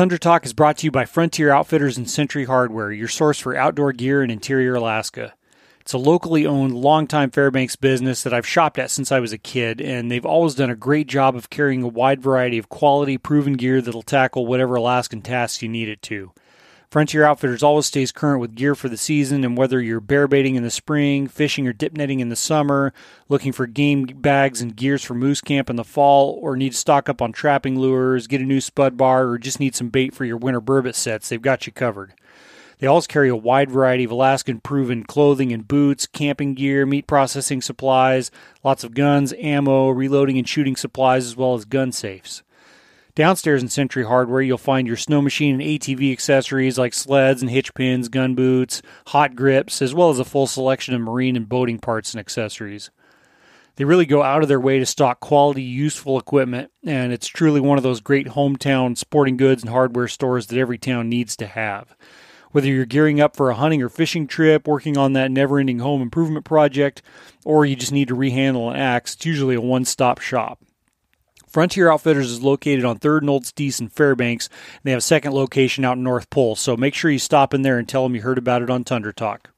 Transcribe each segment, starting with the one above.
Tundra Talk is brought to you by Frontier Outfitters and Century Hardware, your source for outdoor gear in interior Alaska. It's a locally owned, longtime Fairbanks business that I've shopped at since I was a kid, and they've always done a great job of carrying a wide variety of quality, proven gear that'll tackle whatever Alaskan tasks you need it to. Frontier Outfitters always stays current with gear for the season, and whether you're bear baiting in the spring, fishing or dip netting in the summer, looking for game bags and gears for moose camp in the fall, or need to stock up on trapping lures, get a new spud bar, or just need some bait for your winter burbot sets, they've got you covered. They always carry a wide variety of Alaskan proven clothing and boots, camping gear, meat processing supplies, lots of guns, ammo, reloading and shooting supplies, as well as gun safes. Downstairs in Century Hardware, you'll find your snow machine and ATV accessories like sleds and hitch pins, gun boots, hot grips, as well as a full selection of marine and boating parts and accessories. They really go out of their way to stock quality, useful equipment, and it's truly one of those great hometown sporting goods and hardware stores that every town needs to have. Whether you're gearing up for a hunting or fishing trip, working on that never ending home improvement project, or you just need to rehandle an axe, it's usually a one stop shop. Frontier Outfitters is located on 3rd and Old Steese in Fairbanks. And they have a second location out in North Pole, so make sure you stop in there and tell them you heard about it on Tundra Talk.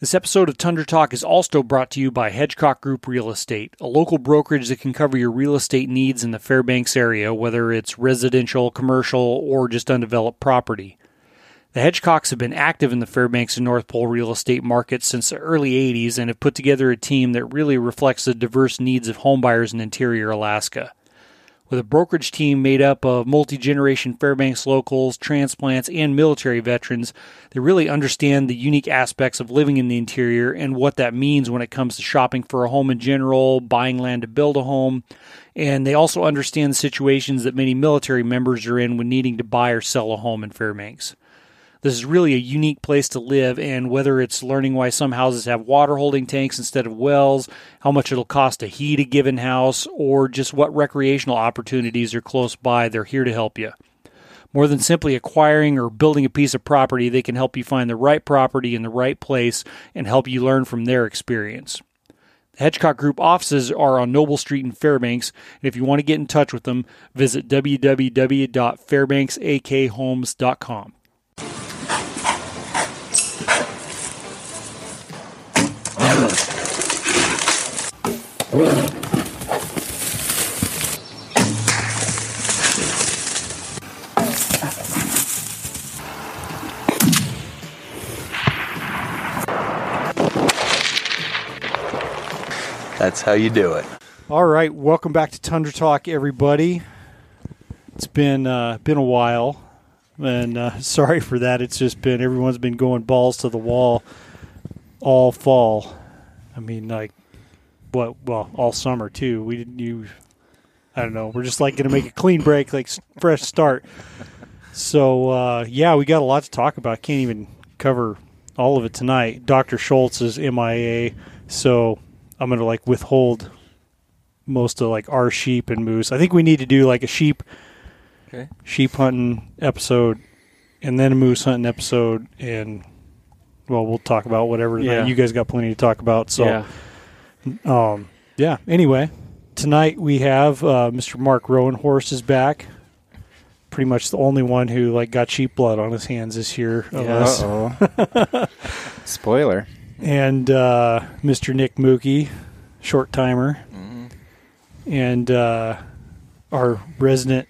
This episode of Tundra Talk is also brought to you by Hedgecock Group Real Estate, a local brokerage that can cover your real estate needs in the Fairbanks area, whether it's residential, commercial, or just undeveloped property. The Hedgecocks have been active in the Fairbanks and North Pole real estate market since the early 80s and have put together a team that really reflects the diverse needs of homebuyers in interior Alaska. With a brokerage team made up of multi generation Fairbanks locals, transplants, and military veterans, they really understand the unique aspects of living in the interior and what that means when it comes to shopping for a home in general, buying land to build a home, and they also understand the situations that many military members are in when needing to buy or sell a home in Fairbanks. This is really a unique place to live, and whether it's learning why some houses have water holding tanks instead of wells, how much it'll cost to heat a given house, or just what recreational opportunities are close by, they're here to help you. More than simply acquiring or building a piece of property, they can help you find the right property in the right place and help you learn from their experience. The Hedgecock Group offices are on Noble Street in Fairbanks, and if you want to get in touch with them, visit www.fairbanksakhomes.com. That's how you do it. All right, welcome back to Tundra Talk, everybody. It's been uh, been a while, and uh, sorry for that. It's just been everyone's been going balls to the wall all fall. I mean, like what? Well, all summer too. We didn't. use. I don't know. We're just like going to make a clean break, like fresh start. So uh, yeah, we got a lot to talk about. Can't even cover all of it tonight. Doctor Schultz is MIA, so I'm gonna like withhold most of like our sheep and moose. I think we need to do like a sheep Okay. sheep hunting episode and then a moose hunting episode and well we'll talk about whatever Yeah. you guys got plenty to talk about so yeah. Um yeah anyway tonight we have uh, mr mark rowan horse is back pretty much the only one who like got sheep blood on his hands this year of Yeah. us. Spoiler. and uh, Mr. Nick Mookie, short timer, and uh, our resident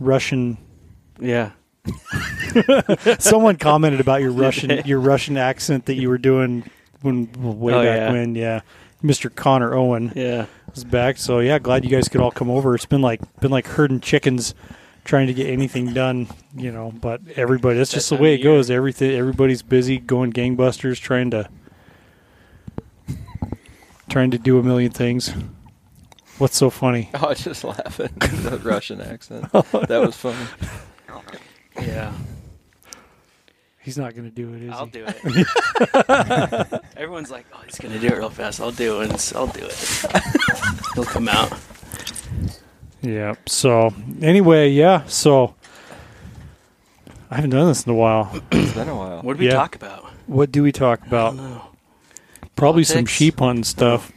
Russian. Yeah. Someone commented about your Russian your Russian accent that you were doing when way Oh, back yeah. when. Yeah, Mr. Connor Owen Yeah. was back. So yeah, glad you guys could all come over. It's been like been like herding chickens. Trying to get anything done, you know, but everybody, that's just the way it year. goes. Everything, everybody's busy going gangbusters, trying to trying to do a million things. What's so funny? I was oh, just laughing. the Russian accent. That was funny. Yeah. He's not going to do it, is I'll he? do it. Everyone's like, "Oh, he's gonna do it real fast." I'll do it. and I'll do it. He'll come out. Yeah. So anyway, yeah. So I haven't done this in a while. It's been a while. What did we Yeah. talk about? What do we talk I about? don't know. Probably some Politics? sheep hunting stuff.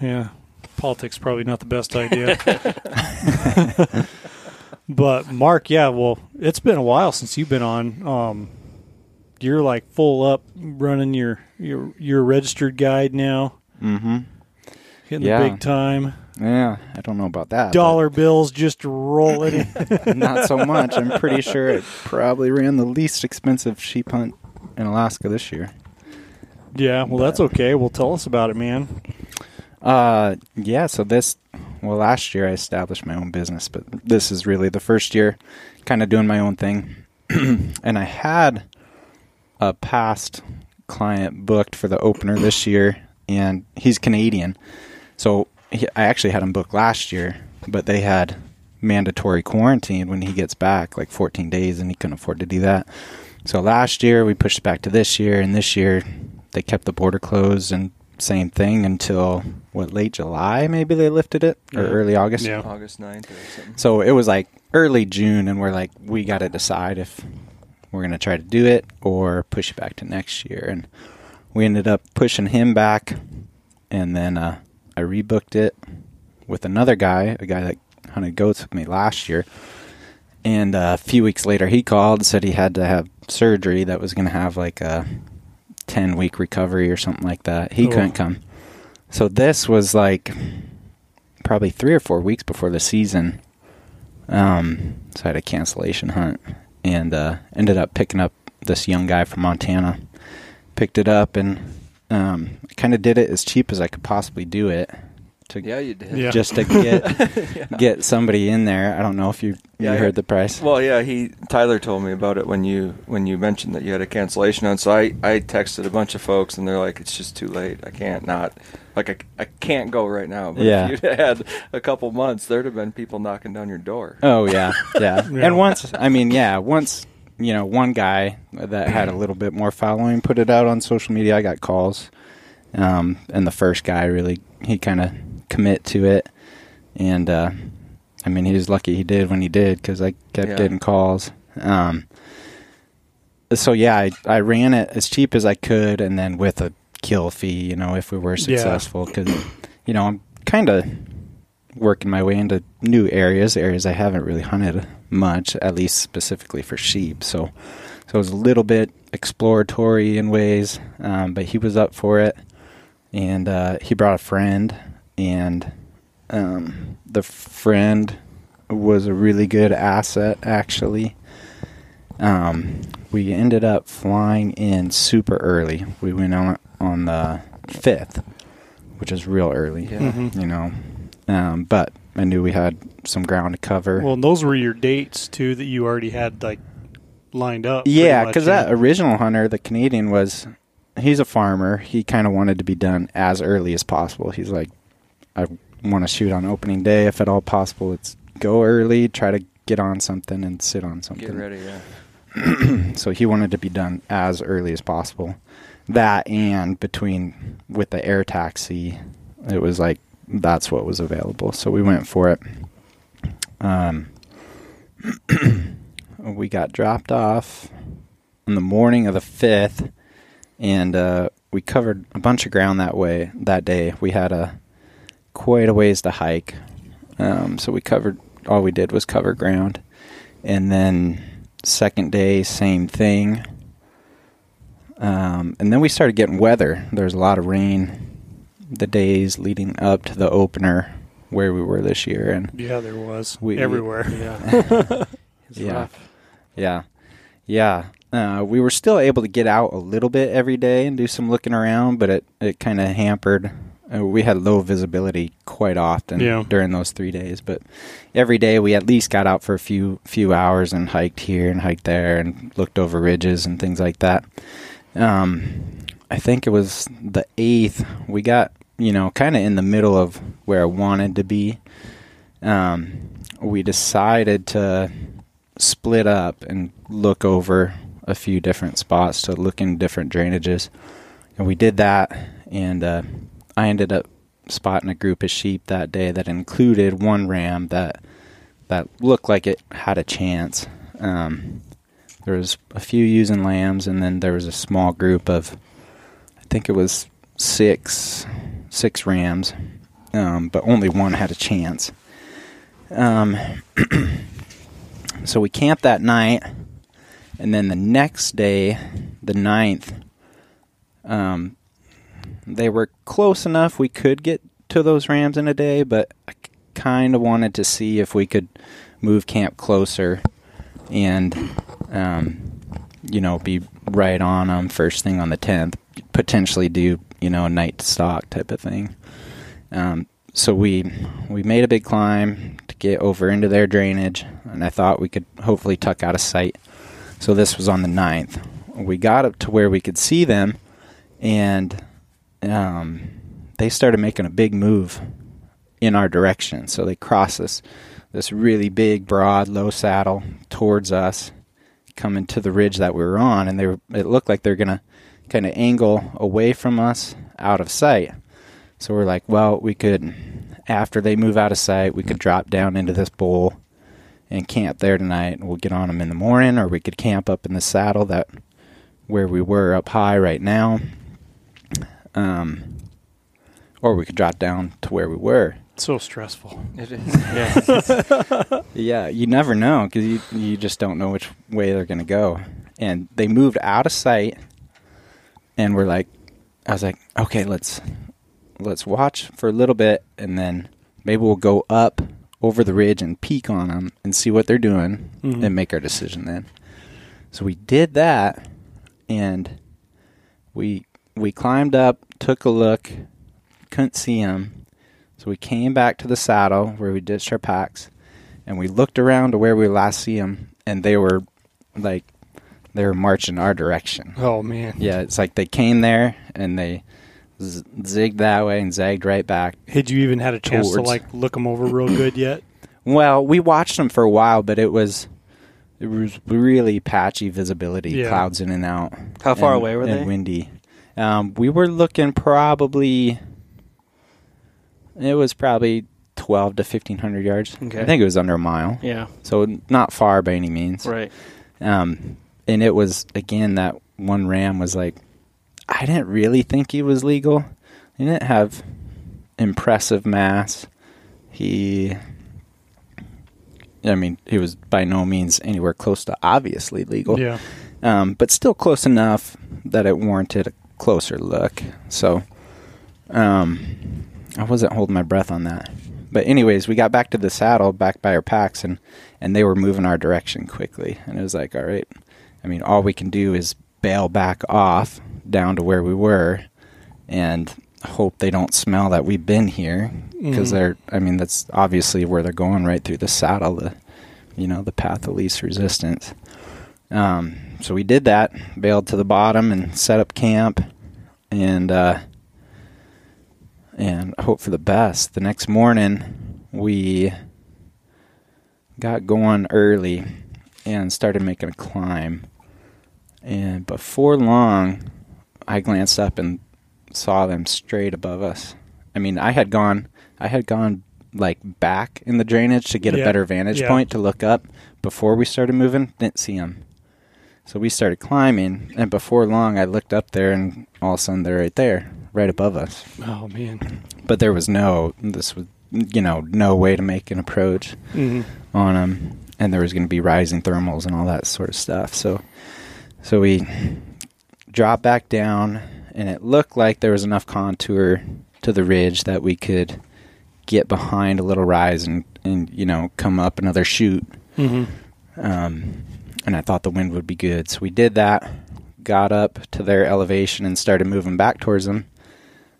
Yeah. Politics probably not the best idea. But Mark, yeah, well, it's been a while since you've been on. Um, you're like full up running your your your registered guide now, Mm-hmm. hitting Yeah. the big time. Yeah, I don't know about that. but Dollar bills just rolling not so much. I'm pretty sure it probably ran the least expensive sheep hunt in Alaska this year. yeah, well, that's okay. Well, tell us about it, man. Uh, yeah. So this, well, last year I established my own business, but this is really the first year, kind of doing my own thing. and I had a past client booked for the opener this year, and he's Canadian, so he, I actually had him booked last year, but they had mandatory quarantine when he gets back, like 14 days, and he couldn't afford to do that. So last year we pushed back to this year, and this year they kept the border closed and same thing until what late July maybe they lifted it or Yeah. early August. Yeah. August 9th or something. So it was like early June, and we're like, we got to decide if we're going to try to do it or push it back to next year. And we ended up pushing him back, and then uh, I rebooked it with another guy, a guy that hunted goats with me last year. And uh, a few weeks later, he called said he had to have surgery that was going to have like a 10 week recovery or something like that. He Oh. couldn't come. So this was like probably three or four weeks before the season. Um, so I had a cancellation hunt and uh, ended up picking up this young guy from Montana. Picked it up and um, kind of did it as cheap as I could possibly do it to Yeah, you did. Yeah. just to get get somebody in there. I don't know if you you Yeah, I- heard the price. Well, yeah, he Tyler told me about it when you when you mentioned that you had a cancellation on. So I I texted a bunch of folks and they're like, it's just too late. I can't not like I, I can't go right now. But Yeah. if you'd had a couple months, there'd have been people knocking down your door. Oh yeah, yeah. Yeah. And once, I mean, yeah, once you know, one guy that had a little bit more following put it out on social media. I got calls, um, and the first guy really he kind of commit to it, and uh, I mean, he was lucky he did when he did because I kept Yeah. getting calls. Um, so yeah, I I ran it as cheap as I could, and then with a kill fee, you know, if we were successful, because you know I'm kind of working my way into new areas, areas I haven't really hunted much, at least specifically for sheep. So, so it was a little bit exploratory in ways, um, but he was up for it, and uh, he brought a friend, and um, the friend was a really good asset actually. Um, we ended up flying in super early. We went on on the fifth, which is real early Yeah. Mhm. you know. Um, but I knew we had some ground to cover. Well, and those were your dates too that you already had like lined up. yeah, because yeah. that original hunter, the Canadian, was he's a farmer. He kind of wanted to be done as early as possible. He's like, I want to shoot on opening day if at all possible. It's go early, try to get on something and sit on something. Get ready, yeah. so he wanted to be done as early as possible. That and between with the air taxi, it was like that's what was available. So we went for it. Um, we got dropped off on the morning of the fifth, and uh, we covered a bunch of ground that way that day. We had a quite a ways to hike, um, so we covered. All we did was cover ground, and then second day, same thing. Um, and then we started getting weather. There was a lot of rain the days leading up to the opener where we were this year, and yeah, there was We- everywhere. Yeah. It's Yeah. rough. Yeah. Yeah. Uh, we were still able to get out a little bit every day and do some looking around, but it, it kind of hampered. Uh, we had low visibility quite often Yeah. during those three days, but every day we at least got out for a few few hours and hiked here and hiked there and looked over ridges and things like that. Um, I think it was the eighth. We got you know kind of in the middle of where I wanted to be. Um, we decided to split up and look over a few different spots to look in different drainages. And we did that, and uh, I ended up spotting a group of sheep that day that included one ram that that looked like it had a chance. Um, there was a few using lambs, and then there was a small group of, I think it was six, six rams, um, but only one had a chance. Um, so we camped that night, and then the next day, the 9th, um, they were close enough we could get to those rams in a day, but I kind of wanted to see if we could move camp closer and, um, you know, be right on them first thing on the 10th, potentially do, you know, a night stock type of thing. Um, so we we made a big climb to get over into their drainage, and I thought we could hopefully tuck out of sight. So this was on the 9th. We got up to where we could see them, and um, they started making a big move in our direction. So they crossed this this really big, broad, low saddle towards us, coming to the ridge that we were on, and they were, it looked like they're gonna kind of angle away from us out of sight. So we're like, well, we could, after they move out of sight, we could drop down into this bowl and camp there tonight. And we'll get on them in the morning, or we could camp up in the saddle that where we were up high right now. Um, or we could drop down to where we were. So stressful. It is. Yeah. Yeah, you never know because you you just don't know which way they're gonna go. And they moved out of sight, and we're like, I was like, okay, let's let's watch for a little bit, and then maybe we'll go up over the ridge and peek on them and see what they're doing, Mhm. and make our decision then. So we did that, and we we climbed up, took a look, couldn't see them. So we came back to the saddle where we ditched our packs, and we looked around to where we last see them, and they were like they were marching our direction. Oh man. Yeah, it's like they came there and they z- zigged that way and zagged right back. Had you even had a chance to like look them over real good yet? Well, we watched them for a while, but it was it was really patchy visibility, Yeah. clouds in and out. How far and- away were and they? windy. Um, we were looking probably. It was probably twelve to fifteen hundred yards. Okay. I think it was under a mile, Yeah. so not far by any means. Right. Um, and it was again that one ram was like, I didn't really think he was legal. He didn't have impressive mass. He, I mean, he was by no means anywhere close to obviously legal. Yeah. Um, but still close enough that it warranted a closer look. So, um, I wasn't holding my breath on that. But anyways, we got back to the saddle, back by our packs, and and they were moving our direction quickly. And it was like, all right, I mean, all we can do is bail back off down to where we were, and hope they don't smell that we've been here because Mhm. they're. I mean, that's obviously where they're going right through the saddle. The, you know, the path of least resistance. Um, so we did that, bailed to the bottom and set up camp, and uh, and hope for the best. The next morning, we got going early and started making a climb. And before long, I glanced up and saw them straight above us. I mean, I had gone, I had gone like back in the drainage to get Yeah. a better vantage Yeah. point to look up before we started moving. Didn't see them. So we started climbing, and before long, I looked up there, and all of a sudden, they're right there, right above us. Oh man. But there was no, this was, you know, no way to make an approach hmm on them, and there was going to be rising thermals and all that sort of stuff. So, so we dropped back down, and it looked like there was enough contour to the ridge that we could get behind a little rise and, and you know, come up another chute. hmm Um, and I thought the wind would be good. So we did that, got up to their elevation and started moving back towards them.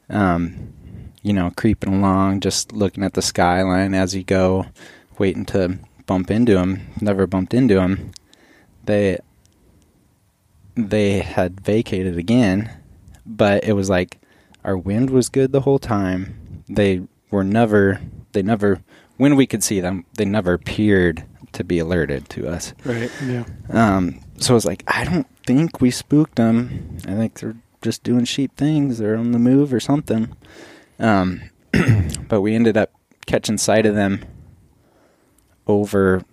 Um, you know, creeping along, just looking at the skyline as you go, waiting to bump into them. Never bumped into them. They they had vacated again, but it was like our wind was good the whole time. They were never they never when we could see them, they never appeared to be alerted to us. Right. Yeah. Um, so I was like, I don't think we spooked them. I think they're just doing sheep things. They're on the move or something. Um, but we ended up catching sight of them over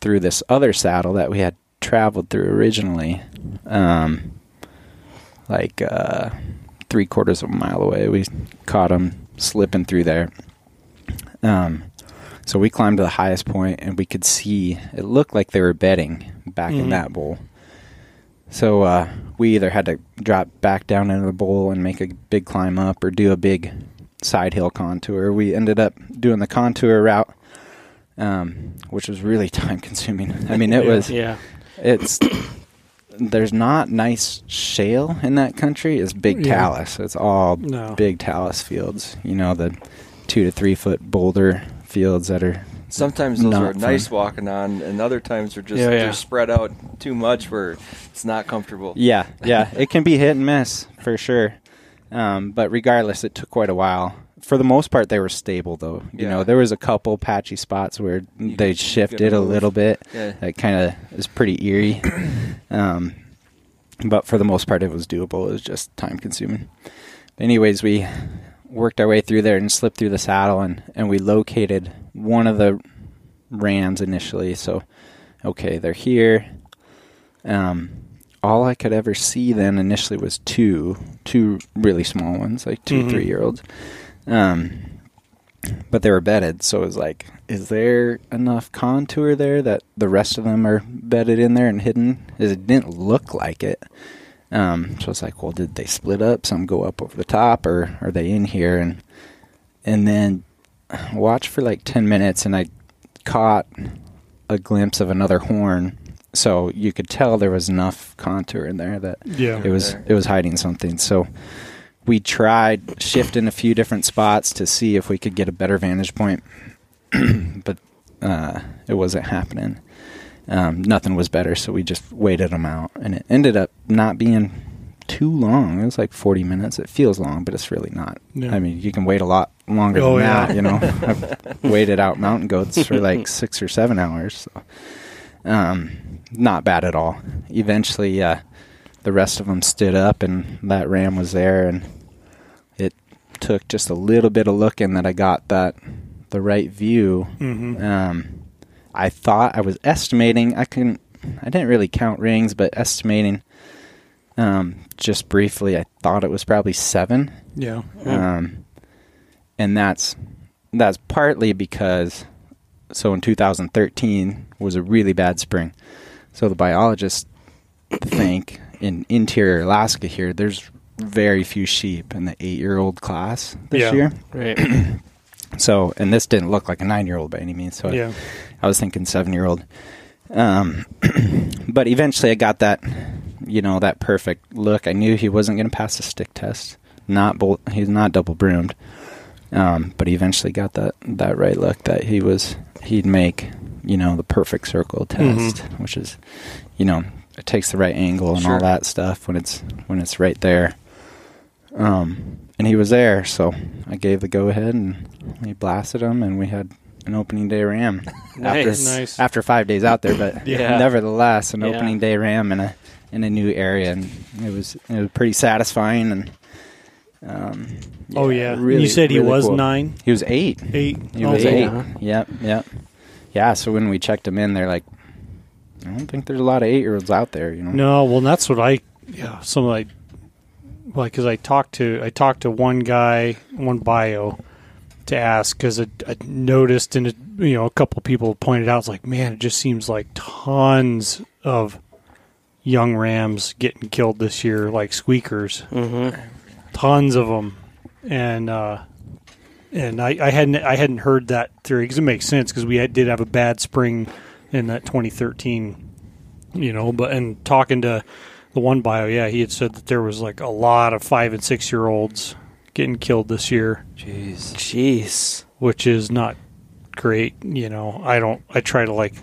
through this other saddle that we had traveled through originally. Um, like uh, three quarters of a mile away, we caught them slipping through there. Um, So we climbed to the highest point and we could see it looked like they were bedding back in Mhm. that bowl. So uh, we either had to drop back down into the bowl and make a big climb up or do a big side hill contour. We ended up doing the contour route, um, which was really time consuming. I mean, it Yeah. was Yeah. it's there's not nice shale in that country. It's big Yeah. talus. It's all No. big talus fields. You know the two to three foot boulder fields that are Sometimes those Not are nice fun. walking on, and other times they're just Yeah, yeah. they're spread out too much where it's not comfortable. yeah yeah it can be hit and miss for sure. Um, but regardless, it took quite a while. For the most part, they were stable though. You Yeah. know, there was a couple patchy spots where You they could shifted a a little bit. Yeah. That kind of is pretty eerie. um, but for the most part, it was doable. It was just time consuming. Anyways, we worked our way through there and slipped through the saddle, and, and we located one of the rams initially. So, okay, they're here. Um, all I could ever see then initially was two, two really small ones, like 2 Mhm. three year olds. Um, but they were bedded, so it was like, is there enough contour there that the rest of them are bedded in there and hidden? It didn't look like it. Um, so it's like, well, did they split up? Some go up over the top, or are they in here? And and then watch for like ten minutes, and I caught a glimpse of another horn. So you could tell there was enough contour in there that Yeah. it was it was hiding something. So we tried shifting a few different spots to see if we could get a better vantage point, but uh, it wasn't happening. Um, nothing was better, so we just waited them out, and it ended up not being too long. It was like forty minutes. It feels long, but it's really not. Yeah. I mean, you can wait a lot longer Oh, than yeah. that. You know, I've waited out mountain goats for like six or seven hours. So. Um, not bad at all. Eventually, uh, the rest of them stood up, and that ram was there, and it took just a little bit of looking that I got that the right view. hmm Um, I thought I was estimating. I couldn't. I didn't really count rings, but estimating. Um, just briefly, I thought it was probably seven. Yeah. Um, and that's that's partly because so in 2013 was a really bad spring. So the biologists think in interior Alaska here, there's very few sheep in the eight-year-old class this Yeah. year. Right. So, and this didn't look like a nine-year-old by any means. So I- Yeah. I was thinking seven-year-old. Um, but eventually, I got that, you know, that perfect look. I knew he wasn't going to pass the stick test. Not bolt. He's not double broomed. Um, but he eventually got that that right look that he was he'd make, you know, the perfect circle test, which is, you know, it takes the right angle and all that stuff when it's when it's right there. Um, and he was there, so I gave the go ahead and we blasted him, and we had an opening day ram Nice. after Nice. after five days out there, but Yeah. nevertheless, an Yeah. opening day ram in a in a new area, and it was it was pretty satisfying. And um, oh yeah. really, you said he was cool. nine, He was eight. eight. He Oh, was eight, eight. huh? Yep, yep. Yeah. So when we checked him in, they're like, I don't think there's a lot of eight year olds out there. You know. No, well, that's what I. Yeah, some like, like, because I talked to I talked to one guy, one bio, to ask because I, I noticed and it, you know a couple people pointed out it's like man, it just seems like tons of young rams getting killed this year, like squeakers, Mm-hmm. tons of them, and uh, and I, I hadn't I hadn't heard that theory because it makes sense because we had, did have a bad spring in that 2013, you know. But and talking to the one bio, yeah, he had said that there was like a lot of five and six year olds getting killed this year, Jeez. Jeez. which is not great. You know, I don't. I try to like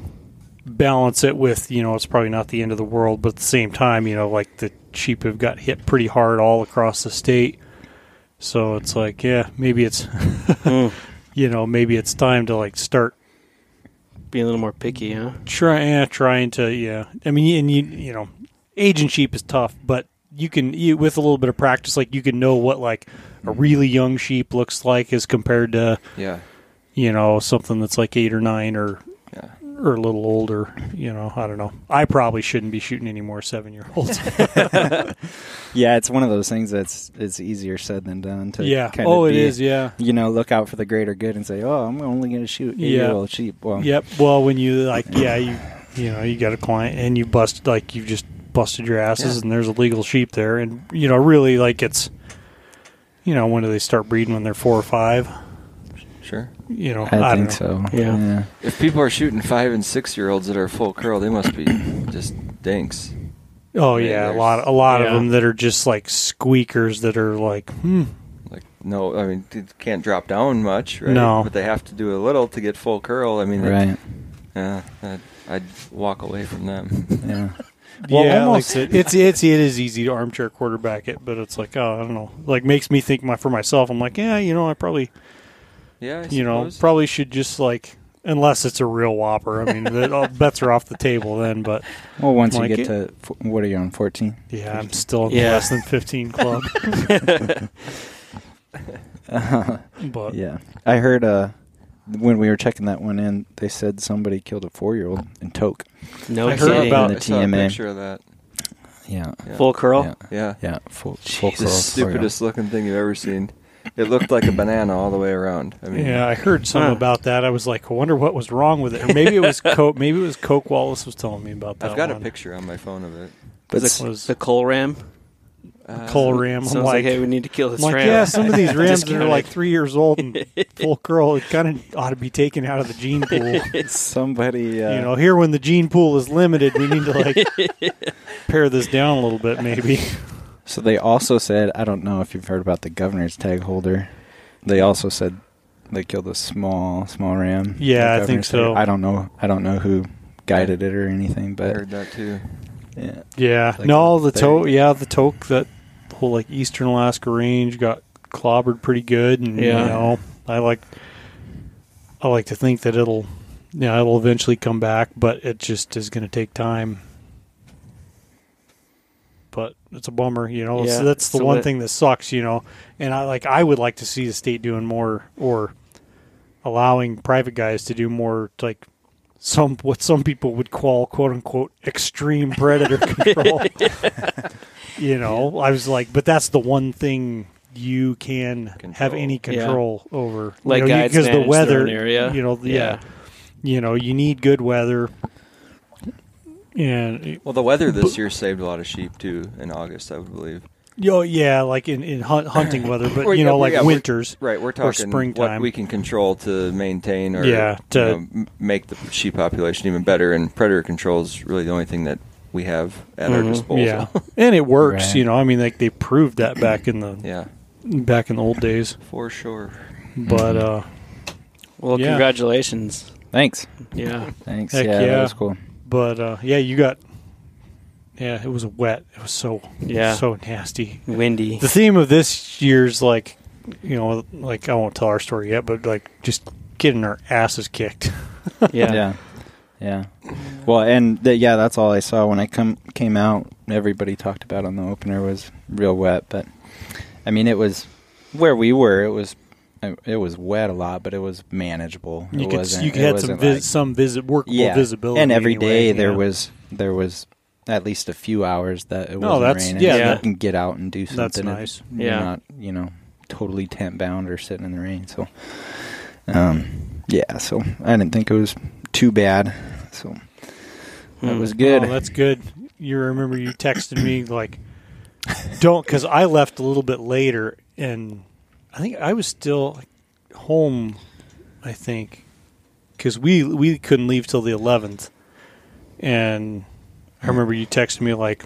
balance it with you know it's probably not the end of the world, but at the same time, you know, like the sheep have got hit pretty hard all across the state. So it's like, yeah, maybe it's Mm. you know maybe it's time to like start Being a little more picky, huh? try, yeah, trying to yeah. I mean, and you you know, aging sheep is tough, but you can you with a little bit of practice, like you can know what like a really young sheep looks like as compared to Yeah. you know something that's like eight or nine or Yeah. are a little older. You know, I don't know. I probably shouldn't be shooting any more seven year olds. Yeah, it's one of those things that's it's easier said than done. To yeah. kind Oh, of it be, is. Yeah. You know, look out for the greater good and say, "Oh, I'm only going to shoot Yeah. eight-year-old sheep." Well, Yep. Well, when you like, yeah, you you know, you got a client and you bust like you just busted your asses, Yeah. and there's illegal sheep there, and you know, really like it's, you know, when do they start breeding when they're four or five? Sure. You know, I, don't think know. so. Yeah. If people are shooting five and six year olds that are full curl, they must be just dinks. Oh Yeah, yeah, a lot, a lot Yeah. of them that are just like squeakers that are like, hmm, Like no, I mean they can't drop down much, right? No. but they have to do a little to get full curl. I mean, Right. Yeah, I'd, I'd walk away from them. Yeah. Well, yeah, almost- like, it's it's it is easy to armchair quarterback it, but it's like, oh, I don't know, like makes me think my for myself. I'm like, yeah, you know, I probably, yeah, I you know, suppose. probably should just like, unless it's a real whopper. I mean, the all bets are off the table then. But Well, once Like you get it. to f- what are you on 14? yeah, I'm still in the Yeah. less than 15 club. but Yeah. I heard uh when we were checking that one in, they said somebody killed a 4-year-old in Tok. No I heard kidding. about- the I saw a picture of that. Yeah. Yeah. full curl. Yeah. Yeah, Yeah, full, full the curl. stupidest looking thing you've ever seen. It looked like a banana all the way around. I mean, yeah, I heard some Huh. about that. I was like, I wonder what was wrong with it. Or maybe it was Coke. Maybe it was Coke Wallace was telling me about that. I've got one. a picture on my phone of it. But Was s- Was The coal ram. Uh, Cole Ram. I'm Sounds like, like, hey, we need to kill this I'm like, ram. yeah, some of these rams are kidding. like three years old and full curl, it kind of ought to be taken out of the gene pool. somebody uh, you know, here when the gene pool is limited, we need to like pare this down a little bit, maybe. So they also said, I don't know if you've heard about the governor's tag holder. They also said they killed a small small ram. Yeah, The I think governor's tag- so. I don't know. I don't know who guided it or anything, I but heard that too. yeah. Yeah, Like no, the thing. Tok, yeah, the Tok, that whole like Eastern Alaska range got clobbered pretty good, and Yeah. you know, I like, I like to think that it'll, yeah, it'll eventually come back, but it just is going to take time. But it's a bummer, you know. Yeah. So that's the one thing that sucks, you know. And I like, I would like to see the state doing more or allowing private guys to do more, like some what some people would call quote unquote extreme predator control. you know, I was like, but that's the one thing you can have Control. any Yeah. control over, Like you know, because the weather, area. you know, yeah. Yeah. you know, you need good weather, and Well, the weather this year saved a lot of sheep too in August, I would believe. Oh yeah, like in in hunt, hunting weather, but you know, like yeah, we're- winters. Right, we're talking springtime. what we can control to maintain or Yeah, you to- know, make the sheep population even better. And predator control is really the only thing that we have at our Mhm. disposal. Yeah, and it works. Right. You know, I mean, like they proved that back in the yeah, back in the old days. for sure. But uh, Well, Yeah. congratulations. Thanks. Yeah. Thanks. Heck yeah, yeah. that was cool. but uh, yeah, you got. Yeah, it was wet. It was so Yeah. so nasty. Windy. The theme of this year's like, you know, like I won't tell our story yet, but like just getting our asses kicked. Yeah. Yeah. Yeah. Well, and the, yeah, that's all I saw when I come came out. Everybody talked about on the opener was real wet, but I mean, it was where we were. It was it was wet a lot, but it was manageable. You it could wasn't- you it had some wasn't vis- like- some visit workable yeah, visibility, and every day anyway, there yeah. was there was at least a few hours that it No, wasn't that's- raining. yeah, so you can get out and do something. That's nice. You're Yeah. not you know totally tent bound or sitting in the rain. So, um, yeah. So I didn't think it was too bad. So that Hmm. was good. Oh, that's good. You remember you texted me like, don't because I left a little bit later, and I think I was still home. I think because we we couldn't leave till the eleventh, and I remember you texted me like.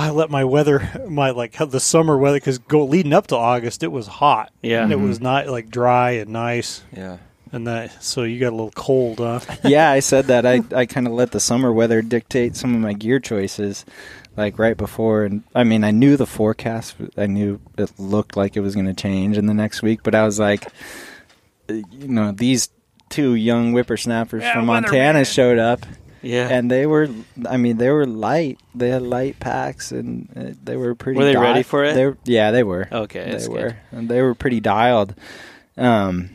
I let my weather, my like the summer weather, because go leading up to August, it was hot. Yeah. and it Mhm. was not like dry and nice, Yeah, and that so you got a little cold, huh? yeah, I said that. I, I kind of let the summer weather dictate some of my gear choices, like right before. And I mean, I knew the forecast. I knew it looked like it was going to change in the next week, but I was like, you know, these two young whippersnappers Yeah, from Montana showed up, Yeah. and they were. I mean, they were light. They had light packs, and uh, they were pretty. Were they di- ready for it? They were, yeah, they were okay. they That's were, good. and they were pretty dialed. Um,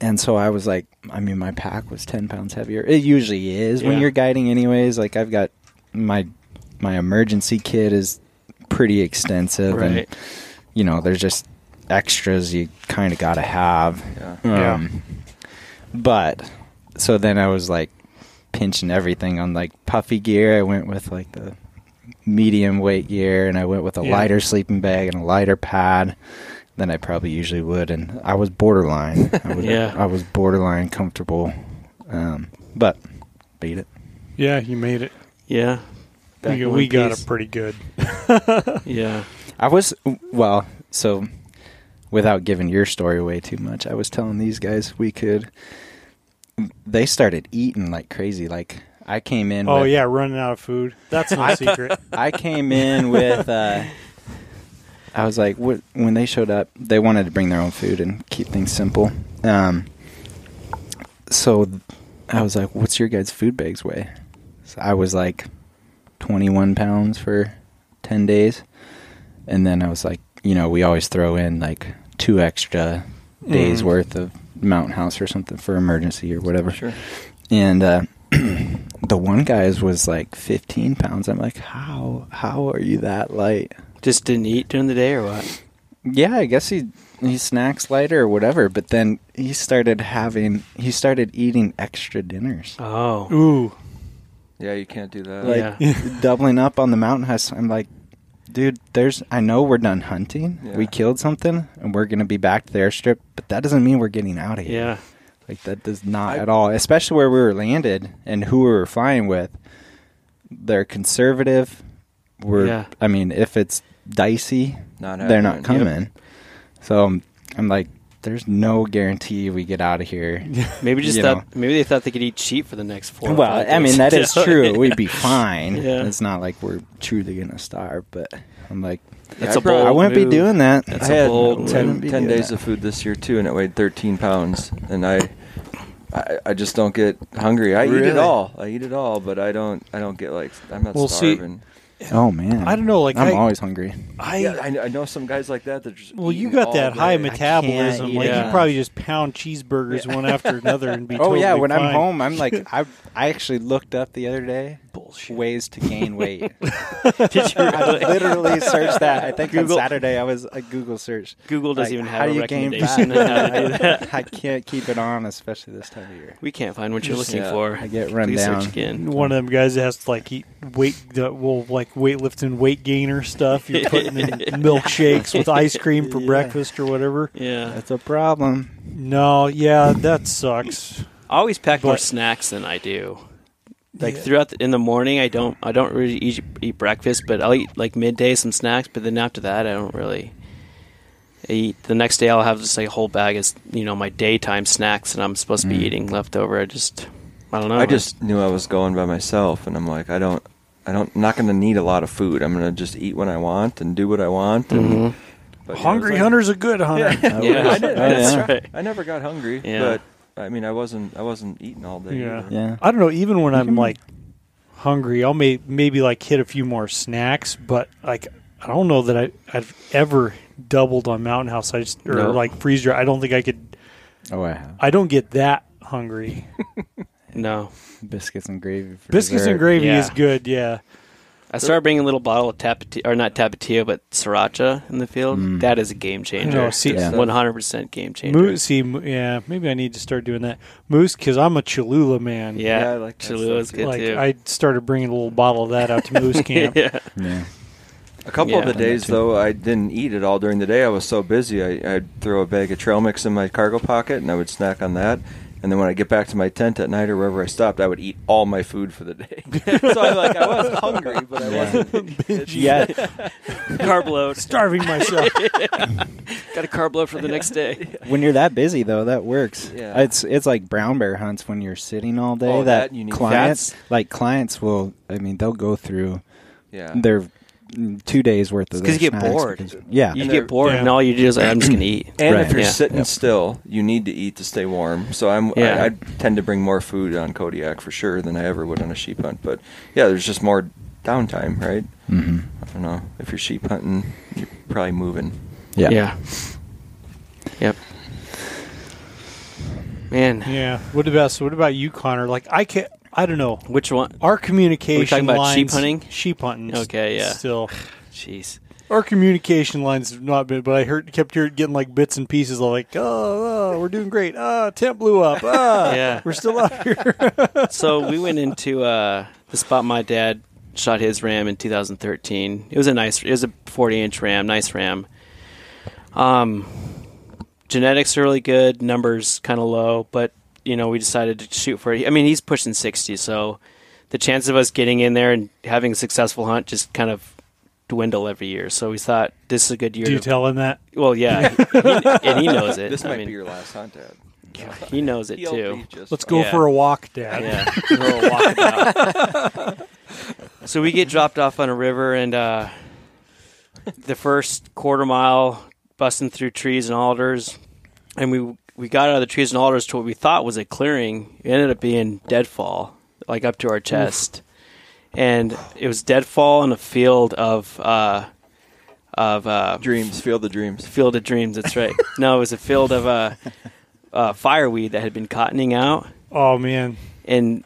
and so I was like, I mean, my pack was ten pounds heavier. It usually is when you're guiding, anyways. Like I've got my my emergency kit is pretty extensive, Right. and you know, there's just extras you kind of got to have. Yeah. Yeah. Um, But so then I was like pinching everything on like puffy gear. I went with like the medium weight gear, and I went with a Yeah. lighter sleeping bag and a lighter pad than I probably usually would. And I was borderline. I was, Yeah. I was borderline comfortable, um, but beat it. Yeah, you made it. Yeah. Back We, we got piece. it pretty good. Yeah. I was well, so without giving your story away too much, I was telling these guys we could. They started eating like crazy. Like I came in. Oh with, yeah, running out of food. That's no secret. I came in with. Uh, I was like, what, when they showed up, they wanted to bring their own food and keep things simple. Um, so I was like, "What's your guys' food bags weigh?" So I was like, twenty-one pounds for ten days, and then I was like, you know, we always throw in like two extra days Mhm. worth of Mountain House or something for emergency or whatever. Sure. And uh, the one guy's was like 15 pounds. I'm like, how how are you that light? Just didn't eat during the day or what? Yeah, I guess he he snacks lighter or whatever. But then he started having he started eating extra dinners, Oh. Ooh, Yeah, you can't do that. like Yeah. doubling up on the mountain house. I'm like, dude, there's I know we're done hunting. Yeah. We killed something, and we're gonna be back to the airstrip. But that doesn't mean we're getting out of here. Yeah. Like that does not I- at all, especially where we were landed and who we were flying with. They're conservative. We're, Yeah. I mean, if it's dicey, Not they're not coming. So um, I'm like, there's no guarantee we get out of here. Maybe just You thought know. maybe they thought they could eat cheap for the next four. or well, five I mean, that is true. We'd be fine. Yeah. It's not like we're truly gonna starve, but I'm like, That's I a probably- bold I wouldn't be doing that. That's I a had bold 10, 10 days that. of food this year too, and it weighed 13 pounds. And I, I, I just don't get hungry. I eat it all. I eat it all, but I don't. I don't get like I'm not Well, see, starving. Oh man, I don't know. Like I'm I, always hungry. I, yeah, I, I know some guys like that that just. well, you got all that high metabolism. Like it. you probably just pound cheeseburgers one after another and be. Oh yeah, totally when I'm home, I'm like, I I actually looked up the other day Bullshit. ways to gain weight. Did you I literally searched that. I think Google- on Saturday I was a Google search. Google doesn't Like, even how have do a you gain recommendation fat? on how to do that. I can't keep it on, especially this time of year. We can't find what you're looking yeah. for. I get run Please down. search again. One of them guys that has to like eat weight, the, well, like weightlifting, weight gainer stuff. You're putting in milkshakes with ice cream for Yeah. breakfast or whatever. Yeah. That's a problem. No, yeah, that sucks. I always pack more But- snacks than I do. Like Yeah. throughout the, in the morning, I don't I don't really eat, eat breakfast, but I'll eat like midday some snacks. But then after that, I don't really eat. The next day, I'll have just like a whole bag of you know my daytime snacks, and I'm supposed to be Mm. eating leftover. I just I don't know. I just knew I was going by myself, and I'm like, I don't, I don't, I'm not going to need a lot of food. I'm going to just eat what I want and do what I want. And, Mhm. but, yeah, Hungry it's like- hunter's a good hunter. yeah, I did. Oh, that's yeah. right. I never got hungry, Yeah. but I mean, I wasn't, I wasn't eating all day. Yeah. either. Yeah. I don't know. Even when I'm like hungry, I'll may, maybe like hit a few more snacks, but like I don't know that I, I've ever doubled on Mountain House. I just or No. like freeze dry. I don't think I could. Oh, I have I don't get that hungry. No, biscuits and gravy. For Biscuits and dessert. gravy Yeah. is good. Yeah. I started bringing a little bottle of tapatio, or not tapatio, but sriracha in the field. Mm. That is a game changer. know, see- Yeah. one hundred percent game changer. Moose, see, yeah, maybe I need to start doing that. Moose, because I'm a Cholula man. Yeah, Yeah, I like that Cholula's good like too. I started bringing a little bottle of that out to Moose Camp. yeah. Yeah. A couple Yeah. of the days though, I didn't eat at all during the day. I was so busy. I, I'd throw a bag of trail mix in my cargo pocket, and I would snack on that. And then when I get back to my tent at night or wherever I stopped, I would eat all my food for the day. so I like I was hungry, but I Yeah. wasn't. yet. carb load. Starving myself. Got a carb load for the next day. when you're that busy though, that works. Yeah. It's it's like brown bear hunts when you're sitting all day. Oh, that, that you need- clients That's- like clients will. I mean, they'll go through Yeah. their two days worth of. It's 'cause their you get bored. because- yeah. You get bored, yeah. and all you do is like, I'm just gonna eat. And Right. if you're Yeah. sitting Yep. still, you need to eat to stay warm. So I'm Yeah. I, I tend to bring more food on Kodiak for sure than I ever would on a sheep hunt. But yeah, there's just more downtime, right? hmm I don't know. If you're sheep hunting, you're probably moving. Yeah. yeah. Yep. Man, Yeah. What about so what about you, Connor? Like I can I don't know. which one? Our communication Are we talking about lines, sheep hunting? Sheep hunting. Okay, yeah. Still, Jeez. our communication lines have not been. But I heard kept hearing getting like bits and pieces of like, oh, oh we're doing great. Ah, tent blew up. Ah, Yeah. we're still out here. so we went into uh, the spot my dad shot his ram in 2013. It was a nice, it was a 40 inch ram, nice ram. Um, genetics are really good, numbers kind of low, but you know we decided to shoot for it. I mean, he's pushing 60, so the chance of us getting in there and having a successful hunt just kind of dwindle every year. So we thought this is a good year. Do you to, tell him that? well, yeah, he, and he knows it. This I might mean, be your last hunt, Dad. Yeah, he knows it too. Let's go Yeah. for a walk, Dad. Yeah, we're walking out. so we get dropped off on a river, and uh, the first quarter mile, busting through trees and alders, and we we got out of the trees and alders to what we thought was a clearing. It ended up being deadfall, like up to our chest, and it was deadfall in a field of uh, of uh, Dreams, field of dreams. field of dreams. That's right. no, it was a field of uh, uh, fireweed that had been cottoning out Oh man, and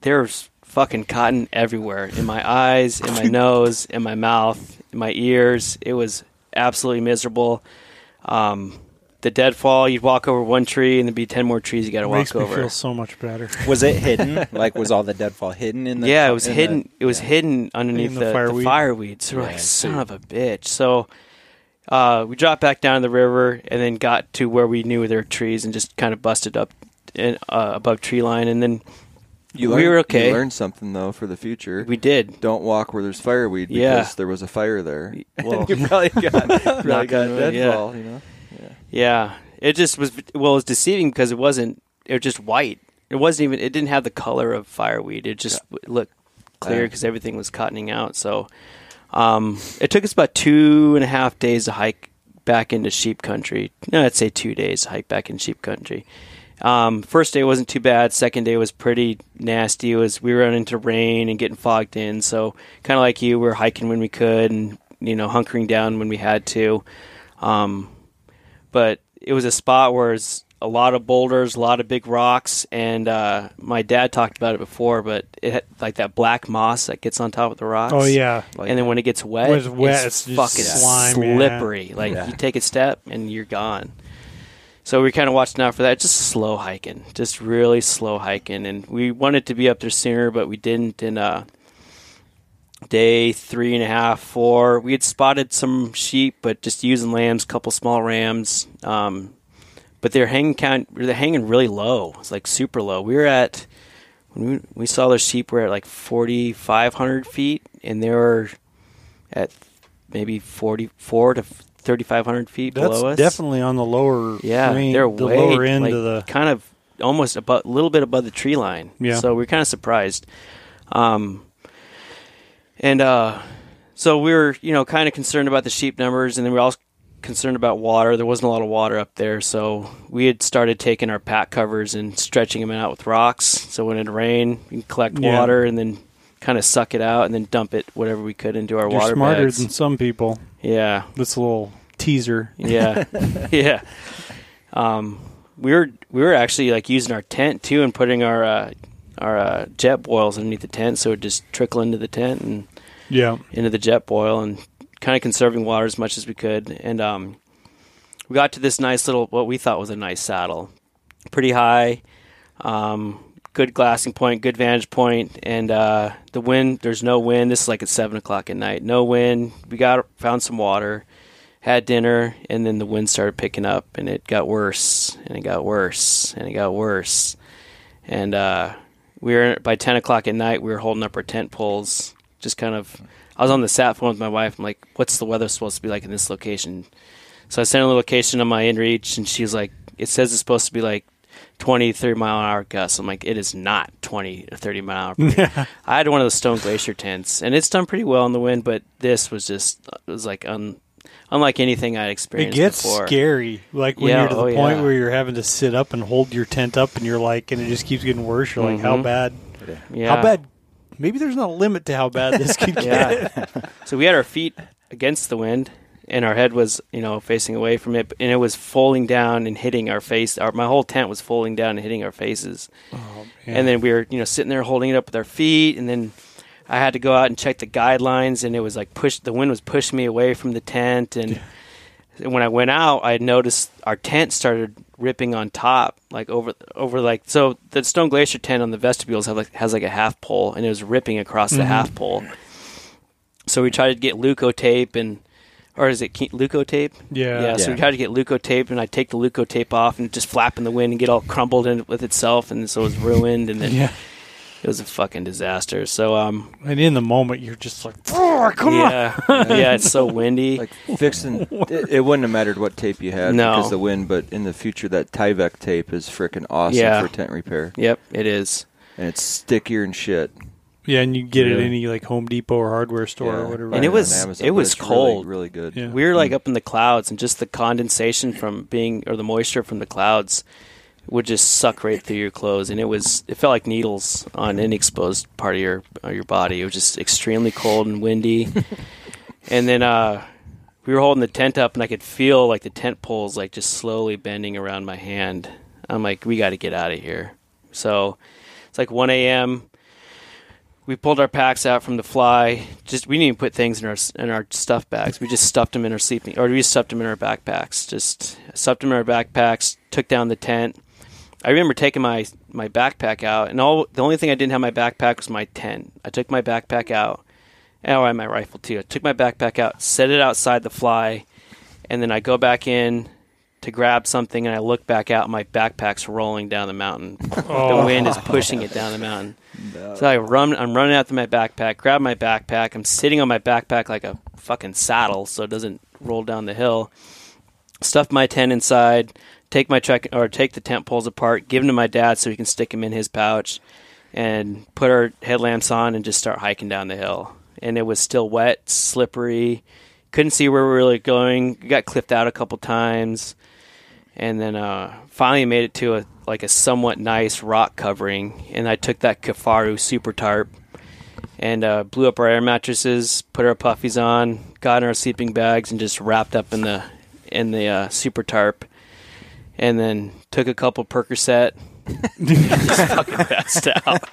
there's fucking cotton everywhere in my eyes, in my nose, in my mouth, in my ears. It was absolutely miserable. Um, the deadfall, you'd walk over one tree and there'd be 10 more trees you got to walk makes me over. feel so much better. Was it hidden? like, was all the deadfall hidden in the? yeah, it was hidden. The, it was hidden underneath In the the, the, fireweed? fireweed. So we're Yeah, like, son see. of a bitch. So uh, we dropped back down the river and then got to where we knew there were trees and just kind of busted up in, uh, above tree line. And then You We learned, were okay. You learned something though for the future. we did. don't walk where there's fireweed because Yeah. there was a fire there. Well, you probably got probably Knock got on wood, yeah. deadfall. You know. Yeah, it just was. Well, it was deceiving because it wasn't. It was just white. It wasn't even. It didn't have the color of fireweed. It just w looked clear Yeah. because everything was cottoning out. So, um, it took us about two and a half days to hike back into sheep country. No, I'd say two days to hike back in sheep country. Um, first day wasn't too bad. Second day was pretty nasty. It was we were running into rain and getting fogged in. So kind of like you, we were hiking when we could and you know hunkering down when we had to. Um, but it was a spot where it's a lot of boulders, a lot of big rocks, and uh, my dad talked about it before. But it had like that black moss that gets on top of the rocks. Oh yeah, Like, and then when it gets wet, When it's wet, it's, it's fucking slime, yeah. slippery. Like Yeah. you take a step and you're gone. So we kind of watched out for that. Just slow hiking, just really slow hiking, and we wanted to be up there sooner, but we didn't. And uh, day three and a half, four, we had spotted some sheep, but just using lambs, a couple small rams. Um, but they're hanging count. They're hanging really low. It's like super low. We were at when we, we saw those sheep were at like forty five hundred feet, and they were at maybe forty four to thirty five hundred feet that's below us. definitely on the lower. Yeah, range, they're the way lower end like, of the. kind of almost about a little bit above the tree line. Yeah. So we're kind of surprised. Um, and uh, so we were, you know, kind of concerned about the sheep numbers, and then we were also concerned about water. There wasn't a lot of water up there, so we had started taking our pack covers and stretching them out with rocks. So when it rained, we can collect Yeah. water and then kind of suck it out and then dump it whatever we could into our You're water smarter bags. than some people. yeah, This little teaser. yeah, yeah. Um, we were we were actually like using our tent too and putting our uh, our uh, jet boils underneath the tent, so it just trickle into the tent and Yeah. into the Jetboil and kind of conserving water as much as we could. And um, we got to this nice little what we thought was a nice saddle, pretty high, um, good glassing point, good vantage point, and uh, the wind. There's no wind. This is like at seven o'clock at night. No wind. We got found some water, had dinner, and then the wind started picking up, and it got worse, and it got worse, and it got worse, and uh, we were by ten o'clock at night. We were holding up our tent poles, just kind of. I was on the sat phone with my wife. I'm like, "What's the weather supposed to be like in this location?" So I sent her the location on my inReach, and she's like, "It says it's supposed to be like 20, 30 mile an hour gusts." I'm like, "It is not 20 or 30 mile an hour." I had one of the Stone Glacier tents, and it's done pretty well in the wind, but this was just it was like un, unlike anything I'd experienced. It gets before. scary, like when Yeah, you're to the oh, point yeah. where you're having to sit up and hold your tent up, and you're like, and it just keeps getting worse. You're like, how Mhm. bad? Yeah. How bad? Maybe there's not a limit to how bad this could get. So we had our feet against the wind, and our head was you know facing away from it, and it was folding down and hitting our face. Our my whole tent was folding down and hitting our faces. Oh, And then we were you know sitting there holding it up with our feet, and then I had to go out and check the guidelines, and it was like push. The wind was pushing me away from the tent, and when I went out, I noticed our tent started ripping on top, like over over like so. The Stone Glacier tent on the vestibules have like has like a half pole, and it was ripping across the half mm-hmm. pole. So we tried to get Leuko tape and. Or is it Ke- Leuko tape? Yeah. Yeah. So we tried to get Leuko tape, and I take the Leuko tape off, and just flap in the wind and get all crumbled in with itself, and so it was ruined, and then yeah. It was a fucking disaster. So um, And in the moment, you're just like, "Oh, come on. yeah, yeah, it's so windy. Like fixing, it, it wouldn't have mattered what tape you had No. because of the wind. But in the future, that Tyvek tape is freaking awesome Yeah. for tent repair, yep, it is. and it's stickier and shit. Yeah, and you get it Yeah. at any like Home Depot or hardware store or whatever. And it was- Amazon, it was it's really- cold. really, good. Yeah. We were like up in the clouds, and just the condensation from being, or the moisture from the clouds, would just suck right through your clothes, and it was, it felt like needles on any exposed part of your of your body. It was just extremely cold and windy. and then uh, we were holding the tent up, and I could feel like the tent poles like just slowly bending around my hand. I'm like, we got to get out of here. So it's like 1 a.m. We pulled our packs out from the fly. Just we didn't even put things in our in our stuff bags. We just stuffed them in our sleeping, or we just stuffed them in our backpacks. Just stuffed them in our backpacks. Took down the tent. I remember taking my my backpack out, and all the only thing I didn't have in my backpack was my tent. I took my backpack out, and I had my rifle too. I took my backpack out, set it outside the fly, and then I go back in to grab something, and I look back out, and my backpack's rolling down the mountain. Oh. The wind is pushing it down the mountain. So I run. I'm running out to my backpack. Grab my backpack. I'm sitting on my backpack like a fucking saddle, so it doesn't roll down the hill. Stuff my tent inside. Take my check or take the tent poles apart. Give them to my dad so he can stick them in his pouch, and put our headlamps on and just start hiking down the hill. And it was still wet, slippery. Couldn't see where we were really going. Got clipped out a couple times, and then uh, finally made it to a like a somewhat nice rock covering. And I took that Kifaru super tarp and uh, blew up our air mattresses, put our puffies on, got in our sleeping bags, and just wrapped up in the in the uh, super tarp. And then took a couple Percocet, just fucking passed out.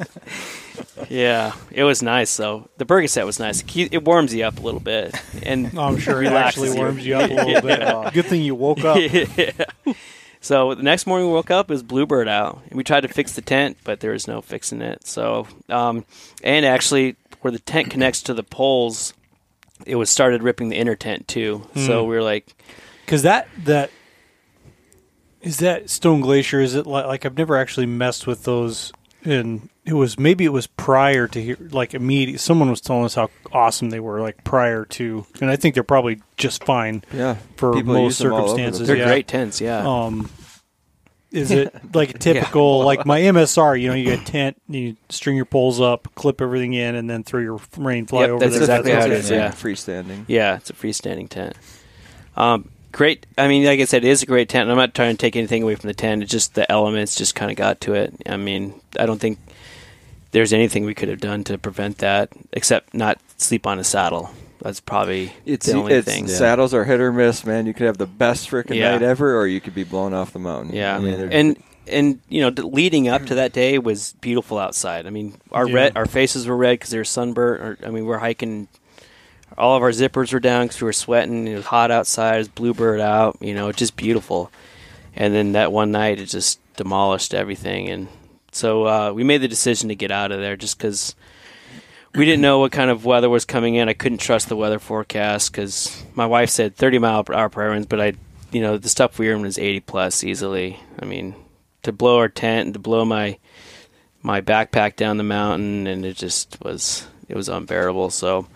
yeah, it was nice though. The Percocet was nice. It warms you up a little bit, and I'm sure it actually warms you up a little bit. Good thing you woke up. yeah. So the next morning we woke up, it was bluebird out, and we tried to fix the tent, but there was no fixing it. So, um, and actually, where the tent connects to the poles, it was started ripping the inner tent too. So Hmm. we were like, Because that that is that Stone Glacier. Is it like, like I've never actually messed with those, and it was maybe it was prior to here, like immediate. Someone was telling us how awesome they were, like prior to, and I think they're probably just fine Yeah, for People most use them all over the circumstances. they're yeah. great tents, yeah. Um, is it like a typical like my MSR? You know, you get a tent, you string your poles up, clip everything in, and then throw your rain fly Yep, over. that's there. exactly how it okay. is, yeah. freestanding. Yeah, it's a freestanding tent. Um, great. I mean, like I said, it is a great tent. and I'm not trying to take anything away from the tent. It's just the elements just kind of got to it. I mean, I don't think there's anything we could have done to prevent that except not sleep on a saddle. That's probably It's, the only it's thing. saddles are hit or miss, man. You could have the best freaking Yeah. night ever, or you could be blown off the mountain. Yeah, I mean, and and you know, leading up to that day was beautiful outside. I mean, our Yeah. red, our faces were red because they were sunburnt. Or I mean, we're hiking. All of our zippers were down because we were sweating. It was hot outside. It was bluebird out. You know, just beautiful. And then that one night, it just demolished everything. And so uh, we made the decision to get out of there just because we didn't know what kind of weather was coming in. I couldn't trust the weather forecast because my wife said 30 mile per hour winds, but I, you know, the stuff we were in was 80 plus easily. I mean, to blow our tent and to blow my my backpack down the mountain, and it just was it was unbearable. So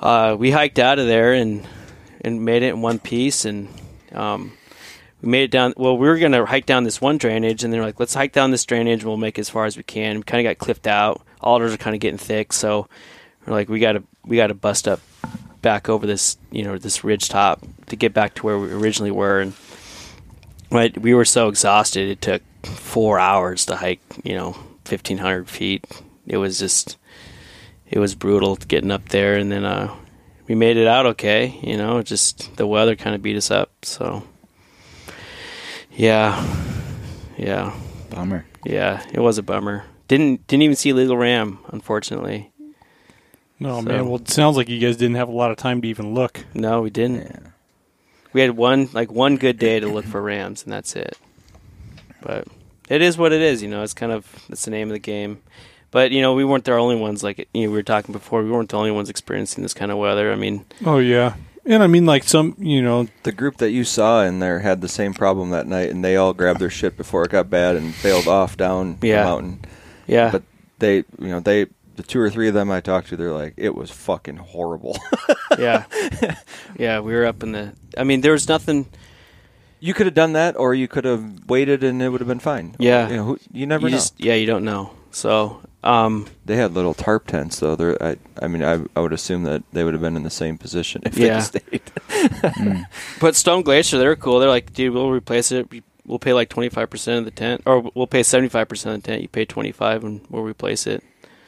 uh, we hiked out of there and and made it in one piece, and um, we made it down. Well, we were gonna hike down this one drainage, and they're like, "Let's hike down this drainage, and we'll make as far as we can." We kind of got clipped out. Alders are kind of getting thick, so we're like, "We got to we got to bust up back over this you know this ridge top to get back to where we originally were." And right, we were so exhausted. It took four hours to hike, you know, fifteen hundred feet. It was just, it was brutal getting up there. And then uh, we made it out okay. You know, just the weather kind of beat us up. So, yeah, yeah, Bummer. yeah. It was a bummer. Didn't didn't even see Legal Ram, unfortunately. No So- man, well, it sounds like you guys didn't have a lot of time to even look. No, we didn't. Yeah. We had one like one good day to look for rams, and that's it. But it is what it is. You know, it's kind of it's the name of the game. But you know, we weren't the only ones. Like you know, we were talking before, we weren't the only ones experiencing this kind of weather. I mean, Oh yeah, and I mean like some, you know, The group that you saw in there had the same problem that night, and they all grabbed their shit before it got bad and bailed off down Yeah. the mountain. yeah, But they, you know, they, the two or three of them I talked to, they're like, it was fucking horrible. yeah, yeah. We were up in the. I mean, there was nothing. you could have done that, or you could have waited, and it would have been fine. Yeah. you, know, who, you never You know. just yeah, you don't know. So um, They had little tarp tents, though. They're, I, I mean, I, I would assume that they would have been in the same position if Yeah. they stayed. But Stone Glacier, they're cool. They're like, dude, we'll replace it. We- We'll pay like twenty five percent of the tent, or we'll pay seventy five percent of the tent. You pay twenty five, and we'll replace it.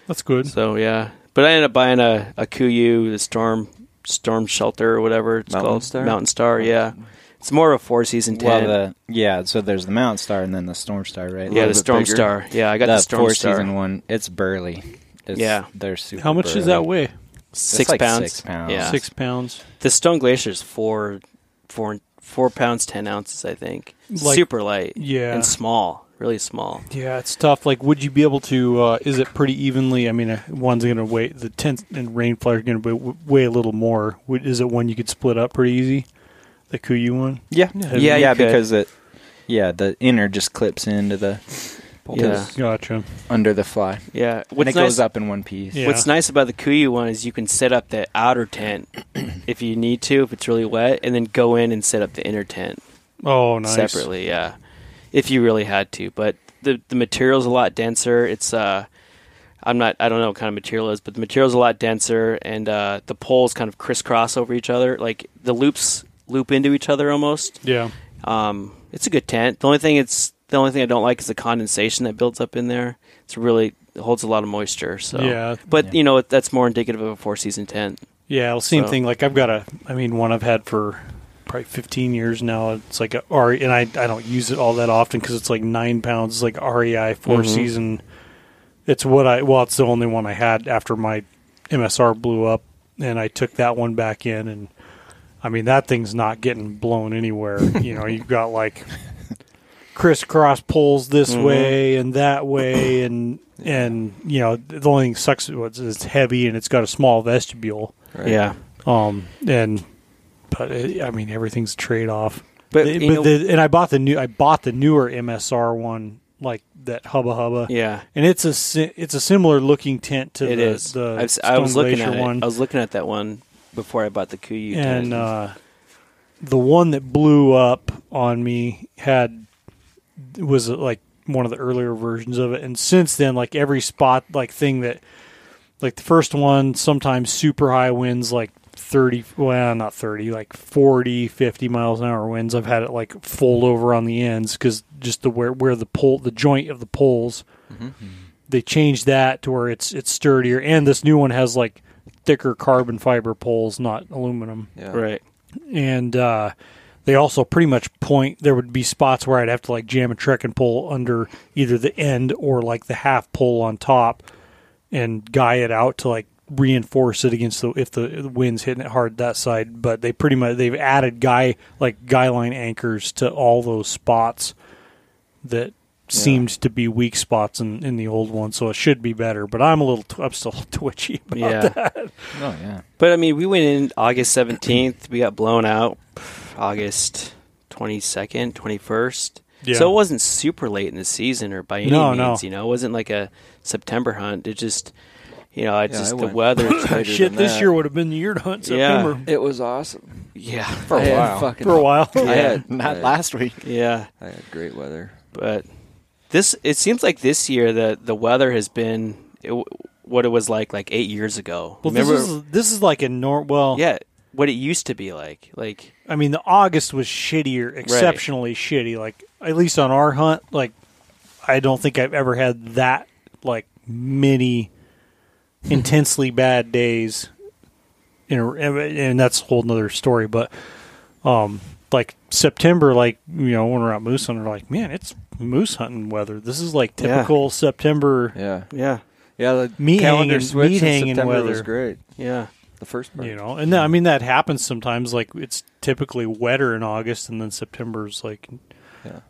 that's good. So yeah, but I ended up buying a a Kuiu, the storm storm shelter or whatever it's Mountain called, Star? Mountain Star. Yeah, it's more of a four season Well, tent. the yeah. So there's the Mountain Star and then the Storm Star, right? yeah, the Storm bigger. Star. Yeah, I got that the Storm four Star. season one. It's burly. It's, Yeah. they're super. How much does that weigh? Six like pounds. six pounds. Yeah, Six pounds. the Stone Glacier is four, four, four pounds ten ounces. I think Like- super light. Yeah. and small, really small. Yeah, it's tough. Like, would you be able to? Uh, is it pretty evenly? I mean, uh, one's going to weigh the tent and rain flare are going to weigh a little more. Would, is it one you could split up pretty easy? The Kuiu one. Yeah, Yeah, yeah, you could. because it. Yeah, the inner just clips into the Yeah, Gotcha. under the fly, yeah. and it nice, goes up in one piece. Yeah. What's nice about the Kuiu one is you can set up the outer tent if you need to, if it's really wet, and then go in and set up the inner tent Oh, nice. separately. Yeah, if you really had to. But the the material's a lot denser. It's uh, I'm not I don't know what kind of material it is, but the material's a lot denser, and uh, the poles kind of crisscross over each other. Like the loops loop into each other almost. Yeah. Um, it's a good tent. The only thing it's the only thing I don't like is the condensation that builds up in there. It's really it holds a lot of moisture. So Yeah. but Yeah. you know that's more indicative of a four season tent. Yeah. Well, same So- thing. Like, I've got a. I mean, one I've had for probably 15 years now. It's like a RE, and I I don't use it all that often because it's like nine pounds. It's like REI 4 Mhm. season. It's what I. Well, it's the only one I had after my MSR blew up, and I took that one back in and. I mean that thing's not getting blown anywhere. you know, you've got like crisscross poles this Mhm. way and that way, and and you know the only thing sucks is it's heavy and it's got a small vestibule. Right? Yeah, Um, and but it, I mean everything's trade off. but They- you but know, the, and I bought the new I bought the newer MSR one like that Hubba Hubba. yeah, And it's a it's a similar looking tent to it the, is. the I've Stone I was looking Glacier at it. one. I was looking at that one before I bought the Kuiu and uh, the one that blew up on me had was uh, like one of the earlier versions of it. And since then like every spot like thing that like the first one sometimes super high winds like 30 well not 30 like 40 50 miles an hour winds. I've had it like fold over on the ends because just the where where the pole the joint of the poles they changed that to where it's it's sturdier. And this new one has like thicker carbon fiber poles not aluminum Yeah. right, and uh, they also pretty much point. There would be spots where I'd have to like jam a trekking pole under either the end or like the half pole on top, and guy it out to like reinforce it against the if the, the wind's hitting it hard that side. But they pretty much they've added guy like guy line anchors to all those spots that seemed to be weak spots in, in the old one, so it should be better. But I'm a little t- I'm still twitchy about yeah. Oh yeah. But I mean, we went in August seventeenth. We got blown out August twenty second, twenty first. Yeah. So it wasn't super late in the season or by any No, means. no. You know, it wasn't like a September hunt. It just, you know, I Yeah, just I the went- weather. Shit, than this that. year would have been the year to hunt Yeah. September It was awesome. yeah, For a I had while. for a while. yeah, had Not I- last week. yeah. I had great weather. But this, it seems like this year the the weather has been it, what it was like like eight years ago. Well, Remember? this is this is like a nor. Well, yeah, what it used to be like. Like I mean, the August was shittier, exceptionally shitty. Like at least on our hunt, like I don't think I've ever had that like many intensely bad days in a, and that's a whole nother story. But um, like September, like you know when we're out moose hunting, we're like, man, it's moose hunting weather. This is like Yeah. typical September. Yeah, Yeah, yeah. The Meat calendar hanging- switch meat in hanging September was great. yeah. The first part. You know, and that, I mean that happens sometimes. Like it's typically wetter in August, and then September's like Yeah.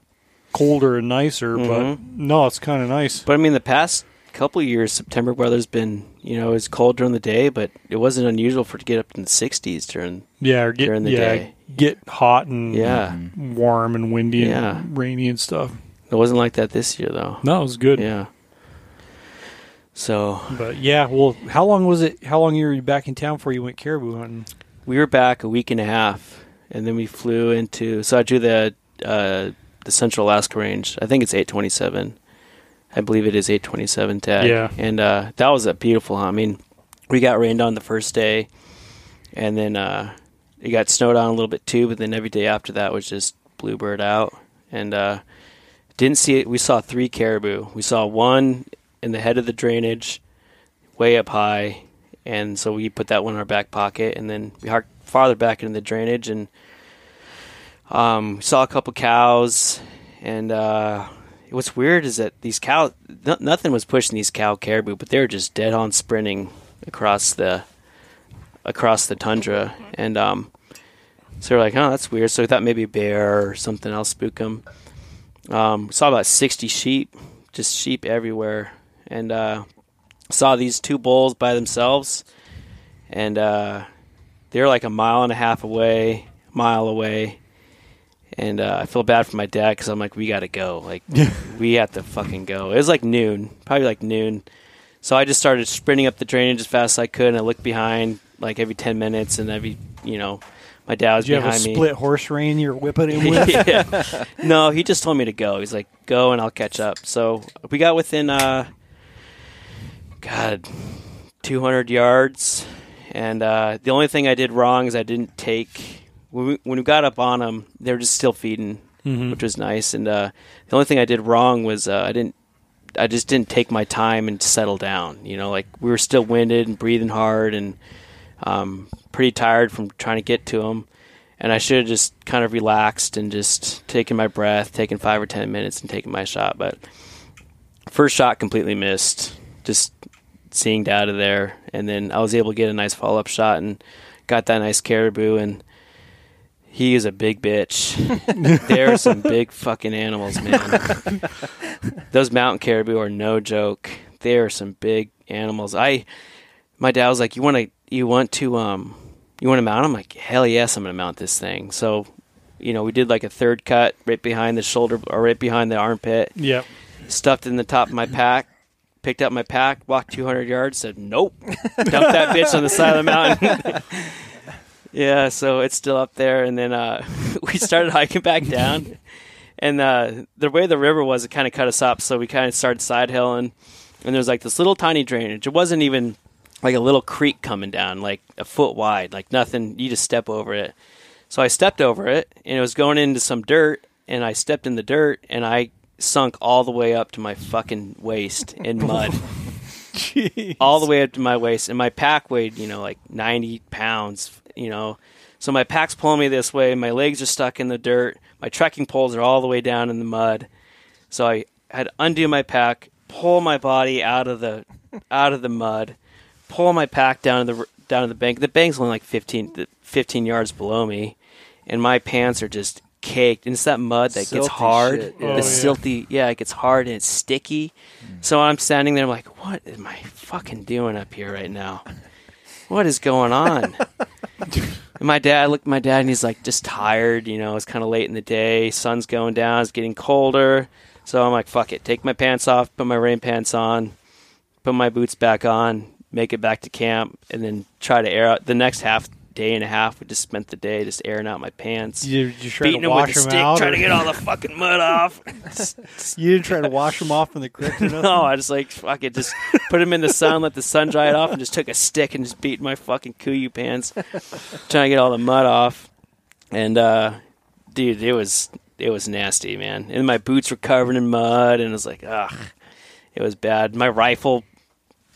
colder and nicer. But Mhm. no, it's kind of nice. But I mean, the past couple of years, September weather's been, you know, it's cold during the day, but it wasn't unusual for it to get up in the 60s during. Yeah, or get During the yeah, day. get hot and Yeah, warm and windy Yeah. and rainy and stuff. It wasn't like that this year though. No, it was good. Yeah. So But yeah, well, how long was it? How long were you back in town before you went caribou hunting? we were back a week and a half, and then we flew into. So I drew the uh, the Central Alaska Range. I think it's 827. I believe it is 827 tag. Yeah. And uh, that was a beautiful hunt. I mean, we got rained on the first day, and then uh, it got snowed on a little bit too. But then every day after that was just bluebird out, and uh, didn't see it. We saw three caribou. We saw one in the head of the drainage, way up high, and so we put that one in our back pocket, and then we harked farther back into the drainage, and um, we saw a couple cows, and uh, what's weird is that these cows, no, nothing was pushing these cow caribou, but they were just dead on sprinting across the across the tundra, and um, so we're like, oh, that's weird. So we thought maybe a bear or something else spook them. Um, saw about sixty sheep, just sheep everywhere, and uh, saw these two bulls by themselves, and uh, they're like a mile and a half away, mile away. And uh, I feel bad for my dad because I'm like, we got to go. Like, we have to fucking go. It was like noon, probably like noon. So I just started sprinting up the drainage as fast as I could, and I looked behind like every 10 minutes, and every, you know, my dad was Did you have a behind me. split horse rein you're whipping him with? yeah. No, he just told me to go. He's like, go and I'll catch up. So we got within, uh, God, 200 yards. And uh, the only thing I did wrong is I didn't take, when we, when we got up on them, they were just still feeding, Mhm. which was nice. And uh, the only thing I did wrong was uh, I didn't, I just didn't take my time and settle down. You know, like we were still winded and breathing hard and um, pretty tired from trying to get to them and I should have just kind of relaxed and just taken my breath, taken five or ten minutes, and taken my shot. But first shot completely missed, just seeing data there, and then I was able to get a nice follow up shot and got that nice caribou. And he is a big bitch. there are some big fucking animals, man. Those mountain caribou are no joke. They are some big animals. I, my dad was like, "You want to, you want to, um." you want to mount? I'm like, hell yes, I'm going to mount this thing. So, you know, we did like a third cut right behind the shoulder or right behind the armpit, Yep. stuffed in the top of my pack, picked up my pack, walked 200 yards, said, nope, dumped that bitch on the side of the mountain. yeah, so it's still up there. And then uh, we started hiking back down. And uh, the way the river was, it kind of cut us up. So we kind of started side hilling. And there was like this little tiny drainage. It wasn't even like a little creek coming down, like a foot wide, like nothing. You just step over it. So I stepped over it, and it was going into some dirt, and I stepped in the dirt, and I sunk all the way up to my fucking waist in mud, all the way up to my waist, and my pack weighed, you know, like ninety pounds, you know. So my pack's pulling me this way, my legs are stuck in the dirt, my trekking poles are all the way down in the mud. So I had to undo my pack, pull my body out of the out of the mud, pull my pack down to the down to the bank. The bank's only like 15, 15 yards below me, and my pants are just caked. And it's that mud that gets hard. shit, The. Oh, silty, yeah, it gets hard and it's sticky. Mm. So I'm standing there, I'm like, what am I fucking doing up here right now? What is going on? and my dad looked at my dad and he's like just tired, you know, it's kind of late in the day, sun's going down, it's getting colder. So I'm like, fuck it, take my pants off, put my rain pants on, put my boots back on, make it back to camp, and then try to air out the next half day and a half. We just spent the day just airing out my pants, You, you try beating to them with wash a them stick, out? trying or- to get all the fucking mud off. you didn't try to wash them off in the nothing? no, I just like fuck it, just put them in the sun, let the sun dry it off, and just took a stick and just beat my fucking kuiu pants, trying to get all the mud off. And uh, dude, it was it was nasty, man. And my boots were covered in mud, and it was like, ugh, it was bad. My rifle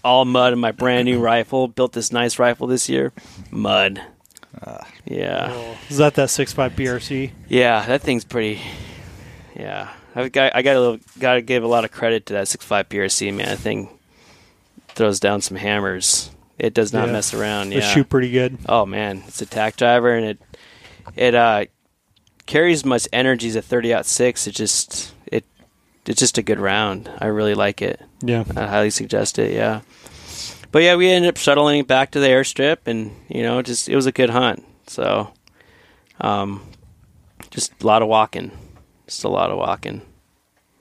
all mud in my brand new rifle. Built this nice rifle this year, mud. yeah, Is that that six five PRC? yeah, that thing's pretty. Yeah, I've got I got to got to give a lot of credit to that 6.5 PRC man. That thing throws down some hammers. It does not Yeah. mess around. They Yeah. shoot pretty good. Oh man, it's a tack driver and it it uh carries as much energy as a 30 out six. It just it it's just a good round. I really like it. Yeah. I highly suggest it. Yeah. But yeah, we ended up shuttling it back to the airstrip, and you know, just it was a good hunt. So, um, just a lot of walking, just a lot of walking.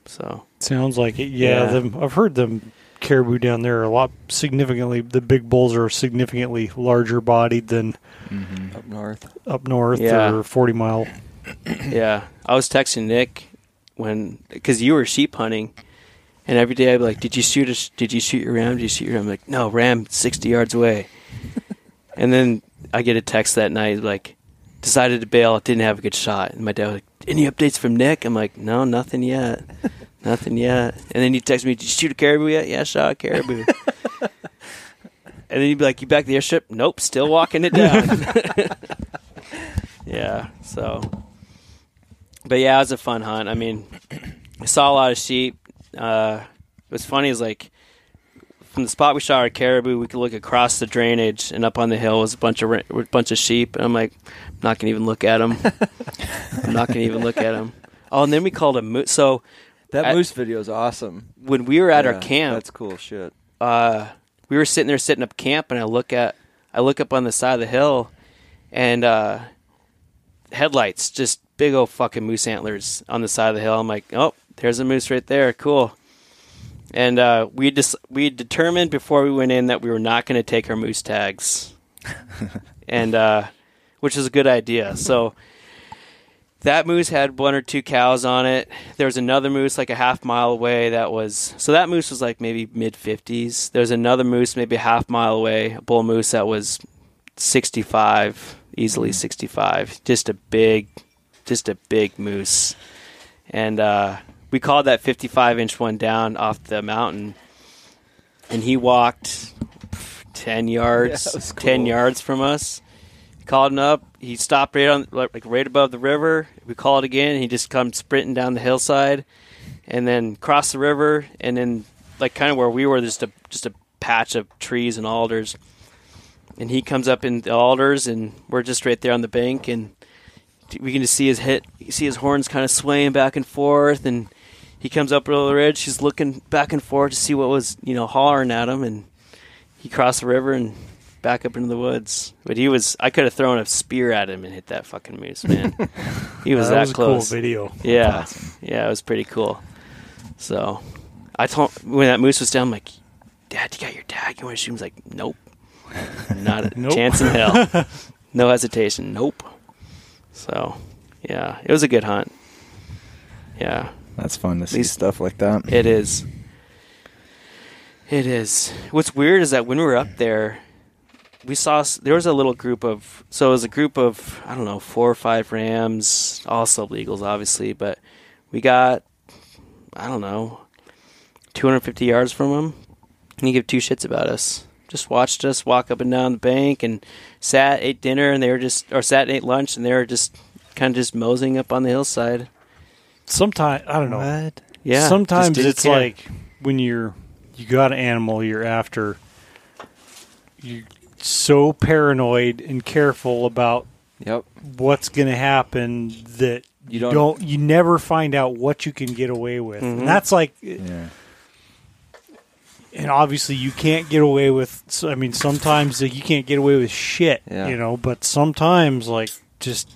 So Sounds like it. Yeah, Yeah. Them, I've heard them caribou down there are a lot significantly. The big bulls are significantly larger bodied than up north. up north Yeah. or forty mile. yeah, I was texting Nick when because you were sheep hunting, and every day I'd be like, "Did you shoot a? Did you shoot your ram? Did you shoot your ram?" I'm like, "No, ram, sixty yards away." and then I get a text that night like, "Decided to bail. Didn't have a good shot." And my dad was like, "Any updates from Nick?" I'm like, "No, nothing yet, nothing yet." And then he texts me, "Did you shoot a caribou yet?" Yeah, I shot a caribou. and then he'd be like, "You back the airstrip?" Nope, still walking it down. yeah, so but yeah, it was a fun hunt. I mean, I saw a lot of sheep. Uh, what's funny is like from the spot we shot our caribou, we could look across the drainage, and up on the hill was a bunch of a bunch of sheep. And I'm like, I'm not gonna even look at them. I'm not gonna even look at them. Oh, and then we called a moose. So That At- moose video is awesome. when we were at our camp, That's cool shit. uh, we were sitting there setting up camp, and I look at I look up on the side of the hill, and uh, headlights, just big old fucking moose antlers on the side of the hill. I'm like, oh, there's a moose right there, cool. And uh, we just we determined before we went in that we were not going to take our moose tags, and uh, which is a good idea. So that moose had one or two cows on it. There was another moose like a half mile away that was so that moose was like maybe mid fifties. There was another moose maybe a half mile away, a bull moose that was sixty five, easily sixty five. Just a big just a big moose. And uh, we called that fifty five inch one down off the mountain and he walked ten yards Yeah, was ten yards from us called him up. He stopped right on, like right above the river. We called again. He just comes sprinting down the hillside, and then crossed the river, and then like kind of where we were, just a just a patch of trees and alders. And he comes up in the alders, and we're just right there on the bank, and we can just see his hit, see his horns kind of swaying back and forth, and he comes up over the ridge. He's looking back and forth to see what was you know hollering at him, and he crossed the river and back up into the woods. But he was I could have thrown a spear at him and hit that fucking moose, man. he was that close. that, was a close. cool video. Yeah. Yeah, it was pretty cool. So I told when that moose was down, I'm like, Dad, you got your tag? You want to shoot him? He's like, Nope. Not a Nope. chance in hell. no hesitation. Nope. So yeah, it was a good hunt. Yeah. That's fun to see These- stuff like that. It is. It is. What's weird is that when we were up there, we saw there was a little group of so it was a group of I don't know four or five rams, all sub sublegals obviously, but we got I don't know 250 yards from them, and he gave two shits about us. Just watched us walk up and down the bank and sat, ate dinner, and they were just or sat and ate lunch, and they were just kind of just moseying up on the hillside. Sometimes I don't know. What? Yeah, Sometimes it's care. like when you're you got an animal you're after. You're so paranoid and careful about Yep. what's going to happen that You you don't- don't, you never find out what you can get away with. Mhm. And that's like Yeah. And obviously you can't get away with I mean sometimes you can't get away with shit, Yeah. you know, but sometimes like just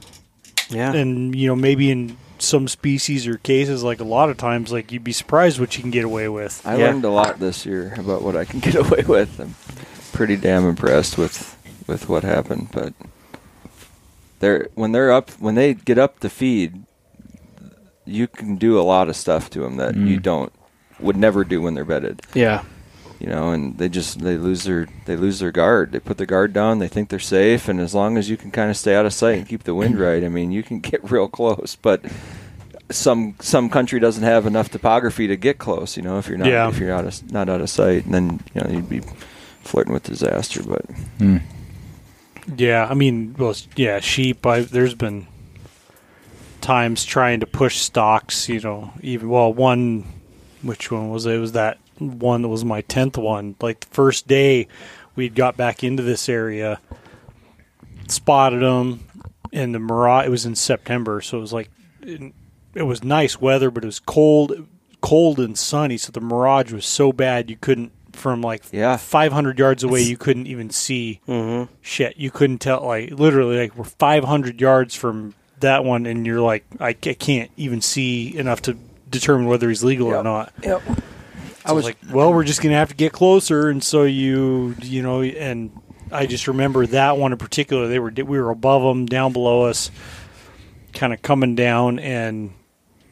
yeah, and you know maybe in some species or cases like a lot of times like you'd be surprised what you can get away with. I Yeah. learned a lot this year about what I can get away with. I'm pretty damn impressed with with what happened. But they're when they're up when they get up to feed, you can do a lot of stuff to them that you Mm. don't would never do when they're bedded. yeah. You know, and they just they lose their they lose their guard. They put their guard down. They think they're safe, and as long as you can kind of stay out of sight and keep the wind right, I mean, you can get real close. But some some country doesn't have enough topography to get close. You know, if you're not Yeah. if you're out of, not out of sight, and then you know you'd be flirting with disaster. But Hmm. Yeah, I mean, well, yeah, sheep. I, there's been times trying to push stocks. You know, even well, one, which one was it? It was that one that was my tenth one. Like the first day we'd got back into this area, spotted them, and the mirage. It was in September, so it was like it, it was nice weather, but it was cold, cold and sunny. So the mirage was so bad you couldn't from like Yeah. 500 yards away you couldn't even see Mm-hmm. shit you couldn't tell like literally like we're 500 yards from that one and you're like i, ca- can't even see enough to determine whether he's legal or not yep, I was like, well, we're just gonna have to get closer, and so you, you know, and I just remember that one in particular. They were we were above them, down below us, kind of coming down, and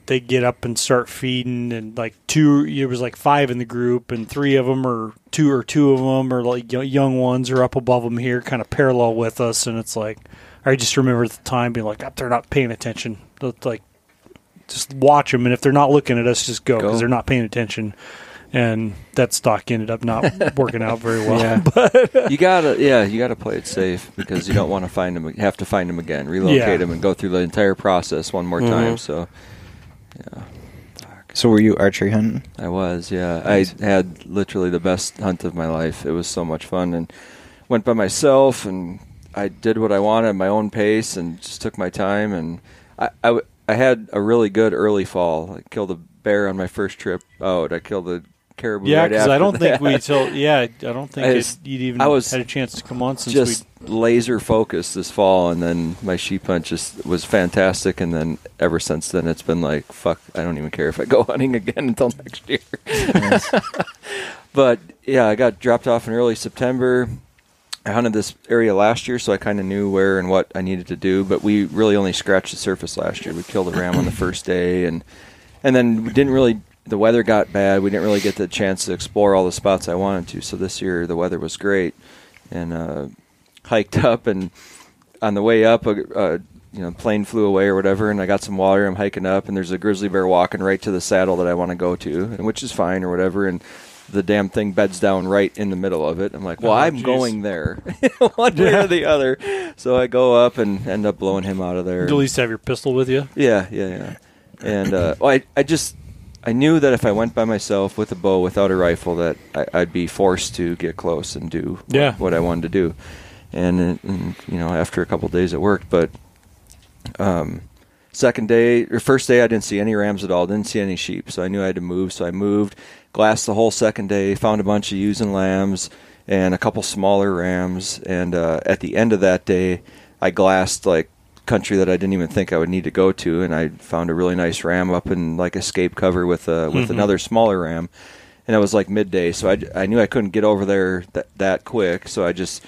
they get up and start feeding, and like two, it was like five in the group, and three of them or two or two of them are like young ones are up above them here, kind of parallel with us, and it's like I just remember at the time being like, "Ah, they're not paying attention, It's like just watch them, and if they're not looking at us, just go Go. because they're not paying attention. And that stock ended up not working out very well. Yeah. you gotta yeah you gotta play it safe because you don't want to find them have to find them again, relocate Yeah. them, and go through the entire process one more time. Mhm. So yeah. So were you archery hunting? I was, yeah. I had literally the best hunt of my life. It was so much fun, and went by myself, and I did what I wanted at my own pace, and just took my time. And I, I had a really good early fall. I killed a bear on my first trip out. I killed a caribou. Yeah, right because I don't think we till yeah, I don't think I it, you'd even I was had a chance to come on since just we. laser focused this fall, and then my sheep hunt just was fantastic. And then ever since then, it's been like fuck. I don't even care if I go hunting again until next year. but yeah, I got dropped off in early September. I hunted this area last year, so I kind of knew where and what I needed to do. But we really only scratched the surface last year. We killed a ram on the first day, and and then we didn't really. The weather got bad. We didn't really get the chance to explore all the spots I wanted to. So this year the weather was great, and uh, hiked up. And on the way up, a, a you know plane flew away or whatever, and I got some water. I'm hiking up, and there's a grizzly bear walking right to the saddle that I want to go to, and which is fine or whatever. And the damn thing beds down right in the middle of it. I'm like, well, Oh, I'm jeez. going there, one way or the other. So I go up and end up blowing him out of there. You at least have your pistol with you. Yeah, yeah, yeah. And uh, well, I, I just, I knew that if I went by myself with a bow without a rifle, that I, I'd be forced to get close and do what, Yeah. what I wanted to do. And, and you know, after a couple days, it worked. But um, second day or first day, I didn't see any rams at all. Didn't see any sheep, so I knew I had to move. So I moved, glassed the whole second day, found a bunch of ewes and lambs and a couple smaller rams. And uh, at the end of that day, I glassed like country that I didn't even think I would need to go to, and I found a really nice ram up in like escape cover with uh, with Mhm. another smaller ram. And it was like midday, so I, I knew I couldn't get over there that that quick. So I just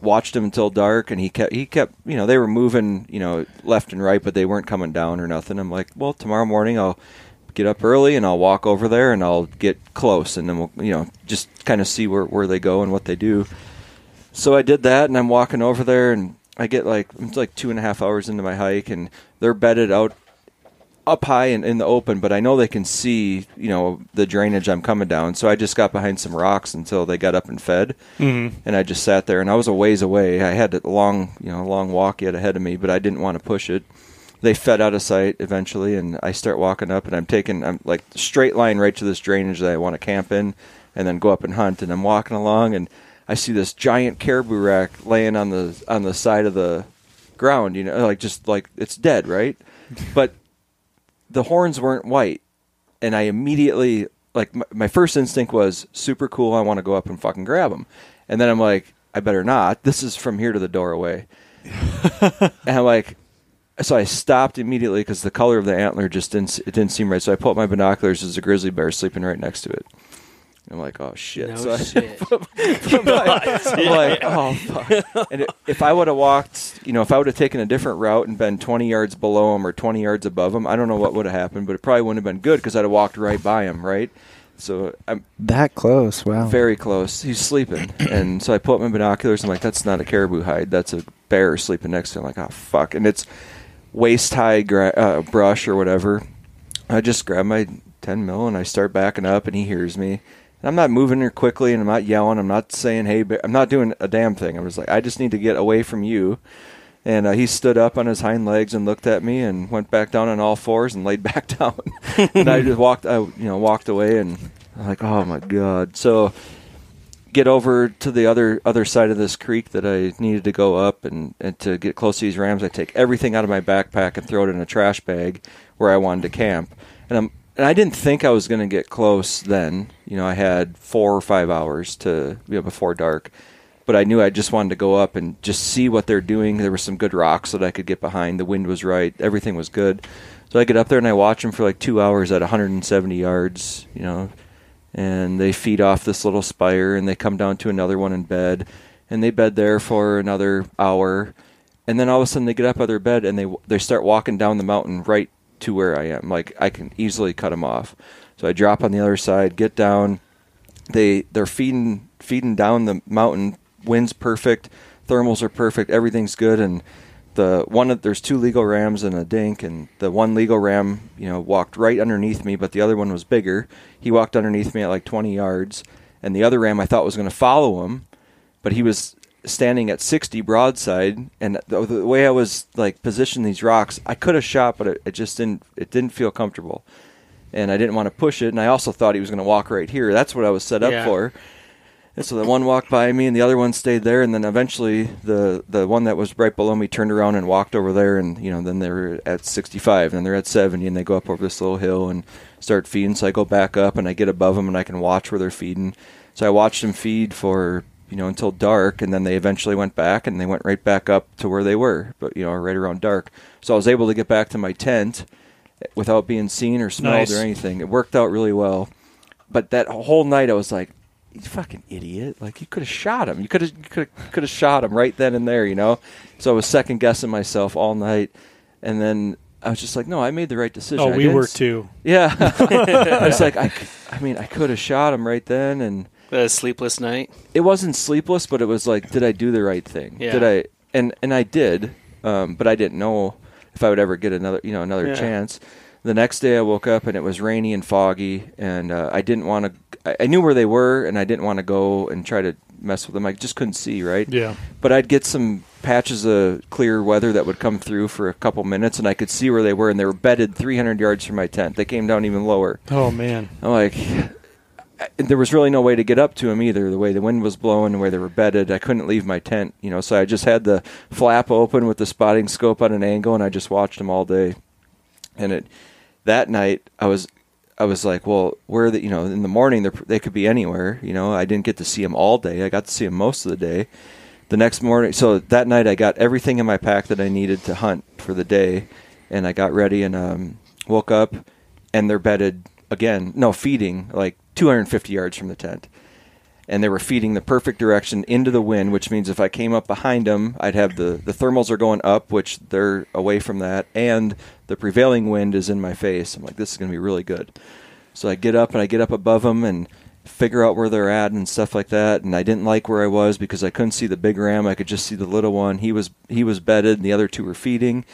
watched him until dark, and he kept he kept you know they were moving you know left and right, but they weren't coming down or nothing. I'm like, well, tomorrow morning I'll get up early and I'll walk over there and I'll get close, and then we'll you know just kind of see where where they go and what they do. So I did that, and I'm walking over there, and I get like it's like two and a half hours into my hike, and they're bedded out up high and in the open, but I know they can see, you know, the drainage I'm coming down. So I just got behind some rocks until they got up and fed, Mm-hmm. and I just sat there. And I was a ways away. I had a long, you know, long walk yet ahead of me, but I didn't want to push it. They fed out of sight eventually, and I start walking up, and I'm taking, I'm like straight line right to this drainage that I want to camp in, and then go up and hunt. And I'm walking along, and I see this giant caribou rack laying on the on the side of the ground. You know, like just like it's dead, right? But the horns weren't white, and I immediately like my, my first instinct was super cool. I want to go up and fucking grab them, and then I'm like, I better not. This is from here to the doorway, and I'm like, so I stopped immediately because the color of the antler just didn't it didn't seem right. So I pulled my binoculars. There's a grizzly bear sleeping right next to it. I'm like, oh shit! No so I- shit. I'm like, I'm like, oh fuck. And if I would have walked, you know, if I would have taken a different route and been 20 yards below him or 20 yards above him, I don't know what would have happened, but it probably wouldn't have been good because I'd have walked right by him, right? So I'm That close. Wow. very close. He's sleeping, and so I put my binoculars. I'm like, that's not a caribou hide. That's a bear sleeping next to him. I'm like, oh fuck! And it's waist high gra- uh, brush or whatever. I just grab my 10 mil and I start backing up, and he hears me. And I'm not moving her quickly, and I'm not yelling. I'm not saying, "Hey," I'm not doing a damn thing. I'm just like, I just need to get away from you. And uh, he stood up on his hind legs and looked at me and went back down on all fours and laid back down. and I just walked, I you know, walked away, and I'm like, oh my god. So get over to the other other side of this creek that I needed to go up and, and to get close to these rams I take everything out of my backpack and throw it in a trash bag where I wanted to camp. And I'm and I didn't think I was going to get close then. You know, I had 4 or 5 hours to you know, before dark. But I knew I just wanted to go up and just see what they're doing. There were some good rocks that I could get behind. The wind was right. Everything was good. So I get up there and I watch them for like 2 hours at 170 yards, you know, and they feed off this little spire and they come down to another one in bed and they bed there for another hour and then all of a sudden they get up out of their bed and they they start walking down the mountain right to where I am. Like I can easily cut them off. So I drop on the other side get down. They they're feeding feeding down the mountain. Wind's perfect. Thermals are perfect. Everything's good. And the one there's two legal rams and a dink. And the one legal ram you know walked right underneath me but the other one was bigger. He walked underneath me at like 20 yards. And the other ram i thought was going to follow him but he was standing at 60 broadside and the, the way i was like positioning these rocks i could have shot but it, it just didn't it didn't feel comfortable and i didn't want to push it and i also thought he was going to walk right here that's what i was set up Yeah. for and so the one walked by me, and the other one stayed there. And then eventually, the the one that was right below me turned around and walked over there. And you know, then they were at 65, and then they're at 70, and they go up over this little hill and start feeding. So I go back up, and I get above them, and I can watch where they're feeding. So I watched them feed for you know until dark, and then they eventually went back, and they went right back up to where they were, but you know, right around dark. So I was able to get back to my tent without being seen or smelled Nice. or anything. It worked out really well. But that whole night, I was like, "You fucking idiot! Like you could have shot him. You could have you could could have shot him right then and there. You know." So I was second guessing myself all night, and then I was just like, "No, I made the right decision." Oh, I we were too. Yeah, I was like, I, I mean, I could have shot him right then, and A sleepless night. it wasn't sleepless, but it was like, did I do the right thing? Yeah. Did I? And and I did, um, but I didn't know if I would ever get another, you know, another Yeah. chance. The next day, I woke up and it was rainy and foggy, and uh, I didn't want to. I, I knew where they were, and I didn't want to go and try to mess with them. I just couldn't see right. Yeah. But I'd get some patches of clear weather that would come through for a couple minutes, and I could see where they were, and they were bedded 300 yards from my tent. They came down even lower. Oh man. I'm like, I- there was really no way to get up to them either. The way the wind was blowing, the way they were bedded, I couldn't leave my tent. You know, so I just had the flap open with the spotting scope on an angle, and I just watched them all day. And it that night, I was. I was like, well, where the, you know, in the morning, they could be anywhere. You know, I didn't get to see them all day. I got to see them most of the day. The next morning, so that night, I got everything in my pack that I needed to hunt for the day, and I got ready and um, woke up, and they're bedded again. No, feeding like 250 yards from the tent, and they were feeding the perfect direction into the wind, which means if I came up behind them, I'd have the the thermals are going up, which they're away from that, and the prevailing wind is in my face. I'm like, this is going to be really good. So I get up and I get up above them and figure out where they're at and stuff like that. And I didn't like where I was because I couldn't see the big ram. I could just see the little one. He was he was bedded, and the other two were feeding.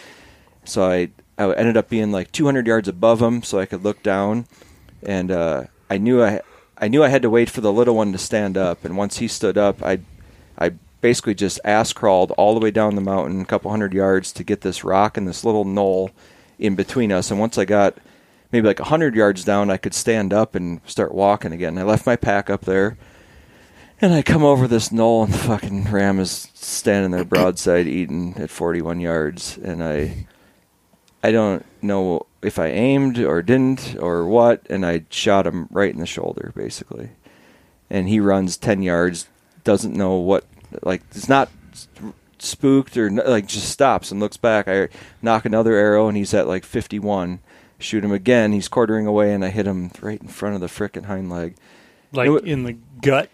So I I ended up being like 200 yards above him, so I could look down, and uh, I knew I I knew I had to wait for the little one to stand up. And once he stood up, I I basically just ass crawled all the way down the mountain, a couple hundred yards, to get this rock and this little knoll in between us. And once I got maybe like a hundred yards down, I could stand up and start walking again. I left my pack up there. And I come over this knoll, and the fucking ram is standing there broadside eating at 41 yards. And I, I don't know if I aimed or didn't or what, and I shot him right in the shoulder, basically. And he runs 10 yards, doesn't know what, like, it's not spooked or like just stops and looks back. I nock another arrow, and he's at like 51. Shoot him again. He's quartering away, and I hit him right in front of the frickin' hind leg. Like It in the gut,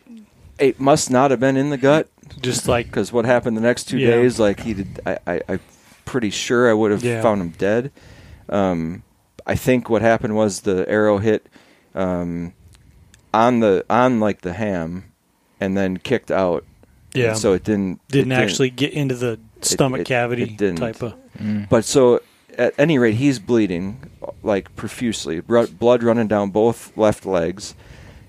It must not have been in the gut just like because what happened the next two Yeah. days, like he did, I, I, I'm pretty sure I would have Yeah. found him dead. Um, I think what happened was the arrow hit um, on the on like the ham, and then kicked out. yeah. So it didn't it didn't actually get into the stomach it- cavity it didn't. type of. Mm. But so at any rate, he's bleeding like profusely, blood running down both left legs,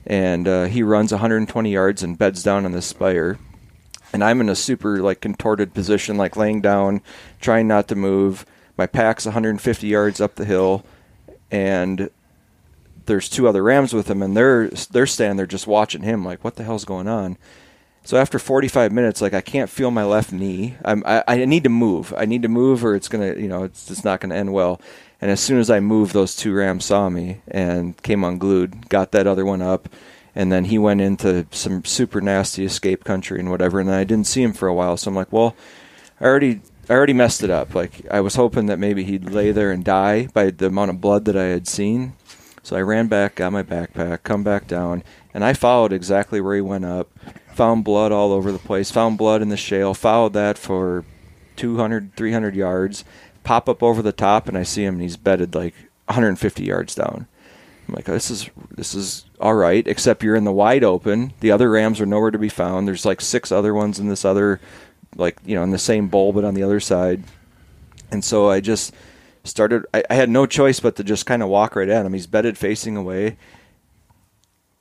and uh, he runs 120 yards and beds down on the spire, and I'm in a super like contorted position, like laying down, trying not to move. My pack's 150 yards up the hill, and there's two other rams with him, and they're they're standing there just watching him, like what the hell's going on. So after 45 minutes, like I can't feel my left knee. I'm, I, I need to move. I need to move, or it's gonna, you know, it's just not gonna end well. And as soon as I moved, those two rams saw me and came unglued. Got that other one up, and then he went into some super nasty escape country and whatever. And I didn't see him for a while. So I'm like, well, I already, I already messed it up. Like I was hoping that maybe he'd lay there and die by the amount of blood that I had seen. So I ran back, got my backpack, come back down, and I followed exactly where he went up found blood all over the place, found blood in the shale, followed that for 200, 300 yards, pop up over the top, and I see him, and he's bedded like 150 yards down. I'm like, this is this is all right, except you're in the wide open. The other rams are nowhere to be found. There's like six other ones in this other, like you know, in the same bowl, but on the other side. And so I just started. I, I had no choice but to just kind of walk right at him. He's bedded facing away,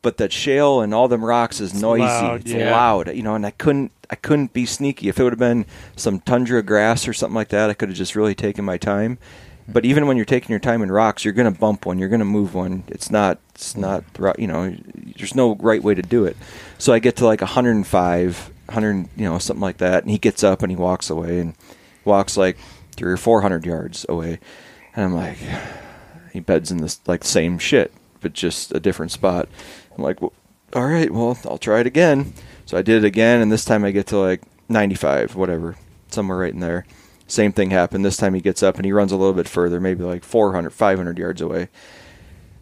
but that shale and all them rocks is noisy. loud, it's yeah. loud, you know. And I couldn't, I couldn't be sneaky. If it would have been some tundra grass or something like that, I could have just really taken my time. But even when you're taking your time in rocks, you're going to bump one, you're going to move one. It's not, it's not, you know, there's no right way to do it. So I get to like 105, 100, you know, something like that, and he gets up and he walks away and walks like three or four hundred yards away, and I'm like, he beds in this like same shit, but just a different spot. I'm like, well, all right, well, I'll try it again. So I did it again, and this time I get to like 95, whatever, somewhere right in there. Same thing happened. This time he gets up and he runs a little bit further, maybe like 400, 500 yards away.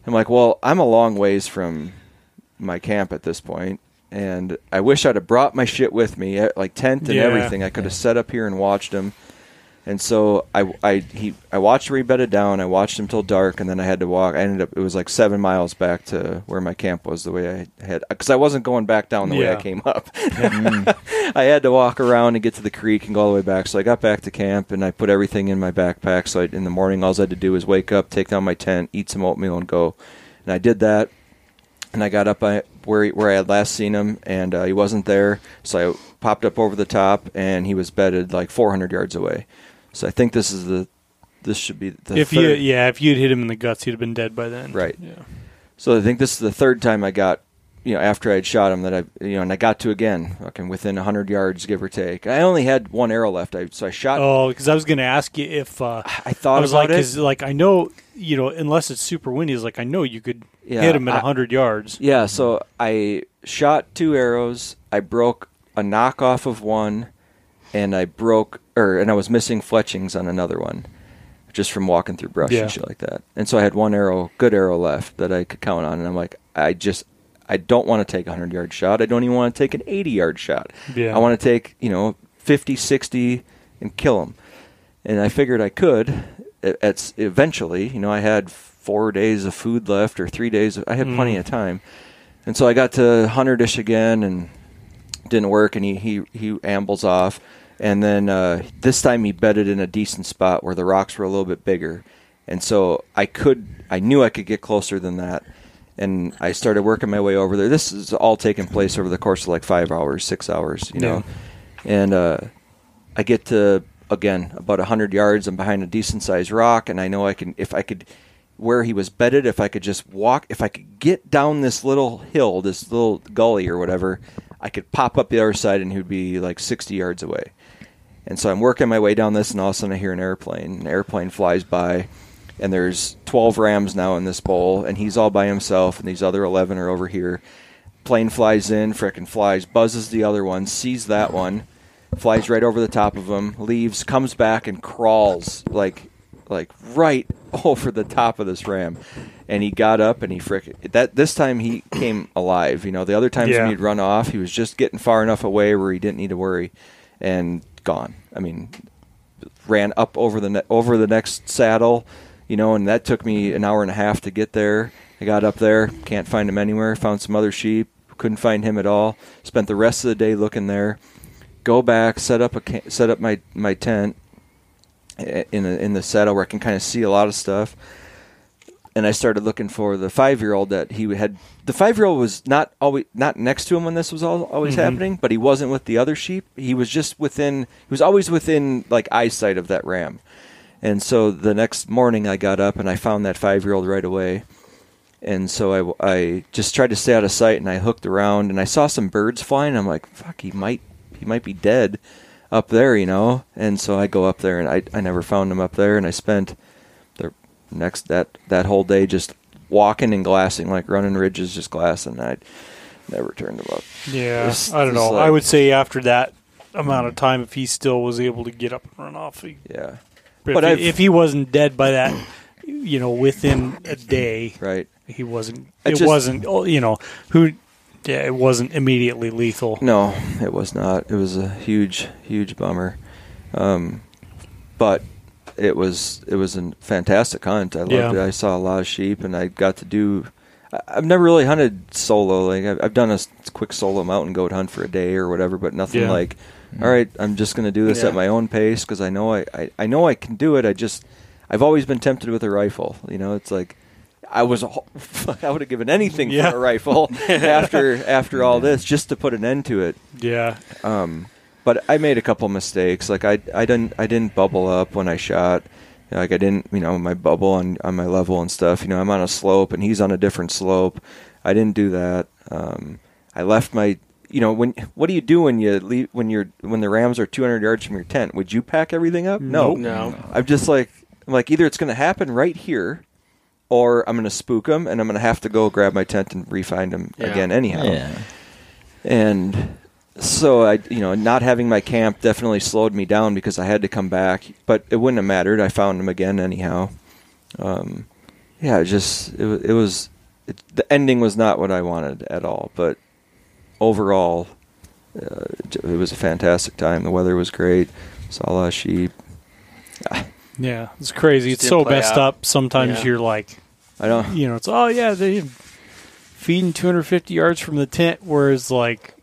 I'm like, well, I'm a long ways from my camp at this point, and I wish I'd have brought my shit with me, eh, like tent and Yeah. everything. I could have set up here and watched him. And so I, I, he, I watched where he bedded down. I watched him till dark, and then I had to walk. I ended up it was like seven miles back to where my camp was. The way I had, because I wasn't going back down the way I came up. I had to walk around and get to the creek and go all the way back. So I got back to camp and I put everything in my backpack. So I, in the morning, all I had to do was wake up, take down my tent, eat some oatmeal, and go. And I did that. And I got up I, where he, where I had last seen him, and uh, he wasn't there. So I popped up over the top, and he was bedded like 400 yards away. So I think this is the this should be the if third. you, yeah, if you'd hit him in the guts, he'd have been dead by then. Right. Yeah. So I think this is the third time I got, you know, after I'd shot him that I, you know, and I got to again, fucking within 100 yards, give or take. I only had one arrow left, I, so I shot. Oh, because I was going to ask you if uh, I thought I was about like, it. because like I know, you know, unless it's super windy, is like I know you could Yeah, hit him at I- hundred yards. Yeah, so I shot two arrows. I broke a knockoff of one, and I broke, or and I was missing fletchings on another one, just from walking through brush Yeah. and shit like that. And so I had one arrow, good arrow left that I could count on, and I'm like, I just, I don't want to take a hundred yard shot. I don't even want to take an eighty yard shot. Yeah. I want to take, you know, 50, 60 and kill them. And I figured I could. It's eventually, you know, I had four days of food left or three days. Of, I had plenty Mm. of time, and so I got to hundred ish again, and didn't work. And he he he ambles off, and then uh, this time he bedded in a decent spot where the rocks were a little bit bigger, and so I could I knew I could get closer than that. And I started working my way over there. This is all taking place over the course of like five hours, six hours, you know. And uh, I get to again about hundred yards. I'm behind a decent sized rock, and I know I can if I could where he was bedded. If I could just walk, if I could get down this little hill, this little gully or whatever, I could pop up the other side, and he would be like sixty yards away. And so I'm working my way down this, and all of a sudden I hear an airplane. An airplane flies by, and there's 12 rams now in this bowl, and he's all by himself, and these other 11 are over here. Plane flies in, frickin' flies, buzzes the other one, sees that one, flies right over the top of him, leaves, comes back, and crawls like, like right over the top of this ram. And he got up, and he frickin' that. This time he came alive. You know, the other times Yeah. when he'd run off, he was just getting far enough away where he didn't need to worry, and gone. I mean, ran up over the ne- over the next saddle, you know, and that took me an hour and a half to get there. I got up there, can't find him anywhere. Found some other sheep, couldn't find him at all. Spent the rest of the day looking there. Go back, set up a set up my my tent in a, in the saddle where I can kind of see a lot of stuff. and I started looking for the five year old that he had. The five year old was not always not next to him when this was all always mm-hmm. happening, but he wasn't with the other sheep. He was just within. He was always within like eyesight of that ram. And so the next morning, I got up and I found that five year old right away. And so I, I just tried to stay out of sight, and I hooked around, and I saw some birds flying. I'm like, "Fuck, he might, he might be dead up there," you know. And so I go up there, and I, I never found him up there, and I spent the next that that whole day just walking and glassing, like running ridges, just glassing. I never turned him up. Yeah, I don't know. like- I would say after that amount of time, if he still was able to get up and run off, he, Yeah, but But if, I've- if he wasn't dead by that, you know, within a day, right. he wasn't. I It just- wasn't. oh, You know, who? Yeah, it wasn't immediately lethal. No, it was not. It was a huge, huge bummer. Um, but it was it was a fantastic hunt. I loved Yeah. it. I saw a lot of sheep, and I got to do. I- I've never really hunted solo. Like I've, I've done a quick solo mountain goat hunt for a day or whatever, but nothing Yeah. like. All right, I'm just going to do this Yeah. at my own pace because I know I, I I know I can do it. I just I've always been tempted with a rifle. You know, it's like. I was I would have given anything Yeah. for a rifle after after all this just to put an end to it. Yeah, Um, but I made a couple mistakes. Like I, I didn't, I didn't bubble up when I shot. Like I didn't, you know, my bubble on on my level and stuff. You know, I'm on a slope and he's on a different slope. I didn't do that. Um, I left my, you know, when what do you do when you leave when you're when the rams are 200 yards from your tent? Would you pack everything up? No, Nope. No. I'm just like, I'm like either it's going to happen right here, or I'm going to spook them and I'm going to have to go grab my tent and refind them Yeah. again anyhow Yeah. and so I, you know, not having my camp definitely slowed me down because I had to come back. But it wouldn't have mattered. I found them again anyhow. Um, yeah, it just it, it was it, the ending was not what I wanted at all. But overall, uh, it was a fantastic time. The weather was great. Saw a lot of sheep. Yeah, it's crazy. Just it's so messed out. up. Sometimes Yeah. you're like, I don't. you know, it's oh yeah, they feeding 250 yards from the tent, whereas like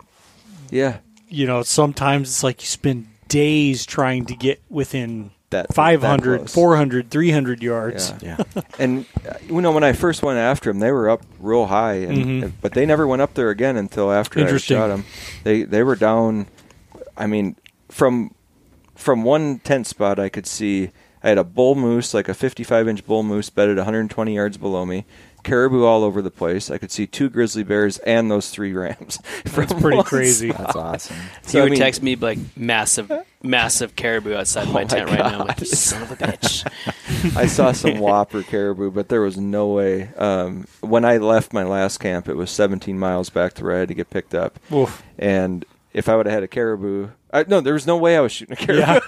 Yeah, you know, sometimes it's like you spend days trying to get within that that 500, close. 400, 300 yards. Yeah. Yeah. And uh, you know, when I first went after them, they were up real high, and Mhm. but they never went up there again until after I shot them. They they were down. I mean, from from one tent spot, I could see I had a bull moose, like a 55 inch bull moose, bedded 120 yards below me. Caribou all over the place. I could see two grizzly bears and those three rams. That's pretty one crazy. That's awesome. He So, I would mean- text me like massive, massive caribou outside Oh my my tent right now. I'm like, you son of a bitch. I saw some whopper caribou, but there was no way. Um, when I left my last camp, it was 17 miles back to where I had to get picked up. Oof. And if I would have had a caribou, I, no, there was no way I was shooting a caribou.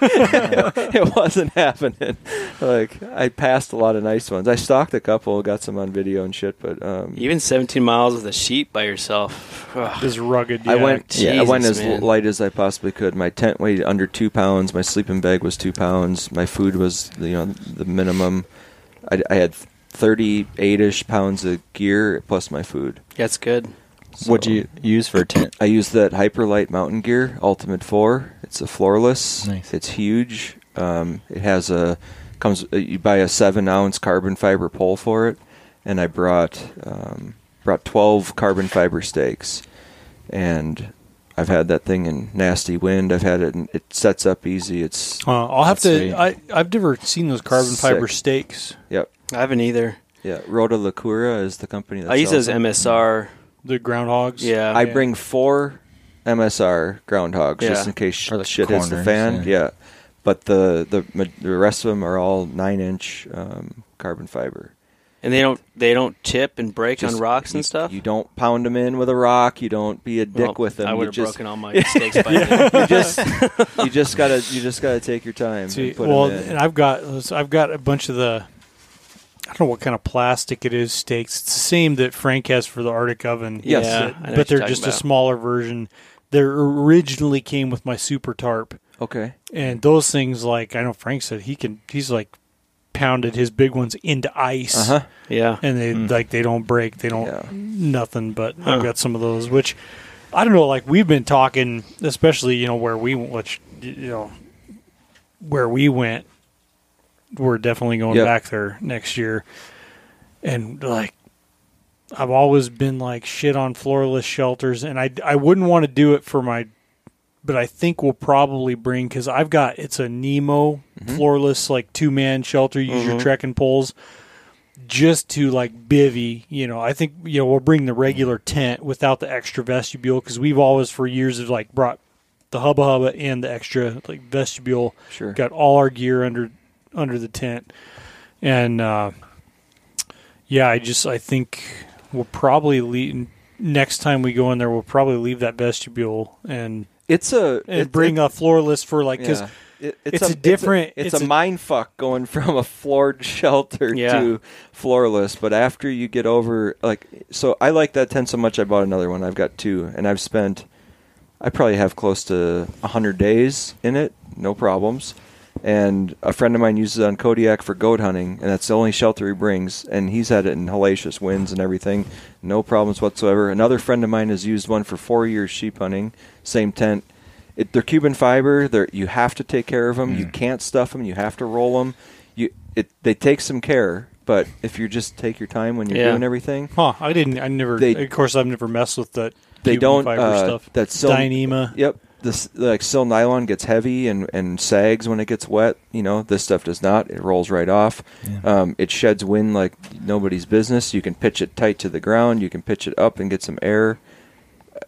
it wasn't happening. Like I passed a lot of nice ones. I stalked a couple, got some on video and shit. But um, Even 17 miles with a sheep by yourself. Ugh. Is rugged. I went. Jesus, I went as man. light as I possibly could. My tent weighed under two pounds. My sleeping bag was two pounds. My food was you know the minimum. I, I had thirty-eight ish pounds of gear plus my food. That's good. What'd So- you use for a tent? I use that Hyperlite Mountain Gear Ultamid Four. It's a floorless. Nice. It's huge. Um, it has a comes. uh, You buy a seven ounce carbon fiber pole for it, and I brought um, brought twelve carbon fiber stakes, and I've had that thing in nasty wind. I've had it. In, it sets up easy. It's Uh, I'll have to. sweet. I I've never seen those carbon fiber stakes. yep. I haven't either. Yeah, Ruta Locura is the company that I use it MSR. them. MSR. The groundhogs. Yeah. I bring four MSR groundhogs just Yeah. in case sh- Or the shit hits the corners, fan. yeah. Yeah. but the the ma- the rest of them are all nine inch um, carbon fiber. and they don't they don't tip and break Just- on rocks you, and stuff. You don't pound them in with a rock. You don't be a dick Well, with them. I you would have just, broken all my stakes by then. you just you just gotta you just gotta take your time See, and put well, them in. and I've got I've got a bunch of the. I don't know what kind of plastic it is. Stakes. It's the same that Frank has for the Arctic oven. Yes. Yeah, But- I know but what you're they're talking just a smaller version. They originally came with my super tarp, okay. and those things like I know Frank said he can. He's like pounded his big ones into ice, Uh huh. Yeah. and they like they don't break. They don't Yeah. nothing. But Huh. I've got some of those, which I don't know. Like we've been talking, especially you know where we which you know where we went. We're definitely going Yep. back there next year. and like I've always been like shit on floorless shelters, and I I wouldn't want to do it for my, but I think we'll probably bring because I've got it's a Nemo floorless like two man shelter. Use your Mhm. trekking poles. Just to like bivy, you know, I think you know we'll bring the regular tent without the extra vestibule because we've always for years have like brought the hubba hubba and the extra like vestibule Sure. got all our gear under under the tent and uh yeah i just i think we'll probably leave next time we go in there we'll probably leave that vestibule and It's a and it- bring it- a floorless for like because yeah. It- it's a different- It's a, it's it's a a- mind fuck going from a floored shelter Yeah. to floorless. But after you get over, like, so I like that tent so much. I bought another one. I've got two, and I've spent. I probably have close to hundred days in it, no problems. And a friend of mine uses it on Kodiak for goat hunting, and that's the only shelter he brings. And he's had it in hellacious winds and everything, no problems whatsoever. Another friend of mine has used one for four years sheep hunting, same tent. It, they're Cuben fiber. They're you have to take care of them. You can't stuff them. You have to roll them. You it they take some care, but if you just take your time when you're Yeah. doing everything, huh i didn't i never They- of course i've never messed with that they Cuben don't fiber uh, stuff that sil- Dyneema. Yep, this like sil nylon gets heavy and and sags when it gets wet. You know, this stuff does not. It rolls right off. Um, it sheds wind like nobody's business. You can pitch it tight to the ground. You can pitch it up and get some air. Uh,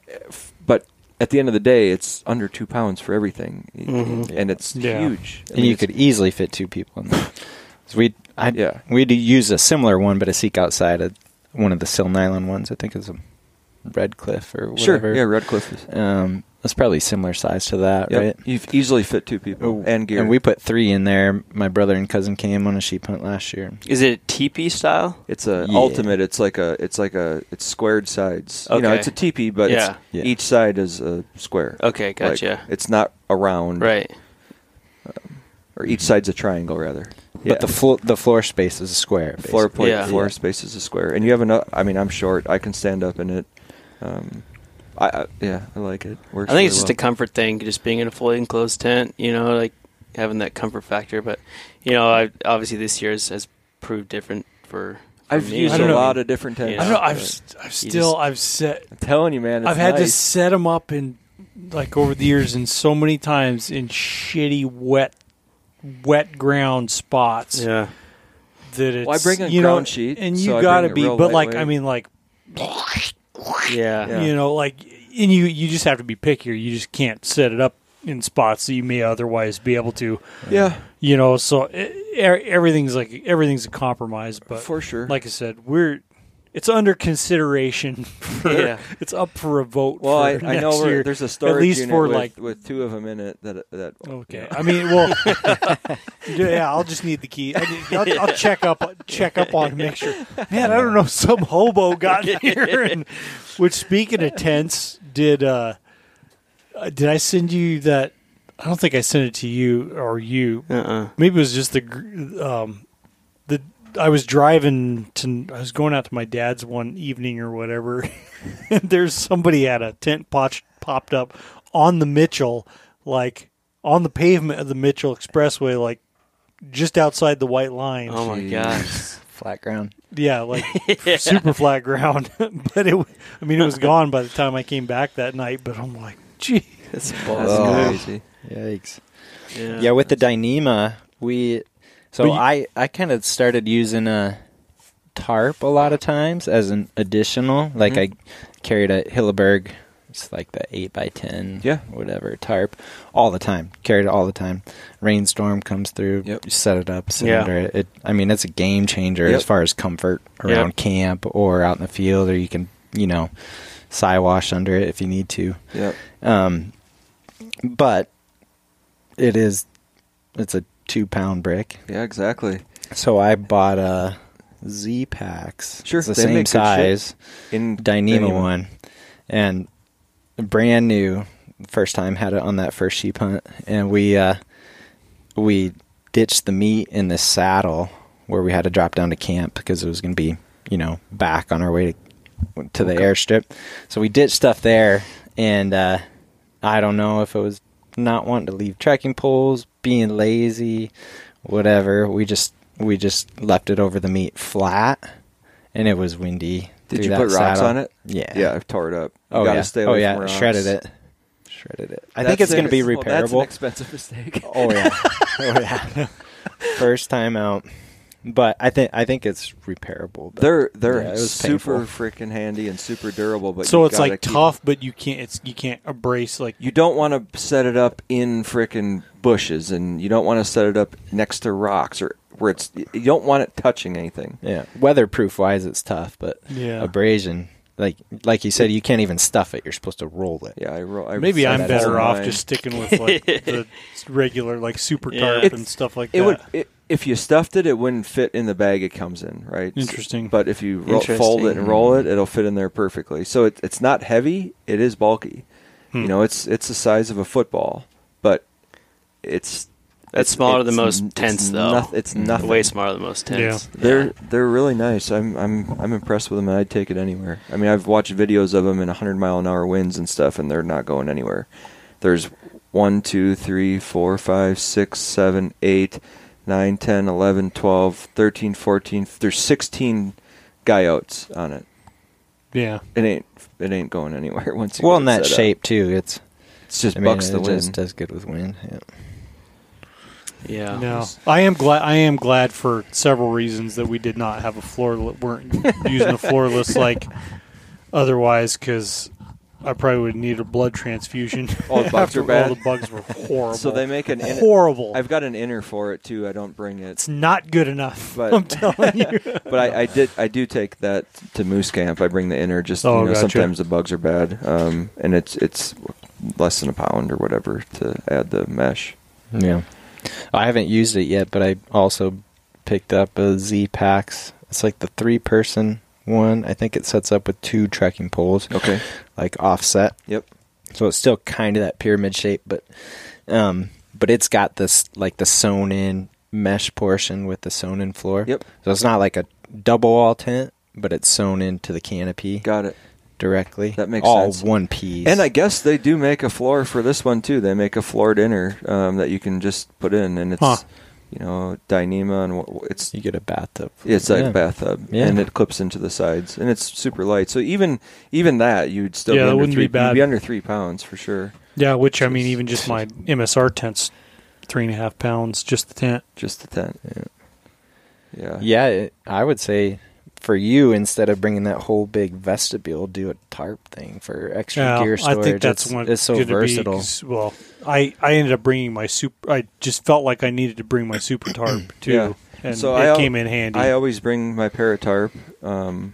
But at the end of the day, it's under two pounds for everything, Mhm. and it's Yeah. huge. I and mean, you could easily fit two people in there. So we, I, Yeah. we'd use a similar one, but a seek outside of one of the sill nylon ones. I think it's a Redcliff or sure. whatever. Yeah, Redcliff is. Um, it's probably similar size to that, Yep. right? You've easily fit two people and gear. And we put three in there. My brother and cousin came on a sheep hunt last year. Is it a teepee style? It's a Yeah. Ultamid. It's like a. It's like a. It's squared sides. You know, it's a teepee, but Yeah. it's, Yeah. each side is a square. Okay, Like, gotcha. it's not a round, right. Or each side's a triangle, rather. But the floor the floor space is a square. floor basically. plate, Yeah. floor Yeah. space is a square, and you have enough. I mean, I'm short. I can stand up in it. Um, I, I yeah, I like it. Works I think it's really just a comfort thing, just being in a fully enclosed tent. You know, like having that comfort factor. But you know, I, obviously this year has, has proved different for. for I've me. used I a don't know. lot of different tents. Yeah. i don't know i've, but s- I've You still just- i've set I'm telling you, man. It's I've had to nice. set them up in like over the years in so many times in shitty wet wet ground spots Yeah. that it's Well, I bring a you know, ground sheet, and so you I gotta it be real but like I lightweight. mean like Yeah. Yeah. you know like and you you just have to be pickier you just can't set it up in spots that you may otherwise be able to Yeah, you know so e- everything's like everything's a compromise but for sure. like I said we're it's under consideration for, Yeah. it's up for a vote well, I, for I know next we're- year. there's a storage least unit for, with, like- with two of them in it. That that Okay. yeah. I mean, well, yeah, I'll just need the key. I need, I'll, I'll check up, check up on, make sure. Man, I don't know. Some hobo got here, and which speaking of tents, did uh, uh, did I send you that? I don't think I sent it to you or you. Uh-uh. Maybe it was just the um, the. I was driving to. I was going out to my dad's one evening or whatever, and there's somebody had a tent pot, popped up on the Mitchell, like on the pavement of the Mitchell Expressway, like just outside the white line. Oh my gosh. Flat ground. Yeah, like super flat ground. but it, I mean, it was gone by the time I came back that night. But I'm like, gee, That's That's Oh. crazy. Yikes. Yeah. Yeah, with the Dyneema, we so you- I I kind of started using a tarp a lot of times as an additional. Like Mhm. I carried a Hilleberg, it's like the eight by ten, Yeah. whatever tarp, all the time. Carried it all the time. Rainstorm comes through, Yep. you set it up, sit Yeah. under it. it. I mean, it's a game changer Yep. as far as comfort around Yep. camp or out in the field, or you can you know, wash under it if you need to. Yep. Um, but it is it's a two pound brick. Yeah, exactly. So I bought a Zpacks. Sure, it's the same make good shit. size In Dyneema one, and brand new. First time had it on that first sheep hunt, and we uh, we ditched the meat in the saddle where we had to drop down to camp because it was going to be you know back on our way to to the Okay. airstrip. So we ditched stuff there, and uh, I don't know if it was not wanting to leave trekking poles, being lazy, whatever. We just we just left it over the meat flat, and it was windy. Did you put rocks on it? Yeah. Yeah, I've tore it up. You Oh gotta yeah. stay oh yeah. Shredded it. Shredded it. I That's think it's going to be ex- well, that's an repairable. expensive mistake. oh yeah. oh yeah. First time out, but I think I think it's repairable. But They're they're yeah, it was super painful. freaking handy and super durable, but so you it's like keep- tough, but you can't. It's you can't embrace like You don't want to set it up in freaking bushes, and you don't want to set it up next to rocks or where it's. You don't want it touching anything. Yeah, weatherproof wise, it's tough, but Yeah. abrasion, like like you said, you can't even stuff it. You're supposed to roll it. Yeah, I, roll. I Maybe I'm better off mine. just sticking with like the regular like super Yeah. tarp It's- and stuff like It that. would it, if you stuffed it, it wouldn't fit in the bag it comes in, right? Interesting. But if you ro- fold it and roll it, it'll fit in there perfectly. So it, it's not heavy. It is bulky. Hmm. You know, it's it's the size of a football, but it's That's it's- smaller than most n- tents, though. noth- it's mm. nothing. Way smaller than most tents. Yeah. They're they're really nice. I'm I'm I'm impressed with them, and I'd take it anywhere. I mean, I've watched videos of them in 100 mile an hour winds and stuff, and they're not going anywhere. There's one, two, three, four, five, six, seven, eight, nine, 10, 11, 12, 13, 14. There's 16 guyouts on it. yeah. It ain't it ain't going anywhere once you Well, get in it that set up. shape too, it's It's just I mean, bucks it the wind. just does good with wind. Yeah. Yeah. No, I am glad. I am glad for several reasons that we did not have a floor. weren't using a floorless like otherwise, because I probably would need a blood transfusion. All the bugs after are bad? All the bugs were horrible. So they make an inner- horrible. I've got an inner for it too. I don't bring it. it's not good enough. But- I'm telling you. But I, I did I do take that to moose camp. I bring the inner. Just Oh, you know, gotcha. sometimes the bugs are bad, um, and it's it's less than a pound or whatever to add the mesh. Yeah. I haven't used it yet, but I also picked up a Zpacks. It's like the three person one. I think it sets up with two trekking poles, Okay. like offset. Yep. So it's still kind of that pyramid shape, but um, but it's got this like the sewn in mesh portion with the sewn in floor. Yep. So it's not like a double wall tent, but it's sewn into the canopy Got it. Directly. That makes all sense. one piece. And I guess they do make a floor for this one too. They make a floored inner um, that you can just put in, and it's Huh. you know Dyneema and wh- it's you get a bathtub. it's like Yeah. a bathtub, Yeah. and it clips into the sides, and it's super light. So even even that you'd still Yeah, be that under wouldn't three, be bad. You'd be under three pounds for sure. yeah, which I mean, even just my MSR tent's three and a half pounds, just the tent. Just the tent. Yeah. Yeah, it, I would say for you, instead of bringing that whole big vestibule, do a tarp thing for extra Yeah, gear storage. I think that's it's, what it's so gonna be, versatile. 'cause, well, I I ended up bringing my super. I just felt like I needed to bring my super tarp too, Yeah. and So it I al- came in handy. I always bring my Paratarp, um,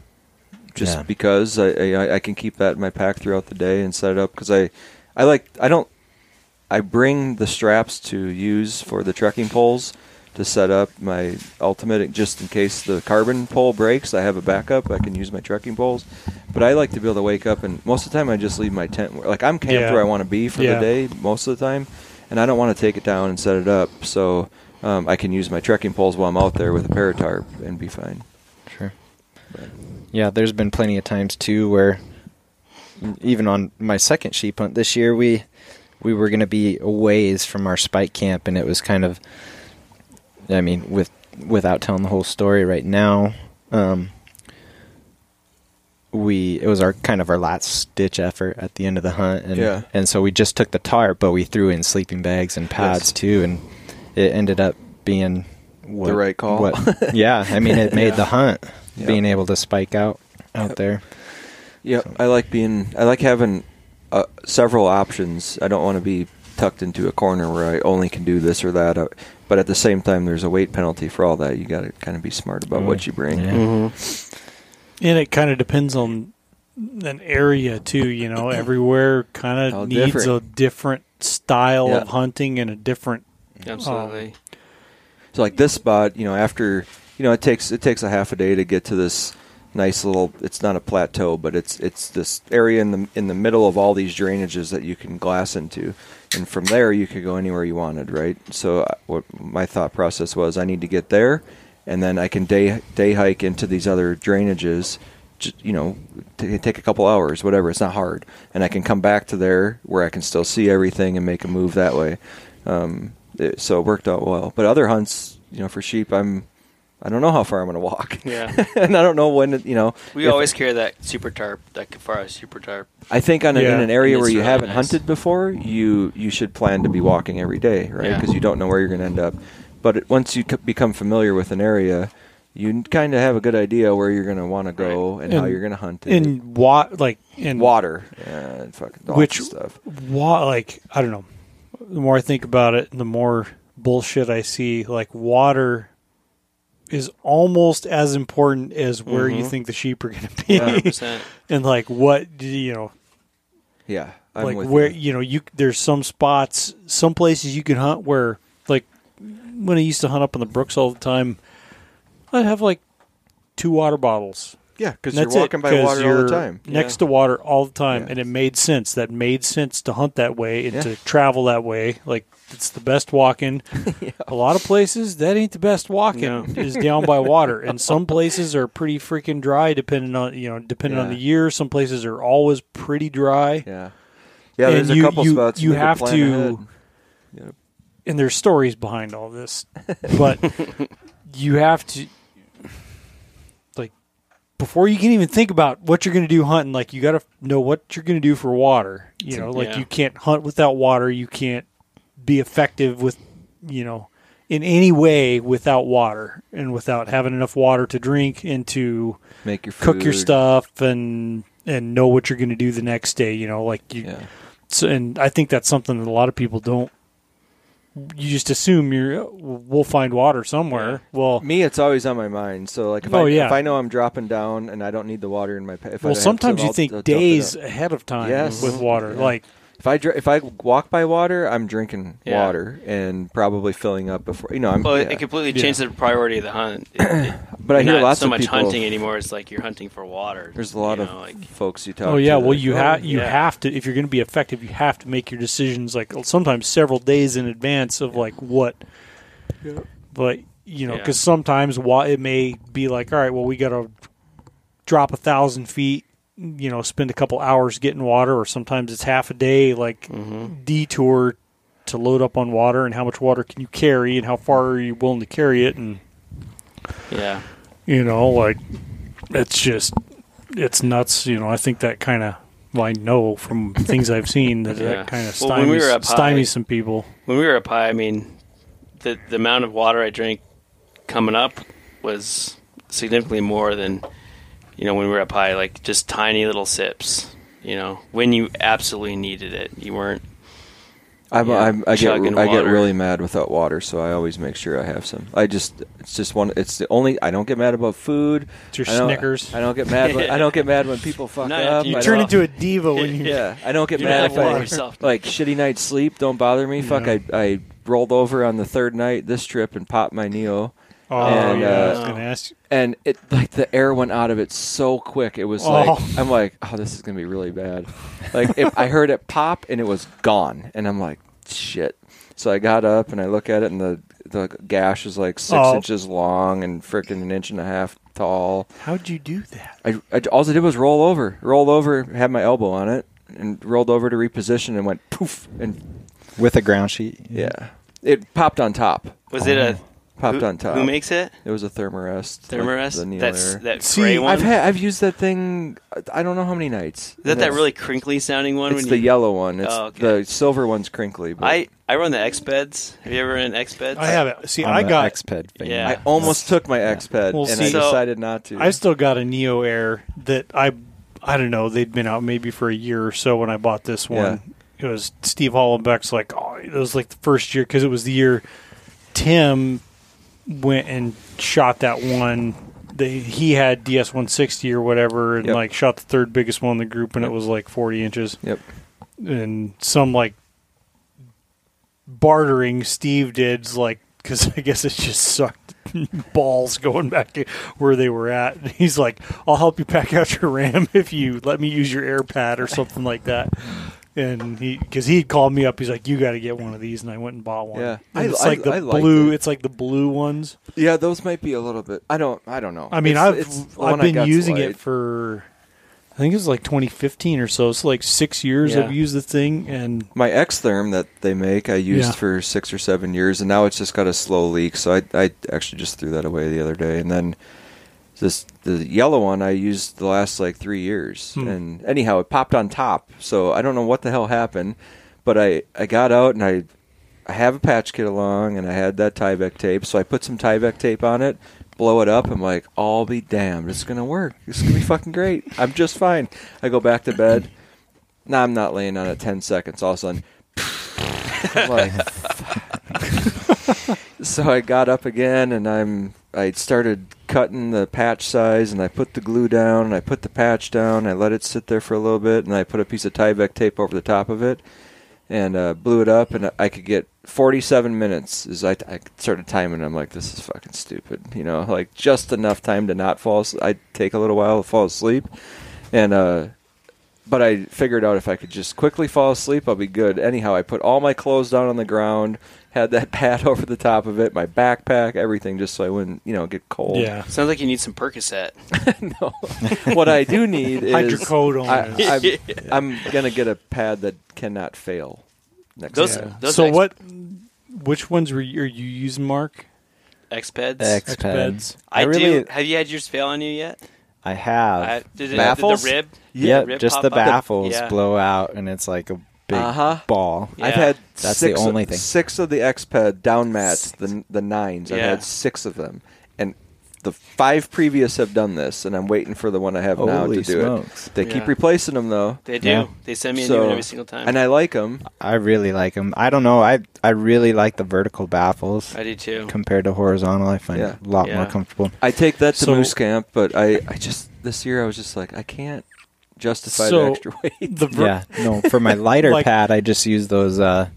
just Yeah. because I, I I can keep that in my pack throughout the day and set it up because I I like I don't I bring the straps to use for the trekking poles to set up my Ultamid just in case the carbon pole breaks. I have a backup. I can use my trekking poles, but I like to be able to wake up and most of the time I just leave my tent like I'm camped Yeah. where I want to be for Yeah. the day most of the time, and I don't want to take it down and set it up so. Um, I can use my trekking poles while I'm out there with a paratarp and be fine. Sure. Yeah, there's been plenty of times too where even on my second sheep hunt this year, we we were going to be a ways from our spike camp, and it was kind of, I mean, with without telling the whole story right now, um, we it was our kind of our last ditch effort at the end of the hunt, and Yeah. and so we just took the tarp, but we threw in sleeping bags and pads Yes. too, and it ended up being what, right call. What, yeah, I mean, it made Yeah. the hunt Yeah. being able to spike out out Yep. there. Yeah, I like being. I like having uh, several options. I don't want to be tucked into a corner where I only can do this or that. Uh, but at the same time, there's a weight penalty for all that. You got to kind of be smart about what you bring. Yeah. Mm-hmm. and it kind of depends on an area too. You know, everywhere kind of needs different. a different style Yeah. of hunting and a different. Absolutely. So like this spot, you know, after you know, it takes it takes a half a day to get to this nice little. It's not a plateau, but it's it's this area in the in the middle of all these drainages that you can glass into, and from there you could go anywhere you wanted, right? So uh, what my thought process was, I need to get there, and then I can day day hike into these other drainages. You know, t- take a couple hours, whatever. It's not hard, and I can come back to there where I can still see everything and make a move that way. Um, it, so it worked out well. But other hunts, you know, for sheep, I'm I don't know how far I'm going to walk. Yeah. and I don't know when, you know. We if- always carry that super tarp, that Kifaru super tarp. I think on a, Yeah. in an area where you really haven't nice. hunted before, you you should plan to be walking every day, right? Yeah. Because you don't know where you're going to end up. But it, once you c- become familiar with an area, you kind of have a good idea where you're going to want to go and, how you're going to hunt it. in wa- like in water, uh, and fucking all Which- stuff. wa- like I don't know. The more I think about it, the more bullshit I see. Like water is almost as important as where you Mhm. think the sheep are going to be, 100%. and like what do you know, Yeah, I'm like with where you. you know you there's some spots, some places you can hunt where like when I used to hunt up in the brooks all the time, I'd have like two water bottles. Yeah, because you're that's it, walking by water all the time. Next Yeah. to water all the time, Yeah. and it made sense. That made sense to hunt that way and Yeah. to travel that way. Like it's the best walking. A lot of places that ain't the best walking No. is down by water, and some places are pretty freaking dry. Depending on you know, depending on the year, some places are always pretty dry. Yeah, yeah. And There's you- a couple you- spots you need have to-. And there's stories behind all this, but you have to before you can even think about what you're going to do hunting. Like you got to know what you're going to do for water. You know, like Yeah. you can't hunt without water. You can't be effective with you know in any way without water and without having enough water to drink and to Make your food. cook your stuff and and know what you're going to do the next day. You know, like you Yeah. so, and I think that's something that a lot of people don't. You just assume you're. We'll find water somewhere. Well, Me, it's always on my mind. So, like, if, Oh, I, yeah. if I know I'm dropping down and I don't need the water in my, if well, have sometimes some, you I'll- think I'll days ahead of time Yes. with water. Yeah. Like, If I dr- if I walk by water, I'm drinking Yeah. water and probably filling up before. You know, I'm. Well, yeah. it completely Yeah. changed the priority of the hunt. It- it- but I hear not lots so of much people. hunting anymore. It's like you're hunting for water. There's a lot you of know, like folks you talk. oh yeah, to well that- you oh, have you yeah. have to if you're going to be effective, you have to make your decisions like sometimes several days in advance of like what. But you know, Yeah. because sometimes wa- it may be like, all right, well, we got to drop a thousand feet. You know, spend a couple hours getting water, or sometimes it's half a day. Like mhm. detour to load up on water and how much water can you carry and how far are you willing to carry it and yeah, you know like it's just it's nuts you know i think that kind of well, i know from things i've seen that Yeah. that kind of stymies, when we high- stymies some people when we were up high, I mean, the the amount of water I drank coming up was significantly more than you know when we were up high. Like just tiny little sips. You know, when you absolutely needed it, you weren't. I'm, Yeah, I'm, I get chugging I get really mad without water, so I always make sure I have some. I just it's just one. It's the only. I don't get mad about food. it's your I don't, snickers I don't get mad. When, I don't get mad when people fuck No, up. you you I turn don't- into a diva when you Yeah, I don't get mad don't if I yourself. like shitty night's sleep. Don't bother me. Fuck, I I rolled over on the third night this trip and popped my neo, oh And, yeah i was uh, gonna ask you and it like the air went out of it so quick. It was Oh. like I'm like, oh, this is gonna be really bad. Like if I heard it pop and it was gone, and I'm like, shit. So I got up and I look at it, and the the gash is like six Oh. inches long and freaking an inch and a half tall. how'd you do that I, I all I did was roll over, rolled over, had my elbow on it, and rolled over to reposition, and went poof, and with a ground sheet. yeah, it popped on top. Was it a Popped who, on top. Who makes it? It was a Thermarest. like Thermarest. the That's Air. that See, gray one. I've had I've used that thing. I don't know how many nights. Is that that really crinkly sounding one? It's when the you, yellow one. It's Oh, okay. the silver one's crinkly. But I I run the Expeds. Have you ever run an Expeds? i have it see on i got Exped thing. Yeah. I almost took my Exped Well, and see- I So- decided not to. I still got a Neo Air that I I don't know they'd been out maybe for a year or so when I bought this one. It was Steve Hollenbeck's like oh it was like the first year because it was the year Tim went and shot that one. They, he had DS 160 or whatever and Yep. like shot the third biggest one in the group and it was like 40 inches Yep. and some like bartering Steve did's like because I guess it just sucked balls going back to where they were at. And he's like, "I'll help you pack out your RAM if you let me use your AirPad or something like that." And he, because he called me up, he's like, "You got to get one of these," and I went and bought one. Yeah. And I- it's I- like the I liked blue. it. It's like the blue ones. yeah, those might be a little bit. I don't. I don't know. I mean, It's- I've it's- the I've one I been got's using light. it for. I think it was like 2015 or so. It's like six years Yeah. I've used the thing, and My Xtherm that they make, I used Yeah. for six or seven years, and now it's just got a slow leak. So I, I actually just threw that away the other day. And then this the yellow one I used the last like three years. Hmm. And anyhow, it popped on top. So I don't know what the hell happened, but I I got out and I I have a patch kit along, and I had that Tyvek tape. So I put some Tyvek tape on it. Blow it up. I'm like, I'll be damned. It's gonna work. It's gonna be fucking great. I'm just fine. I go back to bed. Now I'm not laying on it 10 seconds. All of a sudden, I'm like, so I got up again and I'm I started cutting the patch size and I put the glue down and I put the patch down. And I let it sit there for a little bit and I put a piece of Tyvek tape over the top of it and uh, blew it up and I could get 47 minutes. As I, I started timing, I'm like, this is fucking stupid. You know, like just enough time to not fall. I take a little while to fall asleep, and uh, but I figured out if I could just quickly fall asleep, I'll be good. Anyhow, I put all my clothes down on the ground, had that pad over the top of it, my backpack, everything, just so I wouldn't, you know, get cold. yeah, Sounds like you need some Percocet. no. what I do need is hydrocodone. I, is- I'm, I'm gonna get a pad that cannot fail. Next Those- time. those so X- what? Which ones were you, are you using, Mark? Expeds. Expeds. Expeds. I, I really- do. Have you had yours fail on you yet? I have. I, did, it, Baffles? did the rib? yeah, the rib just the up? baffles Yeah. blow out, and it's like a big Uh-huh. ball. Yeah. I've had That's six the only of, thing. six of the Exped down mats, the the nines. I've had six of them, and the five previous have done this, and I'm waiting for the one I have now Holy to do smokes. it. They Yeah. keep replacing them though, They do. Yeah. They send me a So- new one every single time. and I like them. I really like them. I don't know. I I really like the vertical baffles I do too. compared to horizontal. I find Yeah. it a lot Yeah. more comfortable. I take that to So- moose camp, but I I just this year I was just like I can't justify So- the extra weight. The ver- yeah, no. For my lighter Like- pad, I just use those uh,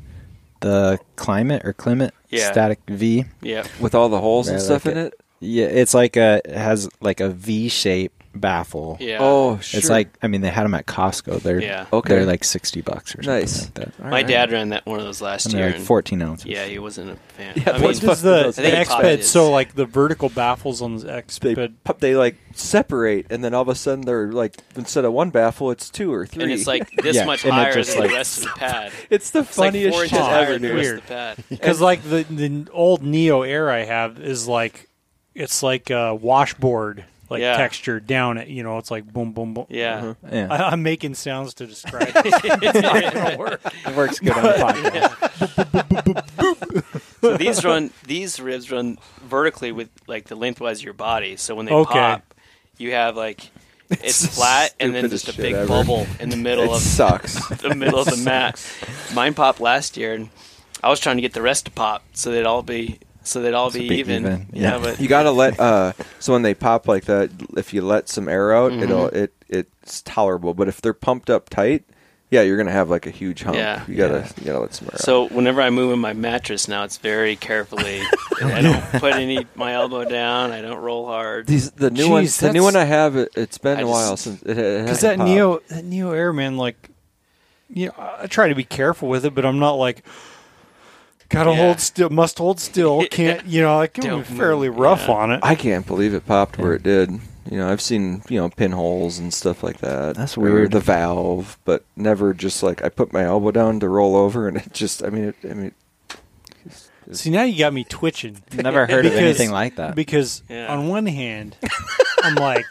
the Klymit or Klymit Yeah. static V. Yeah. with all the holes and I stuff like in it. it. Yeah, it's like a it has like a V shape baffle. Yeah. Oh, sure. It's like I mean they had them at Costco. They're Yeah. Okay. they're like sixty bucks or something Nice. like that. All My right. dad ran that one of those last And year. they're like and- fourteen ounces. Yeah, he wasn't a fan. Yeah, I what's mean, What does the, I the think he Exped? So like the vertical baffles on the they Exped. pu- they like separate, and then all of a sudden they're like instead of one baffle, it's two or three. and it's like this Yeah, much and higher just, than like- the rest of the pad. it's the It's like funniest four shit inches higher ever. than the dude. rest Weird. of the pad. Because like the the old Neo Air I have is like it's like a washboard like Yeah. texture down it. You know, it's like boom, boom, boom. Yeah. Uh-huh. Yeah. I, I'm making sounds to describe it. it's work. it works good on the podcast. So these run these ribs run vertically with like the lengthwise of your body. So when they Okay. pop, you have like it's, It's flat and then just a big ever. bubble in the middle It of sucks. the middle of the mat. Mine popped last year, and I was trying to get the rest to pop so they'd all be so they'd all be, be even. even, Yeah, yeah. but You gotta let uh so when they pop like that, if you let some air out, Mm-hmm. it'll it it's tolerable. But if they're pumped up tight, yeah, you're gonna have like a huge hump. Yeah. you gotta you gotta let some air out. so whenever I move in my mattress now, it's very carefully. I don't put any my elbow down. I don't roll hard. These the new Jeez, one the new one I have it, it's been I a while since it, it Because that popped. Neo that Neo Air man, like, you know, I try to be careful with it, but I'm not like. Gotta Yeah. hold still, must hold still. Can't you know? I can be Don't fairly rough yeah. on it. I can't believe it popped where it did. You know, I've seen you know pinholes and stuff like that. That's Or weird. The valve, but never just like I put my elbow down to roll over, and it just. I mean, it, I mean, See, now you got me twitching. Never heard of anything like that. Because Yeah. on one hand, I'm like,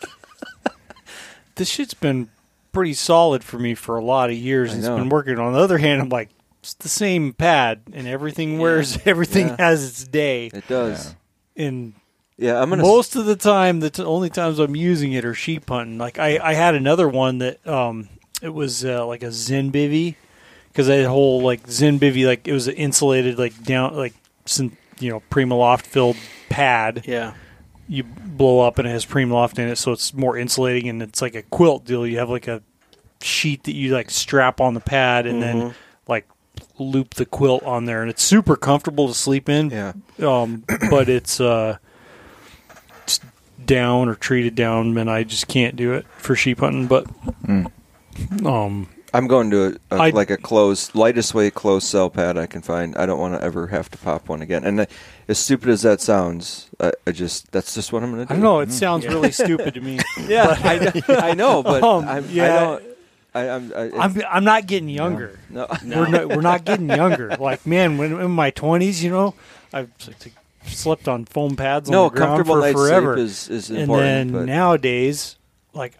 this shit's been pretty solid for me for a lot of years. I and It's know. been working. On the other hand, I'm like, it's the same pad, and everything wears. Everything Yeah. has its day. it does. And Yeah, I'm gonna. most of the time, the t- only times I'm using it are sheep hunting. Like I, I had another one that um, it was uh, like a Zenbivy because I had a whole like Zenbivy like it was an insulated like down like some you know Primaloft filled pad. Yeah, You blow up and it has Primaloft in it, so it's more insulating and it's like a quilt deal. You have like a sheet that you like strap on the pad and then like loop the quilt on there, and it's super comfortable to sleep in yeah, um, but it's uh, it's down or treated down, and I just can't do it for sheep hunting. But Mm. um, I'm going to a, a, I- like a closed, lightest weight closed cell pad I can find. I don't want to ever have to pop one again. And uh, as stupid as that sounds, I, I just that's just what I'm going to do. I don't know. It sounds really stupid to me. Yeah, I, I know, but Um, I'm, yeah. I. I, I'm. I, I'm I'm not getting younger. no. We're not we're not getting younger. Like man, when in my 20s, you know, I've slept on foam pads on No, the ground comfortable for night's forever. sleep is, is and then nowadays, like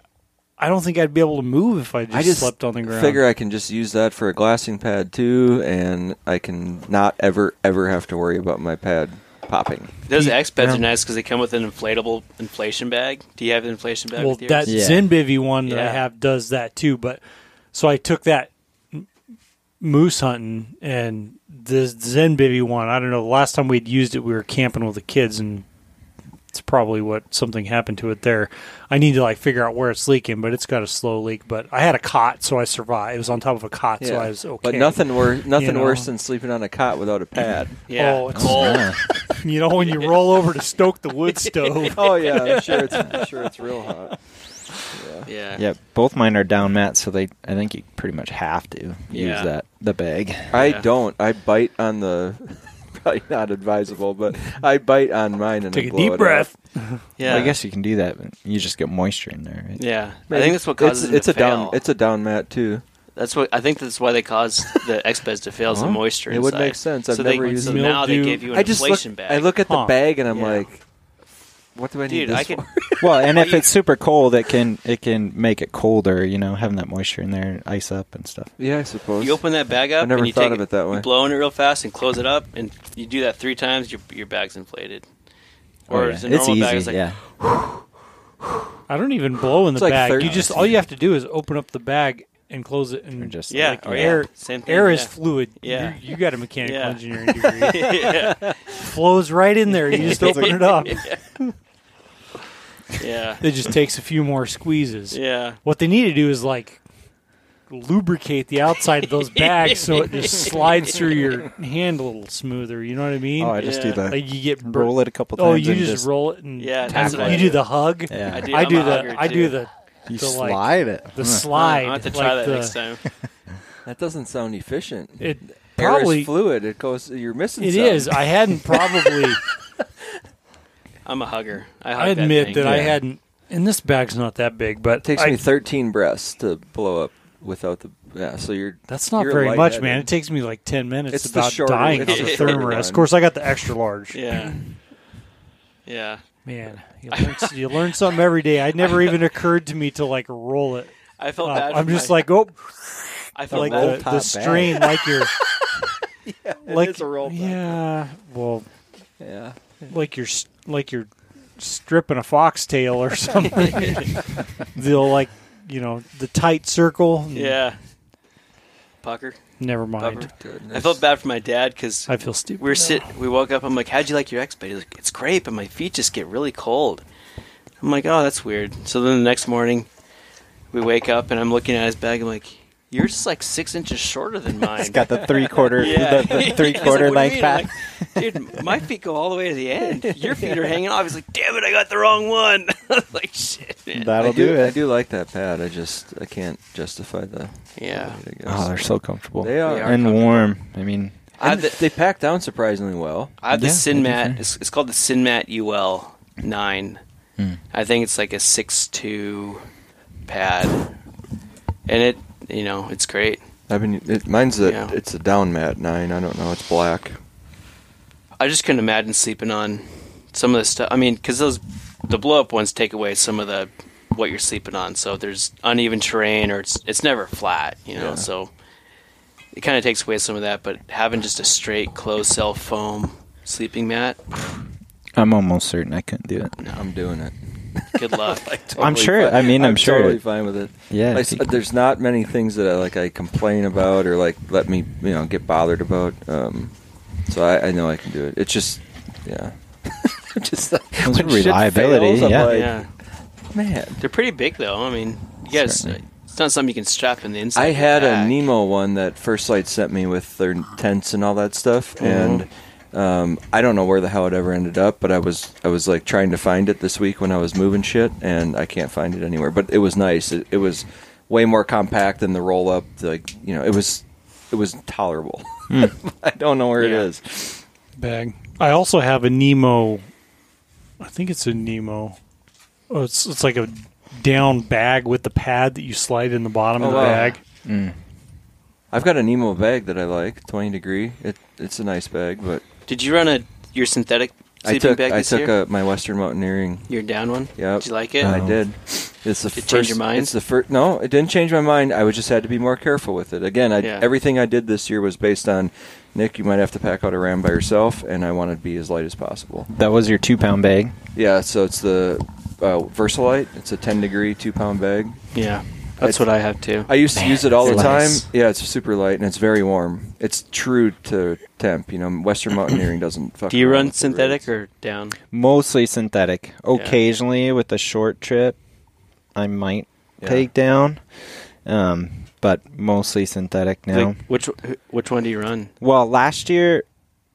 I don't think I'd be able to move if I just, I just slept on the ground. figure I can just use that for a glassing pad too, and I can not ever ever have to worry about my pad popping. Those Expeds Yeah. are nice because they come with an inflatable inflation bag. Do you have an inflation bag? well, with yours? that Yeah. Zenbivy one that I Yeah. have does that too. But so I took that m- moose hunting and the Zenbivy one. I don't know. The last time we'd used it, we were camping with the kids, and it's probably what something happened to it there. I need to like figure out where it's leaking, but it's got a slow leak. But I had a cot, so I survived. It was on top of a cot, so I was okay. But nothing worse nothing know. worse than sleeping on a cot without a pad. yeah. Oh, it's- cold. Yeah. You know, when you roll over to stoke the wood stove. oh yeah, I'm sure it's I'm sure it's real hot. Yeah. Yeah. Yeah, both mine are down mats, so they I think you pretty much have to use that the bag. I Yeah. don't. I bite on the. Probably not advisable, but I bite on mine and Take I a blow deep it breath. Yeah. Well, I guess you can do that, but you just get moisture in there. Right? Yeah. I think that's what causes it's, them it's to a down. fail. It's a down mat too. That's what I think. That's why they cause the Expeds to fail. Is the moisture. It would inside. make sense. I've so never they, used so now they Mildew. give you an I just look, inflation bag. I look at the Huh. bag and I'm Yeah. like, what do I need Dude, this I could. for? Well, and if it's super cold, it can it can make it colder. You know, having that moisture in there, ice up and stuff. Yeah, I suppose. You open that bag up. I never and you thought take of it that way. You blow in it real fast and close it up, and you do that three times. Your your bag's inflated. Oh, or Oh, yeah. is a it's normal easy. bag is like, yeah, I don't even blow in the It's like bag. thirty- you just all you have to do is open up the bag and close it, and Or just- yeah, like or oh, air. yeah, same thing. Air yeah. is fluid. Yeah. you, you got a mechanical Yeah. engineering degree. yeah. Flows right in there. You just open it up. yeah, It just takes a few more squeezes. yeah. What they need to do is like lubricate the outside of those bags so it just slides through your hand a little smoother. You know what I mean? Oh, I just Yeah. do that. like you get bur- roll it a couple Oh, times. you just, just roll it and Yeah, tap it. you do. do the hug. Yeah. I do. I do the I do the you the, like, slide it. the Huh. slide. I have to try like that the, next time. That doesn't sound efficient. It Air probably is fluid. It goes. You're missing. it some. is. I hadn't probably. I'm a hugger. I, hug I admit thing. that, I hadn't. And this bag's not that big, but It takes I- me 13 breaths to blow up without the. Yeah, so you're. That's not you're very much, man. It takes me like ten minutes It's the about shorter- dying it's on the the shorter thermarest. Of course, I got the extra large. Yeah. Yeah. Man, you learn, you learn something every day. It never even occurred to me to like roll it. I felt up. bad. I'm just my- like, oh, I felt like bad. the, the strain, like you're It like a roll yeah, well, Yeah. like you're like you're stripping a foxtail or something. They'll like you know the tight circle. Yeah. Pucker. Never mind. I felt bad for my dad because I feel stupid. we were now. sit. We woke up. I'm like, "How'd you like your Exped?" He's like, "It's great, but my feet just get really cold." I'm like, "Oh, that's weird." So then the next morning, we wake up and I'm looking at his bag. I'm like, "You're just like six inches shorter than mine." It's got the three quarter, Yeah. the, the three like, quarter "What do you length mean?" pad. Like, Dude, my feet go all the way to the end. Your feet are hanging off. He's like, "Damn it, I got the wrong one." like, shit, man. That'll I do, do it. I do like that pad. I just I can't justify the. Yeah. I guess. Oh, they're so comfortable. They are. They are and comfortable. warm. I mean, I the, they pack down surprisingly well. I have the Yeah, Sin they do Mat. fair. It's, it's called the SynMat UL nine. Hmm. I think it's like a six two pad, and it you know it's great. I've been. It, mine's a. Yeah. It's a down mat nine. I don't know. It's black. I just couldn't imagine sleeping on some of the stuff. I mean, because those the blow up ones take away some of the what you're sleeping on. So there's uneven terrain, or it's it's never flat. You know, Yeah. so it kind of takes away some of that. But having just a straight closed cell foam sleeping mat, I'm almost certain I couldn't do it. No, I'm doing it. Good luck. I'm Totally sure- fine. I mean, I'm sure totally it- fine with it. Yeah, I if there's not many things that I like. I complain about or like let me you know get bothered about. Um, so I, I know I can do it. It's just yeah. just like, It's when shit reliability, fails, I'm yeah. like, yeah. man. They're pretty big though. I mean, you guys, Certainly. it's not something you can strap in the inside. I of your had a. Nemo one that First Lite sent me with their tents and all that stuff, and um, I don't know where the hell it ever ended up. But I was I was like trying to find it this week when I was moving shit, and I can't find it anywhere. But it was nice. It, it was way more compact than the roll up. Like you know, it was it was tolerable. I don't know where Yeah. it is. bag. I also have a Nemo. I think it's a Nemo. Oh, it's it's like a down bag with the pad that you slide in the bottom of Oh, the wow. bag. Mm. I've got a Nemo bag that I like, twenty degree. It it's a nice bag, but Did you run a your synthetic I sleeping took bag I this took year? a, my Western Mountaineering. your down one. Yep. Did you like it? Oh. I did. It's the Did it first. change your mind? It's the first. No, it didn't change my mind. I was just had to be more careful with it. Again, I, Yeah. everything I did this year was based on Nick. You might have to pack out a ram by yourself, and I wanted to be as light as possible. That was your two pound bag. Yeah, so it's the uh, Versalite. It's a 10 degree two pound bag. Yeah, that's It's- what I have too. I used to use it all the It's time. nice. Yeah, it's super light and it's very warm. It's true to temp. You know, Western Mountaineering doesn't. Fuck Do you around run with the synthetic rates. or down? Mostly synthetic. Occasionally with a short trip, I might Yeah. take down, um, but mostly synthetic now. Like, which which one do you run? Well, last year,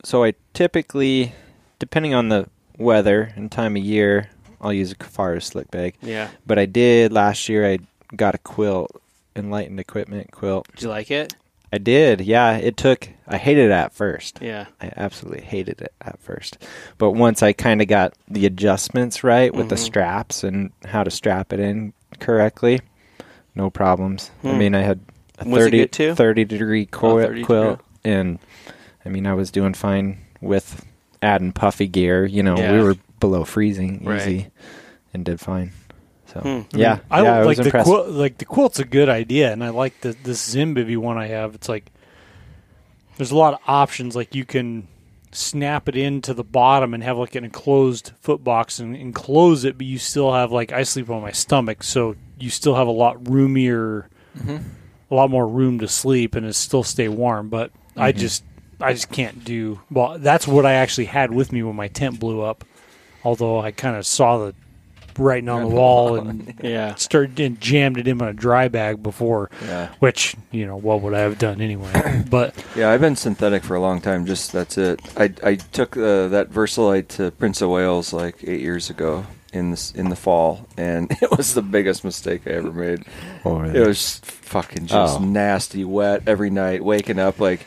so I typically, depending on the weather and time of year, I'll use a Kifaru slick bag. Yeah. But I did last year. I got a quilt, enlightened equipment quilt. Did you like it? I did. Yeah, it took. I hated it at first. Yeah. I absolutely hated it at first. But once I kind of got the adjustments right with the Mhm. straps and how to strap it in correctly, no problems. I Hmm. mean, I had a Was 30, 30 degree quilt, 30 quilt and I mean, I was doing fine with adding puffy gear. You know, Yeah. we were below freezing Right. easy and did fine. So, Hmm. yeah, I yeah, I like was the impressed. quilt. Like the quilt's a good idea, and I like the this Zenbivy one I have. It's like there's a lot of options. Like you can snap it into the bottom and have like an enclosed foot box and enclose it, but you still have like I sleep on my stomach, so you still have a lot roomier, Mm-hmm. a lot more room to sleep, and it still stay warm. But I Mm-hmm. just I just can't do. Well, that's what I actually had with me when my tent blew up. Although I kind of saw the writing on the wall and Yeah. started and jammed it in my dry bag before, Yeah. which you know what would I have done anyway? but Yeah, I've been synthetic for a long time. Just that's it. I I took uh, that Versalite to Prince of Wales like eight years ago in the in the fall, and it was the biggest mistake I ever made. Oh, really? It was fucking just Oh. nasty, wet every night. Waking up like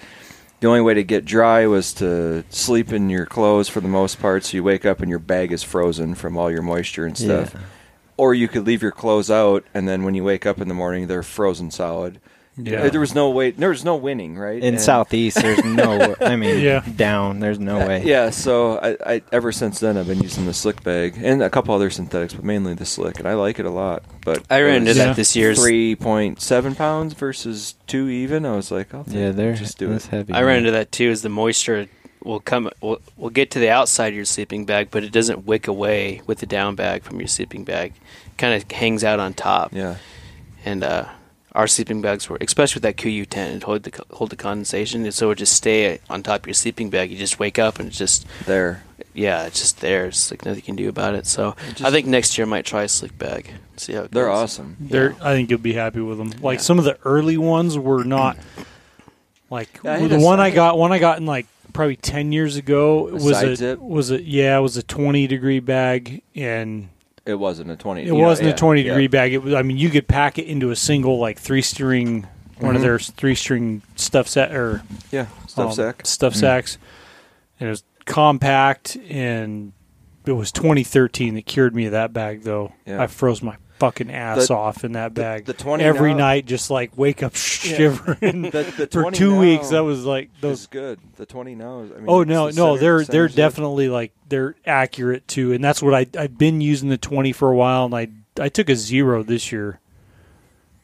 the only way to get dry was to sleep in your clothes for the most part. So you wake up and your bag is frozen from all your moisture and stuff. Yeah. Or you could leave your clothes out, and then when you wake up in the morning, they're frozen solid. Yeah. There was no way. There was no winning, right? In And- southeast, there's no. I mean, Yeah. down, there's no way. Yeah, so I, I ever since then I've been using the slick bag and a couple other synthetics, but mainly the slick, and I like it a lot. But I ran into that this year's. three point seven pounds versus two even. I was like, I'll Yeah, they're just do that's it. heavy. I ran into that too. Is the moisture will come will will get to the outside of your sleeping bag, but it doesn't wick away with the down bag from your sleeping bag. Kind of hangs out on top. Yeah, And uh, our sleeping bags were, especially with that Kuiu tent, it hold the hold the condensation, and so it would just stay on top of your sleeping bag. You just wake up and it's just there. yeah, it's just there. It's like nothing you can do about it. So It I think next year I might try a slick bag. See how it They're goes. awesome. they're Yeah. I think you'll be happy with them. Like Yeah. some of the early ones were not like Yeah, the one I got one I got in like probably ten years ago A was side a zip? was a yeah it was a twenty degree bag and It wasn't a twenty. It wasn't yeah, a 20 yeah. degree bag. It was, I mean, you could pack it into a single like three string, one of Mhm. their three string stuff set or Yeah, stuff um, sack. stuff Mm. sacks, and it was compact. And it was 2013 that cured me of that bag. Though Yeah. I froze my fucking ass The- off in that the- bag the 20 every now- night. Just like wake up shivering The, the for two weeks. That was like those. good. The twenty now. Is, I mean, Oh no, no, center- they're center they're zip. definitely like they're accurate too, and that's what I I've been using the twenty for a while, and I I took a zero this year,